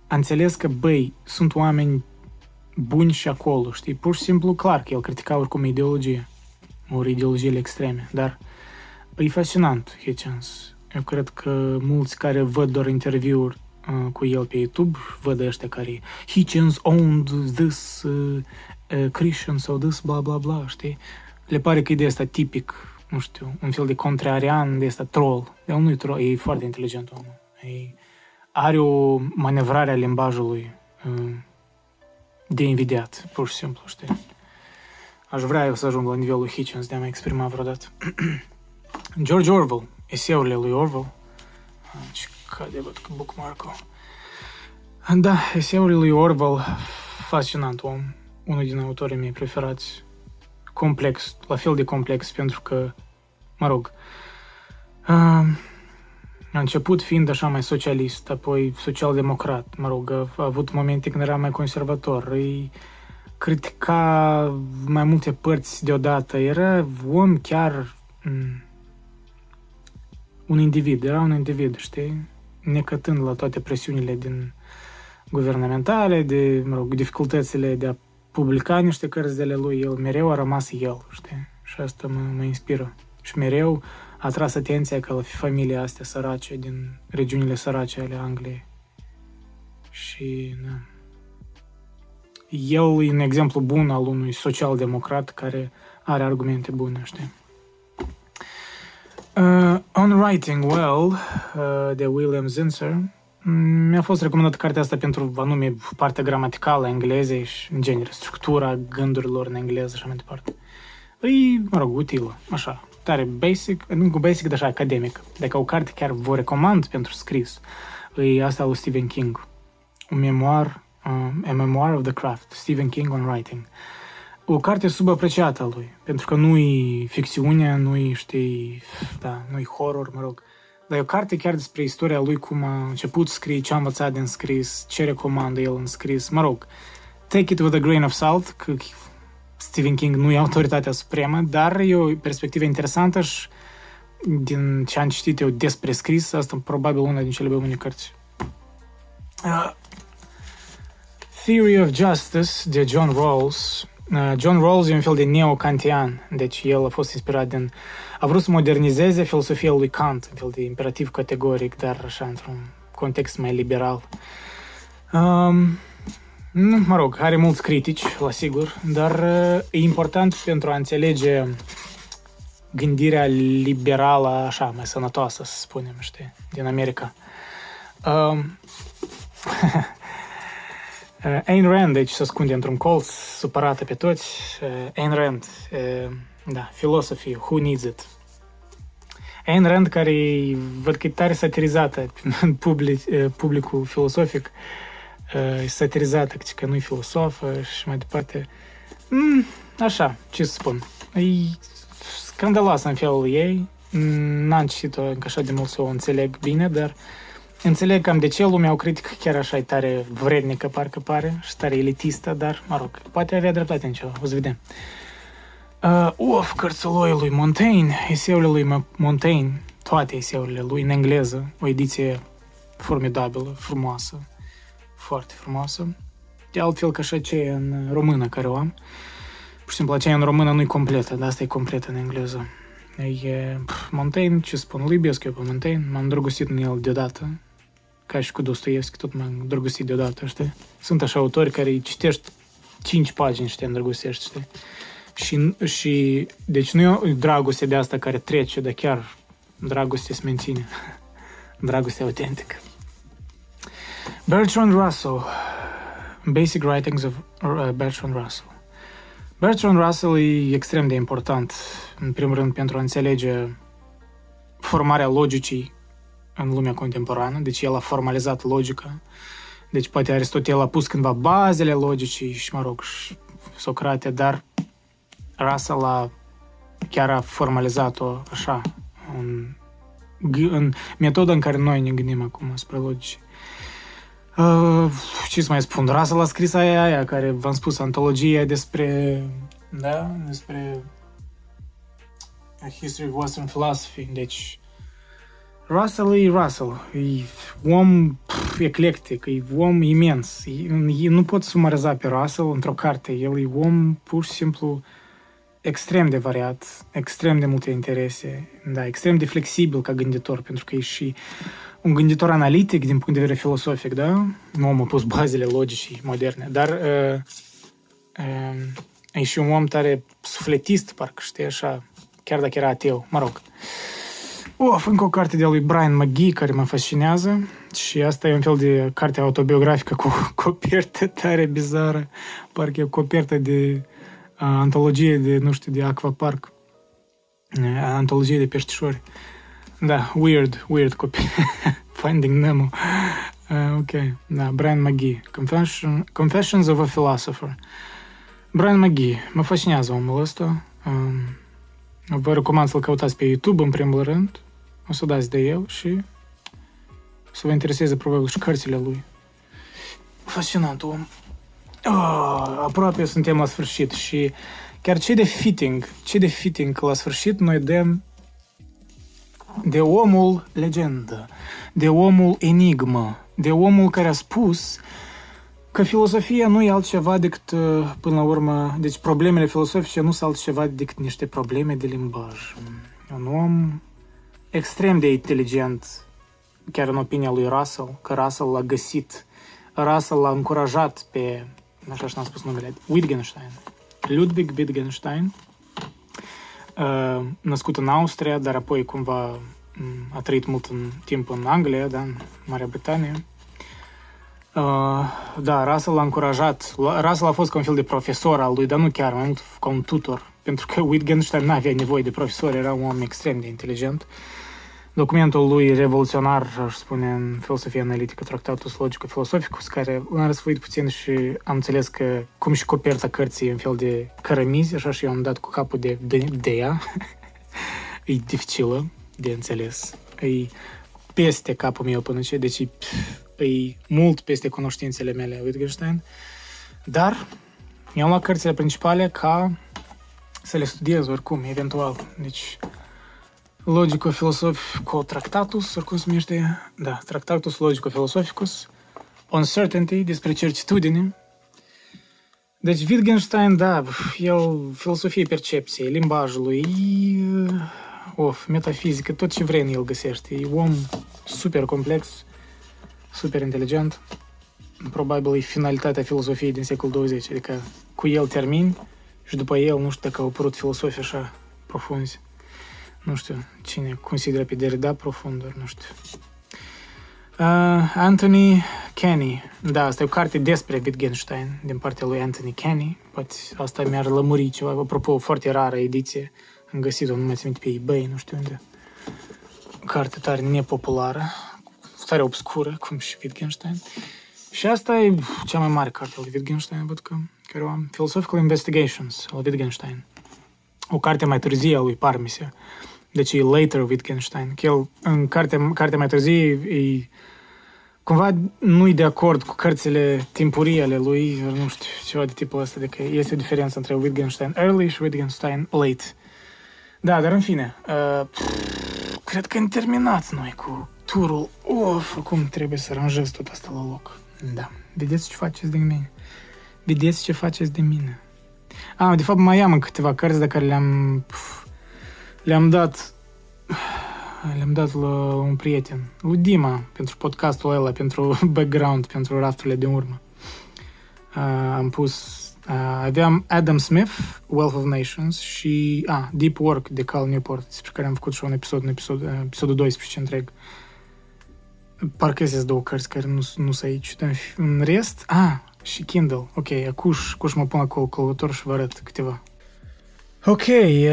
a înțeles că, băi, sunt oameni buni și acolo, știi, pur și simplu clar că el critica oricum ideologie, ori ideologiile extreme, dar e fascinant Hitchens. Eu cred că mulți care văd doar interviuri cu el pe YouTube, văd ăștia care Hitchens owned this uh, uh, Christian sau this bla bla bla, știi? Le pare că e de asta tipic, nu știu, un fel de contrarian, de asta troll. El nu e troll, e foarte inteligent om. E, are o manevrare a limbajului uh, de invidiat, pur și simplu, știi? Aș vrea eu să ajung la nivelul Hitchens de a mă exprima vreodată. [clears throat] George Orwell, eseurile lui Orwell, Cade, văd că bookmark Da, eseul lui Orwell, fascinant om, unul din autorii mei preferați. Complex, la fel de complex, pentru că, mă rog, uh, a început fiind așa mai socialist, apoi social-democrat, mă rog, a, a avut momente când era mai conservator, îi critica mai multe părți deodată, era om chiar m- un individ, era un individ, știi? Necătând la toate presiunile din guvernamentale, de, mă rog, dificultățile de a publica niște cărți de ale lui, el mereu a rămas el, știi? Și asta mă, mă inspiră. Și mereu a tras atenția că la familia astea sărace din regiunile sărace ale Angliei. Și, da. El e un exemplu bun al unui social-democrat care are argumente bune, știi? Uh, On Writing Well, uh, de William Zinsser, mi-a fost recomandată cartea asta pentru anume partea gramaticală a englezei și, în genere, structura gândurilor în engleză și așa mai departe. E, mă rog, utilă, așa, tare basic, nu cu basic, dar așa academic. Dacă o carte chiar vă recomand pentru scris, e asta lui Stephen King. Un memoir, uh, A Memoir of the Craft, Stephen King on Writing. O carte subapreciată a lui, pentru că nu-i ficțiune, nu-i, știi, da, nu-i horror, mă rog. Dar e o carte chiar despre istoria lui, cum a început să scrie, ce a învățat din scris, ce recomandă el în scris, mă rog. Take it with a grain of salt, că Stephen King nu e autoritatea supremă, dar e o perspectivă interesantă și din ce am citit eu despre scris, asta e probabil una din cele mai bune cărți. Uh, Theory of Justice de John Rawls. Uh, John Rawls e un fel de neo-kantian, deci el a fost inspirat din... A vrut să modernizeze filosofia lui Kant, un fel de imperativ categoric, dar așa într-un context mai liberal. Um, nu, mă rog, are mulți critici, la sigur, dar uh, e important pentru a înțelege gândirea liberală, așa, mai sănătoasă, să spunem, știi, din America. [laughs] Uh, Ayn Rand, deci se ascunde într-un colț, supărată pe toți. Uh, Ayn Rand, uh, da, Philosophy, Who Needs It? Ayn Rand, care văd că e tare satirizată în public, uh, publicul filosofic, e satirizată, că nu-i filosofă și mai departe. Mm, așa, ce să spun. E scandaloasă în felul ei. N-am citit-o încă așa de mult să o înțeleg bine, dar înțeleg cam de ce lumea o critică chiar așa e tare vrednică, parcă pare, și tare elitistă, dar, mă rog, poate avea dreptate în ceva, o să vedem. Uh, of, cărțului lui Montaigne, eseurile lui Montaigne, toate eseurile lui în engleză, o ediție formidabilă, frumoasă, foarte frumoasă. De altfel ca și aceea în română care o am. Pur și simplu, aceea în română nu e completă, dar asta e completă în engleză. E pf, Montaigne, ce spun, îl iubesc eu pe Montaigne, m-am drăgostit în el deodată, ca și cu Dostoevski, tot m-am drăgostit deodată, știi? Sunt așa autori care îi citești 5 pagini și te îndrăgostești, știi? Și, și, deci nu e o dragoste de asta care trece, dar chiar dragoste se menține. [laughs] dragoste autentică. Bertrand Russell. Basic Writings of uh, Bertrand Russell. Bertrand Russell e extrem de important, în primul rând, pentru a înțelege formarea logicii în lumea contemporană, deci el a formalizat logica. Deci poate Aristotel a pus cândva bazele logicii și, mă rog, și Socrate, dar Russell a, chiar a formalizat-o așa, în, în metoda în care noi ne gândim acum spre logici. Uh, ce să mai spun, Russell a scris aia, aia care v-am spus, antologia despre, da, despre A History of Western Philosophy, deci Russell e Russell, e om pf, eclectic, e om imens, e, nu pot sumariza pe Russell într-o carte, el e om pur și simplu extrem de variat, extrem de multe interese, da, extrem de flexibil ca gânditor, pentru că e și un gânditor analitic din punct de vedere filosofic, da? Nu am pus bazele logicii moderne, dar uh, uh, e și un om tare sufletist, parcă știi așa, chiar dacă era ateu, mă rog. Of, încă o carte de lui Brian McGee care mă fascinează și asta e un fel de carte autobiografică cu [laughs] copertă tare bizară, parcă e o copertă de uh, antologie de, nu știu, de Aquapark, uh, antologie de peștișori. Da, weird, weird copii. [laughs] Finding Nemo. Uh, ok, da, Brian McGee. Confession, Confessions of a Philosopher. Brian McGee. Mă fascinează omul ăsta. Um, vă recomand să-l căutați pe YouTube, în primul rând. O să dați de el și să vă intereseze probabil și cărțile lui. Fascinant om. Oh, aproape suntem la sfârșit și chiar ce de fitting, ce de fitting că la sfârșit noi dăm de omul legendă, de omul enigmă, de omul care a spus că filosofia nu e altceva decât, uh, până la urmă, deci problemele filosofice nu sunt altceva decât niște probleme de limbaj. Un om extrem de inteligent, chiar în opinia lui Russell, că Russell l-a găsit, Russell l-a încurajat pe, așa și n-am spus numele, Wittgenstein, Ludwig Wittgenstein, uh, născut în Austria, dar apoi cumva mm, a trăit mult în timp în Anglia, da, în Marea Britanie, Uh, da, Russell l-a încurajat. Russell a fost ca un fel de profesor al lui, dar nu chiar, mai mult ca un tutor. Pentru că Wittgenstein nu avea nevoie de profesor, era un om extrem de inteligent. Documentul lui revoluționar, aș spune, în filosofia analitică, Tractatus Logico-Philosophicus, care l-am răsfuit puțin și am înțeles că, cum și coperta cărții în fel de cărămizi, așa și eu am dat cu capul de, de, de ea. [laughs] e dificilă de înțeles. E peste capul meu până ce, deci e mult peste cunoștințele mele Wittgenstein, dar mi-am luat cărțile principale ca să le studiez oricum, eventual. Deci, logico-filosofico tractatus, oricum se numește, da, tractatus logico-filosoficus, uncertainty, despre certitudine. Deci Wittgenstein, da, el, filosofie percepției, limbajului, of, metafizică, tot ce vrei în el găsește. E om super complex, super inteligent. Probabil e finalitatea filosofiei din secolul 20, adică cu el termin și după el nu știu dacă au apărut filosofii așa profunzi. Nu știu cine consideră pe Derrida profund, dar nu știu. Uh, Anthony Kenny. Da, asta e o carte despre Wittgenstein din partea lui Anthony Kenny. Poate asta mi-ar lămuri ceva. Apropo, o foarte rară ediție. Am găsit-o, nu mai țin pe eBay, nu știu unde. O carte tare nepopulară tare obscură, cum și Wittgenstein. Și asta e cea mai mare carte al Wittgenstein, văd că, care o am. Philosophical Investigations al Wittgenstein. O carte mai târzie a lui Parmese. Deci e later Wittgenstein. Că el, în carte, carte mai târzie, e, cumva nu-i de acord cu cărțile timpurii ale lui, nu știu, ceva de tipul ăsta, de că este o diferență între Wittgenstein early și Wittgenstein late. Da, dar în fine, uh, cred că am terminat noi cu turul. Of, acum trebuie să aranjez tot asta la loc. Da. Vedeți ce faceți de mine. Vedeți ce faceți de mine. Ah, de fapt mai am câteva cărți de care le-am le-am dat le-am dat la un prieten, lui Dima, pentru podcastul ăla, pentru [laughs] background, pentru rafturile de urmă. Uh, am pus uh, aveam Adam Smith, Wealth of Nations și ah, Deep Work de Cal Newport, despre care am făcut și un episod în episod, uh, episodul 12 întreg. Parcă sunt două cărți care nu, nu sunt aici. Dar în rest, ah, și Kindle. Ok, acuș, acuș mă pun acolo călător și vă arăt câteva. Ok, uh,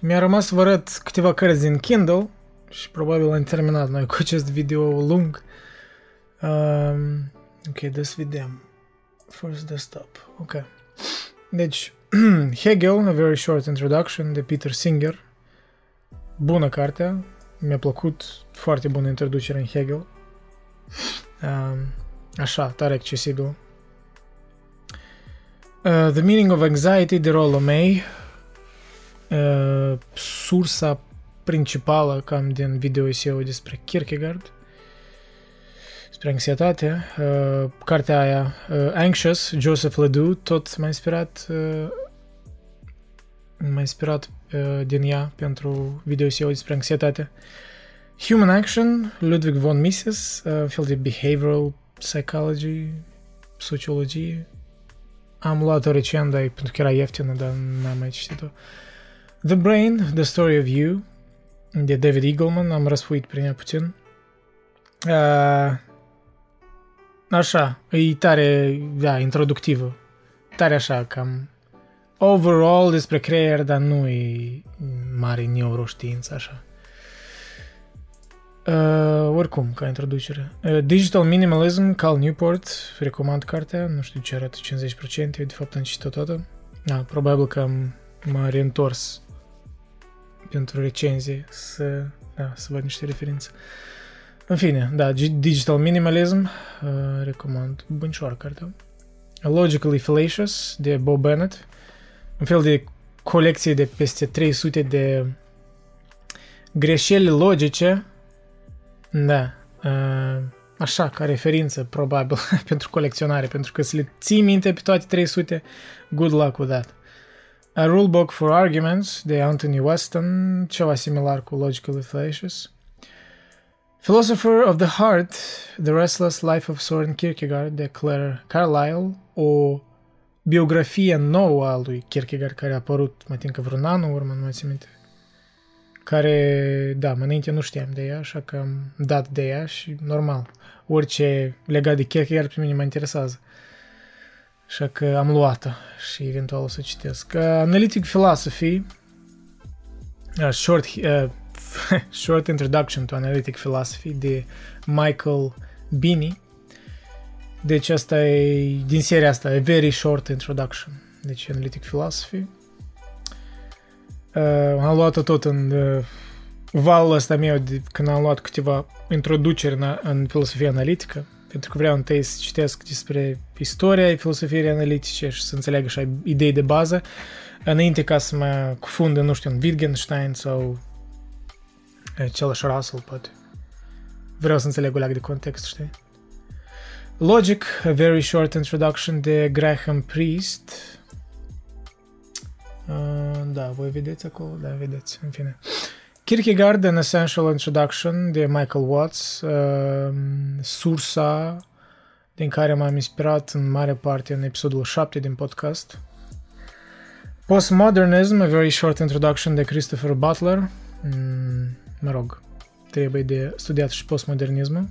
mi-a rămas să vă arăt câteva cărți din Kindle și probabil am terminat noi cu acest video lung. Um, ok, des vedem. First desktop. Ok. Deci, [clears throat] Hegel, A Very Short Introduction de Peter Singer. Bună cartea, mi-a plăcut foarte bună introducere în Hegel. Așa, tare accesibil. Uh, The Meaning of Anxiety de Rollo May. Uh, sursa principală cam din video eu despre Kierkegaard. Despre anxietate. Uh, cartea aia, uh, Anxious, Joseph Ledoux, tot m-a inspirat uh, m-a inspirat uh, din ea pentru video eu despre anxietate. Human Action, Ludwig von Mises, uh, fel de behavioral psychology, sociologie. Am luat-o recent, dar pentru că era ieftină, dar n-am mai citit-o. The Brain, The Story of You, de David Eagleman, am răsfuit prin ea puțin. Uh, așa, e tare, da, introductivă. Tare așa, cam overall despre creier, dar nu e mare neuroștiință, așa. Uh, oricum, ca introducere. Uh, Digital Minimalism, Cal Newport, recomand cartea, nu știu ce arată 50%, eu de fapt am citit-o toată. Da, probabil că am, m-a reîntors pentru recenzie să, da, să văd niște referințe. În fine, da, Digital Minimalism, uh, recomand, bunșoară cartea. Logically Fallacious, de Bob Bennett, un fel de colecție de peste 300 de greșeli logice da. Uh, așa, ca referință, probabil, [laughs] pentru colecționare, pentru că să le ții minte pe toate 300, good luck with that. A Rulebook for Arguments de Anthony Weston, ceva similar cu Logically Fallacious. Philosopher of the Heart, The Restless Life of Soren Kierkegaard de Claire Carlyle, o biografie nouă a lui Kierkegaard care a apărut, mai că vreun an în urmă, nu mai țin minte, care, da, mai înainte nu știam de ea, așa că am dat de ea și normal, orice legat de Kierkegaard pe mine mă interesează. Așa că am luat-o și eventual o să citesc. Uh, Analytic Philosophy, uh, short, uh, [laughs] short Introduction to Analytic Philosophy de Michael Bini. Deci asta e din seria asta, a very short introduction. Deci Analytic Philosophy. Uh, am luat-o tot în uh, valul ăsta meu de, când am luat câteva introduceri în, în filosofia analitică, pentru că vreau întâi să citesc despre istoria filosofiei analitice și să înțeleg așa idei de bază, înainte ca să mă cufundă, nu știu, în Wittgenstein sau același Russell, poate. Vreau să înțeleg o leagă de context, știi? Logic, a very short introduction de Graham Priest, Uh, da, voi vedeți acolo? Da, vedeți, în fine. Kierkegaard, An Essential Introduction de Michael Watts, uh, sursa din care m-am inspirat în mare parte în episodul 7 din podcast. Postmodernism, A Very Short Introduction de Christopher Butler. Mm, mă rog, trebuie de studiat și postmodernismul,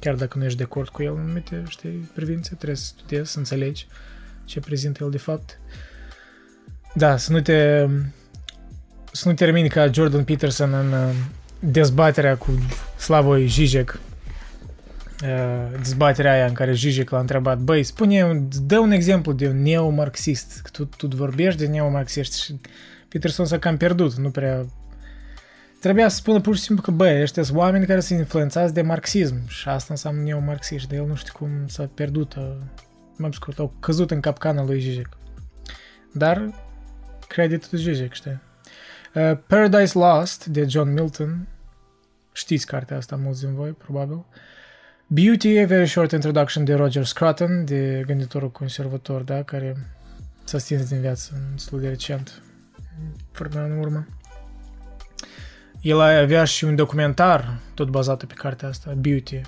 chiar dacă nu ești de acord cu el în anumite, știi, privințe, trebuie să studiezi, să înțelegi ce prezintă el de fapt. Uh, da, să nu te să nu termini ca Jordan Peterson în uh, dezbaterea cu Slavoj Žižek. Uh, dezbaterea aia în care Žižek l-a întrebat, băi, spune, dă un exemplu de un neomarxist. Tu, tu vorbești de neomarxist și Peterson s-a cam pierdut, nu prea... Trebuia să spună pur și simplu că, băi, ăștia sunt oameni care sunt influențați de marxism și asta înseamnă neomarxist, dar el nu știu cum s-a pierdut, mai scurt, au căzut în capcana lui Žižek. Dar creditul Zizek, știi? Uh, Paradise Lost de John Milton. Știți cartea asta mulți din voi, probabil. Beauty, a very short introduction de Roger Scruton, de gânditorul conservator, da, care s-a stins din viață destul de recent, până în urmă. El avea și un documentar tot bazat pe cartea asta, Beauty,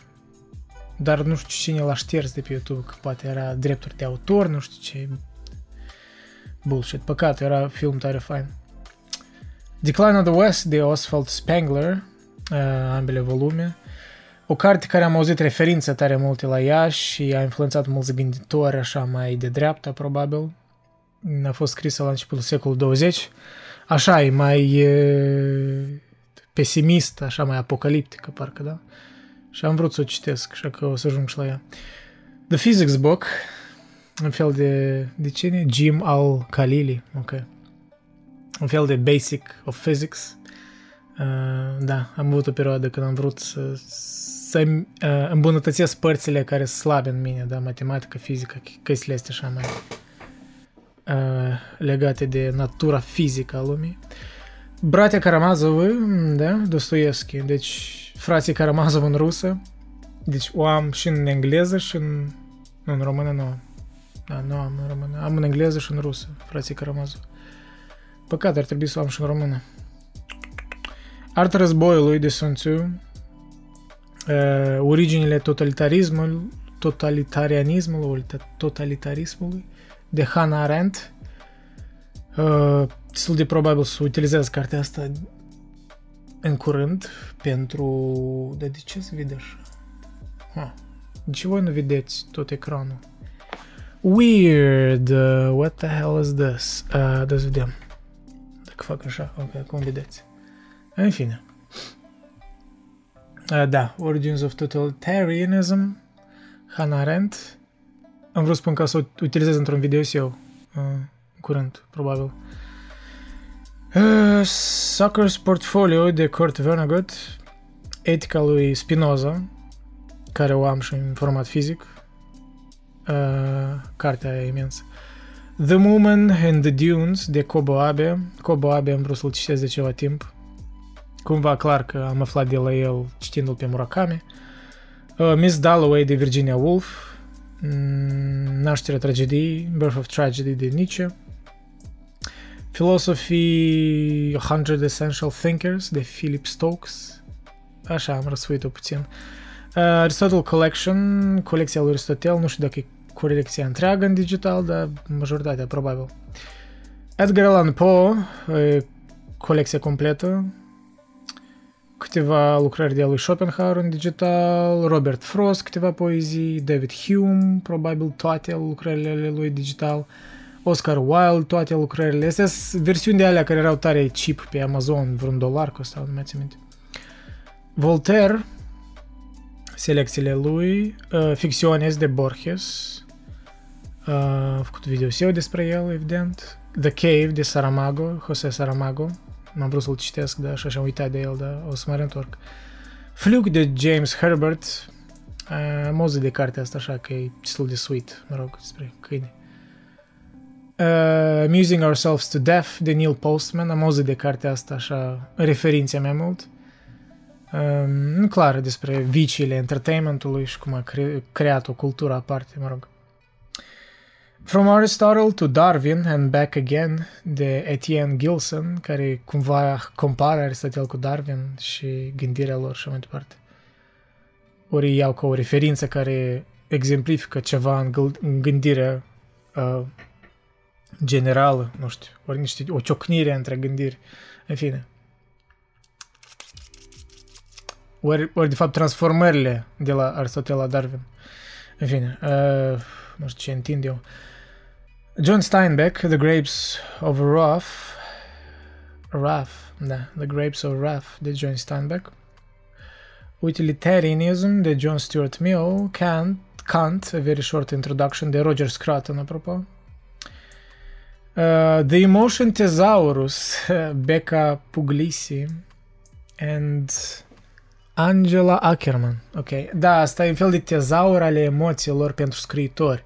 dar nu știu cine l-a șters de pe YouTube, că poate era drepturi de autor, nu știu ce, bullshit. Păcat, era film tare fain. Decline of the West de Oswald Spengler, uh, ambele volume. O carte care am auzit referințe tare multe la ea și a influențat mulți gânditori așa mai de dreapta, probabil. A fost scrisă la începutul secolului 20. Așa e mai e, pesimist, așa mai apocaliptică, parcă, da? Și am vrut să o citesc, așa că o să ajung și la ea. The Physics Book, un fel de, de cine? Jim al Khalili, ok. Un fel de basic of physics. Uh, da, am avut o perioadă când am vrut să, să uh, îmbunătățesc părțile care sunt slabe în mine, da, matematică, fizică, chestiile astea așa mai uh, legate de natura fizică a lumii. Bratia Karamazov, da, Dostoevski, deci frații Karamazov în rusă, deci o am și în engleză și în, nu, în română nu da, nu am în română. Am în engleză și în rusă, frații Cărămază. Păcat, ar trebui să o am și în română. Arta războiului de Sun Tzu, uh, originile totalitarismului, totalitarianismului, totalitarismului, de Hannah Arendt. Uh, destul de probabil să utilizez cartea asta în curând pentru... De, de ce să vede așa? Ha. De ce voi nu vedeți tot ecranul? Weird. Uh, what the hell is this? Uh, da să vedem. Dacă fac așa, ok, cum vedeți. În fine. Uh, da, Origins of Totalitarianism, Hannah Arendt. Am vrut să spun ca să o utilizez într-un video și eu, uh, curând, probabil. Uh, Sucker's Portfolio de Kurt Vonnegut, Etica lui Spinoza, care o am și în format fizic. Uh, cartea e imensă. The Woman and the Dunes de Kobo Abe. Kobo Abe am vrut să-l citesc de ceva timp. Cumva clar că am aflat de la el citindu-l pe Murakami. Uh, Miss Dalloway de Virginia Woolf. Mm, Nașterea tragediei, Birth of Tragedy de Nietzsche. Philosophy 100 Essential Thinkers de Philip Stokes. Așa, am răsfuit-o puțin. Uh, Aristotle Collection, colecția lui Aristotel, nu știu dacă e colecția întreagă în digital, dar majoritatea, probabil. Edgar Allan Poe, colecția completă, câteva lucrări de lui Schopenhauer în digital, Robert Frost, câteva poezii, David Hume, probabil toate lucrările lui digital, Oscar Wilde, toate lucrările. Astea sunt versiuni de alea care erau tare cheap pe Amazon, vreun dolar costau, nu mai țin minte. Voltaire, selecțiile lui, uh, Ficționes de Borges, uh, a făcut video eu despre el, evident, The Cave de Saramago, José Saramago, m-am vrut să-l citesc, dar așa am uitat de el, dar o să mă reîntorc. Fluke de James Herbert, uh, am auzit de cartea asta așa că e destul de sweet, mă rog, despre câine. Uh, Amusing Ourselves to Death de Neil Postman, am auzit de cartea asta așa, referințe mai mult. Um, clar, despre viciile entertainmentului și cum a cre- creat o cultură aparte, mă rog. From Aristotle to Darwin and Back Again de Etienne Gilson, care cumva compară Aristotel cu Darwin și gândirea lor și mai departe. Ori iau ca o referință care exemplifică ceva în, în gândirea uh, generală, nu știu, ori niște, o ciocnire între gândiri, în fine. Ori, ori de fapt transformările de la Aristotel la Darwin. În fine, uh, nu știu ce întind eu. John Steinbeck, The Grapes of Wrath, Wrath, da, The Grapes of Wrath de John Steinbeck. Utilitarianism de John Stuart Mill, Kant, Kant, A Very Short Introduction de Roger Scruton, apropo. Uh, the Emotion Thesaurus, [laughs] Becca Puglisi and Angela Ackerman. Ok, da, asta e un fel de tezaur ale emoțiilor pentru scriitori.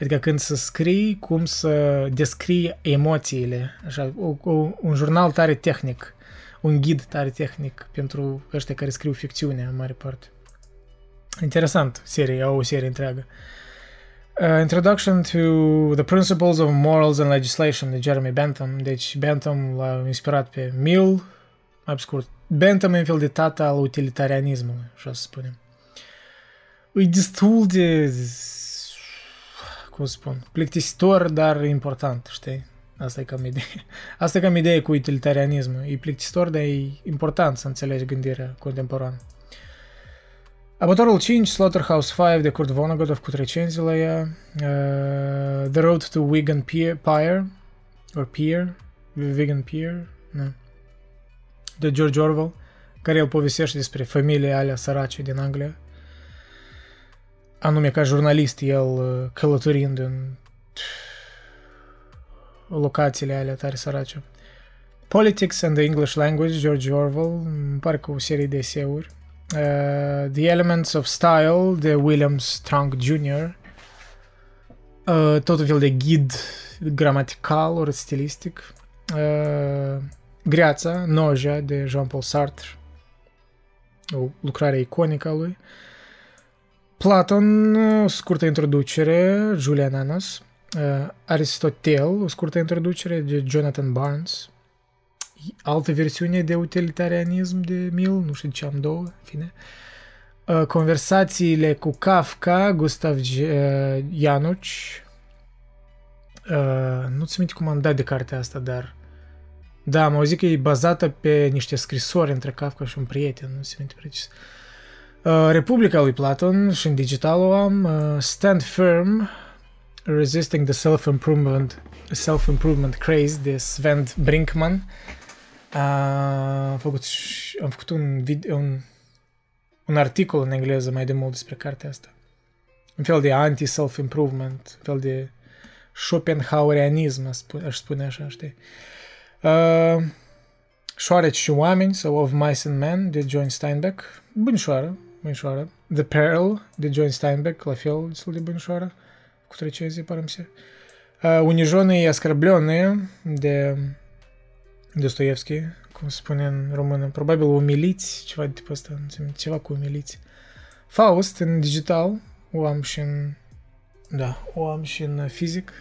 Adică când să scrii, cum să descrii emoțiile. Așa, o, o, un jurnal tare tehnic, un ghid tare tehnic pentru ăștia care scriu ficțiune în mare parte. Interesant, serie, au o serie întreagă. Uh, Introduction to the Principles of Morals and Legislation de Jeremy Bentham. Deci Bentham l-a inspirat pe Mill, mai scurt. Bentham e un fel de tata al utilitarianismului, așa să spunem. E destul de cum spun, plictisitor, dar important, știi? Asta e cam idee. [laughs] Asta e cam idee cu utilitarianismul. E plictisitor, dar e important să înțelegi gândirea contemporană. Abătorul 5, Slaughterhouse 5 de Kurt Vonnegut, a făcut recenzii la ea. Uh, The Road to Wigan Pier, Pier, or Pier, Wigan Pier, nu. De George Orwell, care el povestește despre familiile alea sărace din Anglia anume ca jurnalist, el uh, călătorind în locațiile alea tare sărace. Politics and the English Language, George Orwell, îmi pare că o serie de eseuri. Uh, the Elements of Style, de William Strunk Jr., uh, tot un fel de ghid gramatical, ori stilistic. Uh, Greața, Noja, de Jean-Paul Sartre, o lucrare iconică a lui. Uh, Platon, o scurtă introducere, Julian Annas. Uh, Aristotel, o scurtă introducere de Jonathan Barnes. Altă versiune de utilitarianism de Mill, nu știu ce am două, în fine. Uh, conversațiile cu Kafka, Gustav Januci. Uh, nu-ți minte cum am dat de cartea asta, dar... Da, am auzit că e bazată pe niște scrisori între Kafka și un prieten, nu-ți minte precis. Uh, Uh, Republica lui Platon și în digital o am uh, Stand Firm Resisting the Self-Improvement Self-Improvement Craze de Sven Brinkman uh, am făcut, am făcut un, video, un un articol în engleză mai de mult despre cartea asta. Un fel de anti-self-improvement, un fel de Schopenhauerianism, aș spune așa, știi? Uh, Șoareci și oameni sau Of Mice and Men de John Steinbeck, bunișoară, bunișoară. The Pearl de John Steinbeck, la fel destul de bunișoară, cu recenzii, pare se. Uh, Unijonii Ascărblioane de Dostoevski, cum se spune în română, probabil umiliți, ceva de tipul ăsta, ceva cu umiliți. Faust în digital, o am și în, da, o am și în fizic.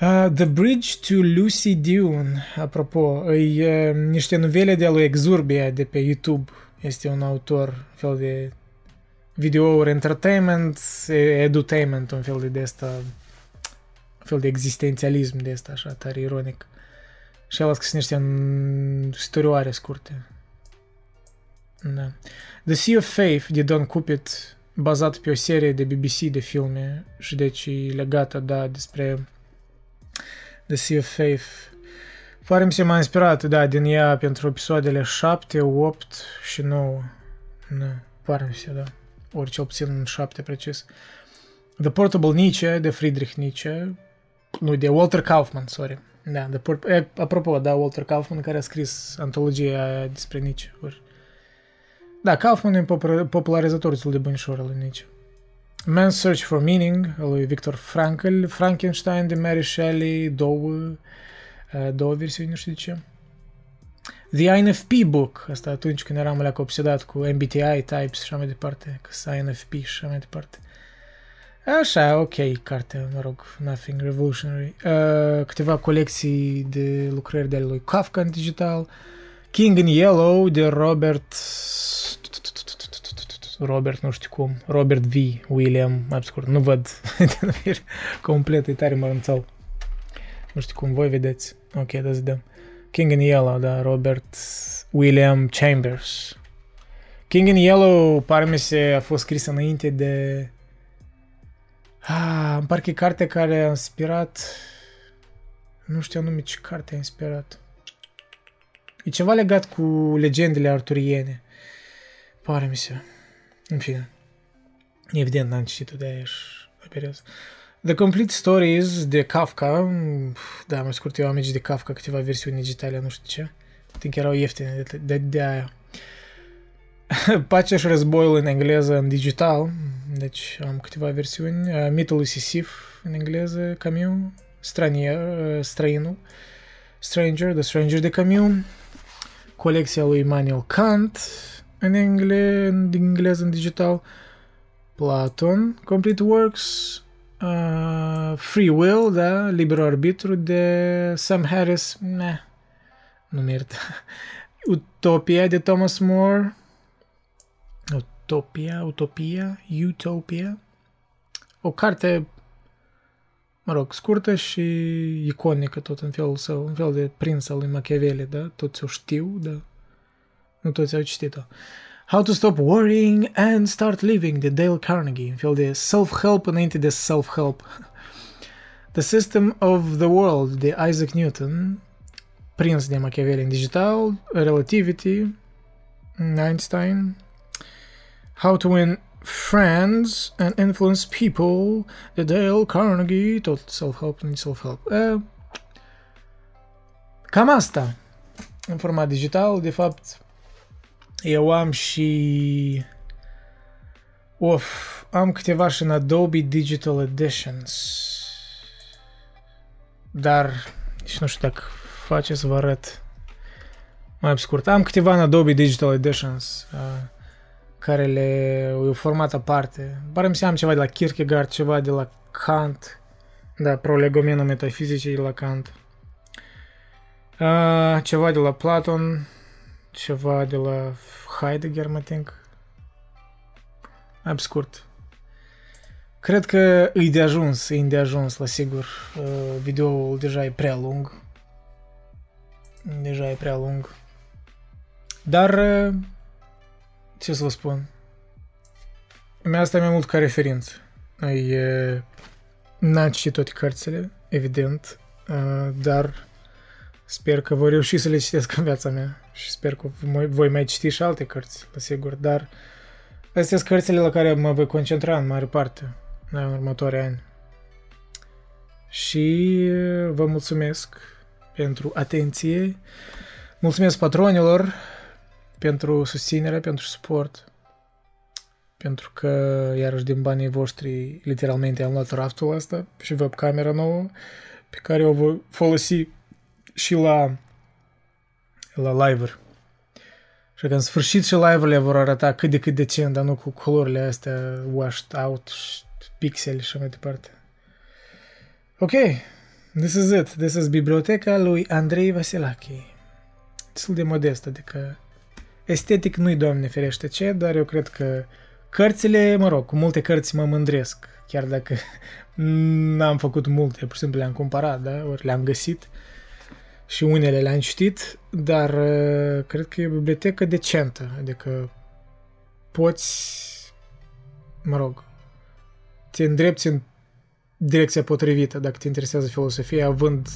Uh, The Bridge to Lucy Dune, apropo, e uh, niște novele de-a lui Exurbia de pe YouTube. Este un autor, fel de videouri entertainment, edutainment, un fel de de asta, un fel de existențialism de asta, așa, tare ironic. Și el a scris niște istorioare scurte. Da. The Sea of Faith de Don Cupid, bazat pe o serie de BBC de filme și deci legată, da, despre The Sea of Faith. Pare mi se m-a inspirat, da, din ea pentru episoadele 7, 8 și 9. Da, pare mi se, da. Ori cel puțin 7 precis. The Portable Nietzsche de Friedrich Nietzsche, nu, de Walter Kaufman, sorry. Da, de port- e, apropo, da, Walter Kaufman care a scris antologia aia despre Nietzsche. Ori. Da, Kaufman e un popularizator de bunișor al lui Nietzsche. Man's Search for Meaning al lui Victor Frankl, Frankenstein de Mary Shelley, două, două versiuni, nu știu de ce. The INFP Book, asta atunci când eram alea obsedat cu MBTI types și așa mai departe, că INFP și așa mai departe. Așa, ok, carte, mă rog, nothing revolutionary. Uh, câteva colecții de lucrări de ale lui Kafka în digital. King in Yellow de Robert... Robert, nu știu cum. Robert V. William, mai scurt, nu văd [laughs] denumiri complet, e tare mărânțău. Nu știu cum voi vedeți. Ok, da vedem. King in Yellow, da, Robert William Chambers. King in Yellow, pare mi se a fost scris înainte de Ah, îmi parcă e carte care a inspirat... Nu știu anume ce carte a inspirat. E ceva legat cu legendele arturiene. Pare mi se. În fine. Evident, n-am citit-o de aia și The Complete Stories de Kafka. Da, mai scurt, eu am de Kafka câteva versiuni digitale, nu știu ce. Cred că erau ieftine de, de, de aia. [laughs] Pacea și războiul în engleză în digital, deci am câteva versiuni. Mitul lui Sisif în engleză, Camus, Stranier, Străinul, Stranger, The Stranger de Camus, colecția lui Immanuel Kant în, engle, în engleză în digital, Platon, Complete Works, uh, Free Will, da, Liber Arbitru de Sam Harris, ne, nu merită. [laughs] Utopia de Thomas More, Utopia, Utopia, Utopia. O carte, mă rog, scurtă și iconică tot în felul său, un fel de prins al lui Machiavelli, da? Toți o știu, da? Nu toți au citit-o. How to Stop Worrying and Start Living de Dale Carnegie, fel de self-help and înainte de self-help. [laughs] The System of the World de Isaac Newton, prins de Machiavelli în digital, Relativity, Einstein, How to Win Friends and Influence People de Dale Carnegie, tot self-help, nu self-help. Uh, cam asta. În format digital, de fapt, eu am și... Of, am câteva și în Adobe Digital Editions. Dar, și nu știu dacă face să vă arăt mai scurt. Am câteva în Adobe Digital Editions. Uh, care le au format aparte. Pare mi se am ceva de la Kierkegaard, ceva de la Kant, da, prolegomena metafizicii de la Kant. Uh, ceva de la Platon, ceva de la Heidegger, mă think. Mai scurt. Cred că e de ajuns, e de ajuns, la sigur. Uh, videoul deja e prea lung. Deja e prea lung. Dar uh, ce să vă spun? Mea asta e mai mult ca referință. E, n-am citit toate cărțile, evident, dar Sper că voi reuși să le citesc în viața mea și sper că voi mai citi și alte cărți, la sigur, dar astea sunt cărțile la care mă voi concentra în mare parte în următorii ani. Și vă mulțumesc pentru atenție, mulțumesc patronilor pentru susținere, pentru suport, pentru că, iarăși, din banii voștri, literalmente am luat raftul ăsta și webcamera nouă, pe care o voi folosi și la, la live-uri. Și că în sfârșit și live-urile vor arăta cât de cât decent, dar nu cu culorile astea washed out, pixeli și mai departe. Ok, this is it. This is biblioteca lui Andrei Vasilache. Destul de modest, adică estetic nu-i doamne ferește ce, dar eu cred că cărțile, mă rog, cu multe cărți mă mândresc, chiar dacă [laughs] n-am făcut multe, pur și simplu le-am cumpărat, da, ori le-am găsit și unele le-am citit, dar uh, cred că e o bibliotecă decentă, adică poți, mă rog, te îndrepți în direcția potrivită dacă te interesează filosofia, având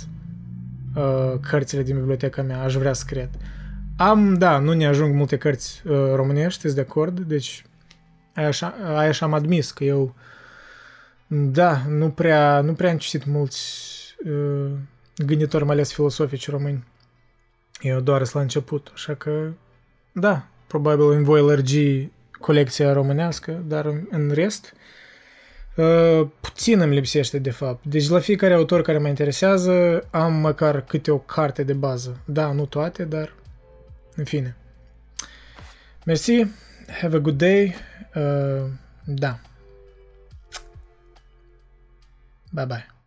uh, cărțile din biblioteca mea, aș vrea să cred. Am, da, nu ne ajung multe cărți uh, românești, sunt de acord, deci aia așa, aia așa am admis că eu, da, nu prea, nu prea am citit mulți uh, gânditori, mai ales filosofici români. Eu doar sunt la început, așa că, da, probabil îmi voi lărgi colecția românească, dar în rest, uh, puțin îmi lipsește de fapt. Deci la fiecare autor care mă interesează am măcar câte o carte de bază. Da, nu toate, dar în fine. Mersi, have a good day. Uh, da. Bye bye.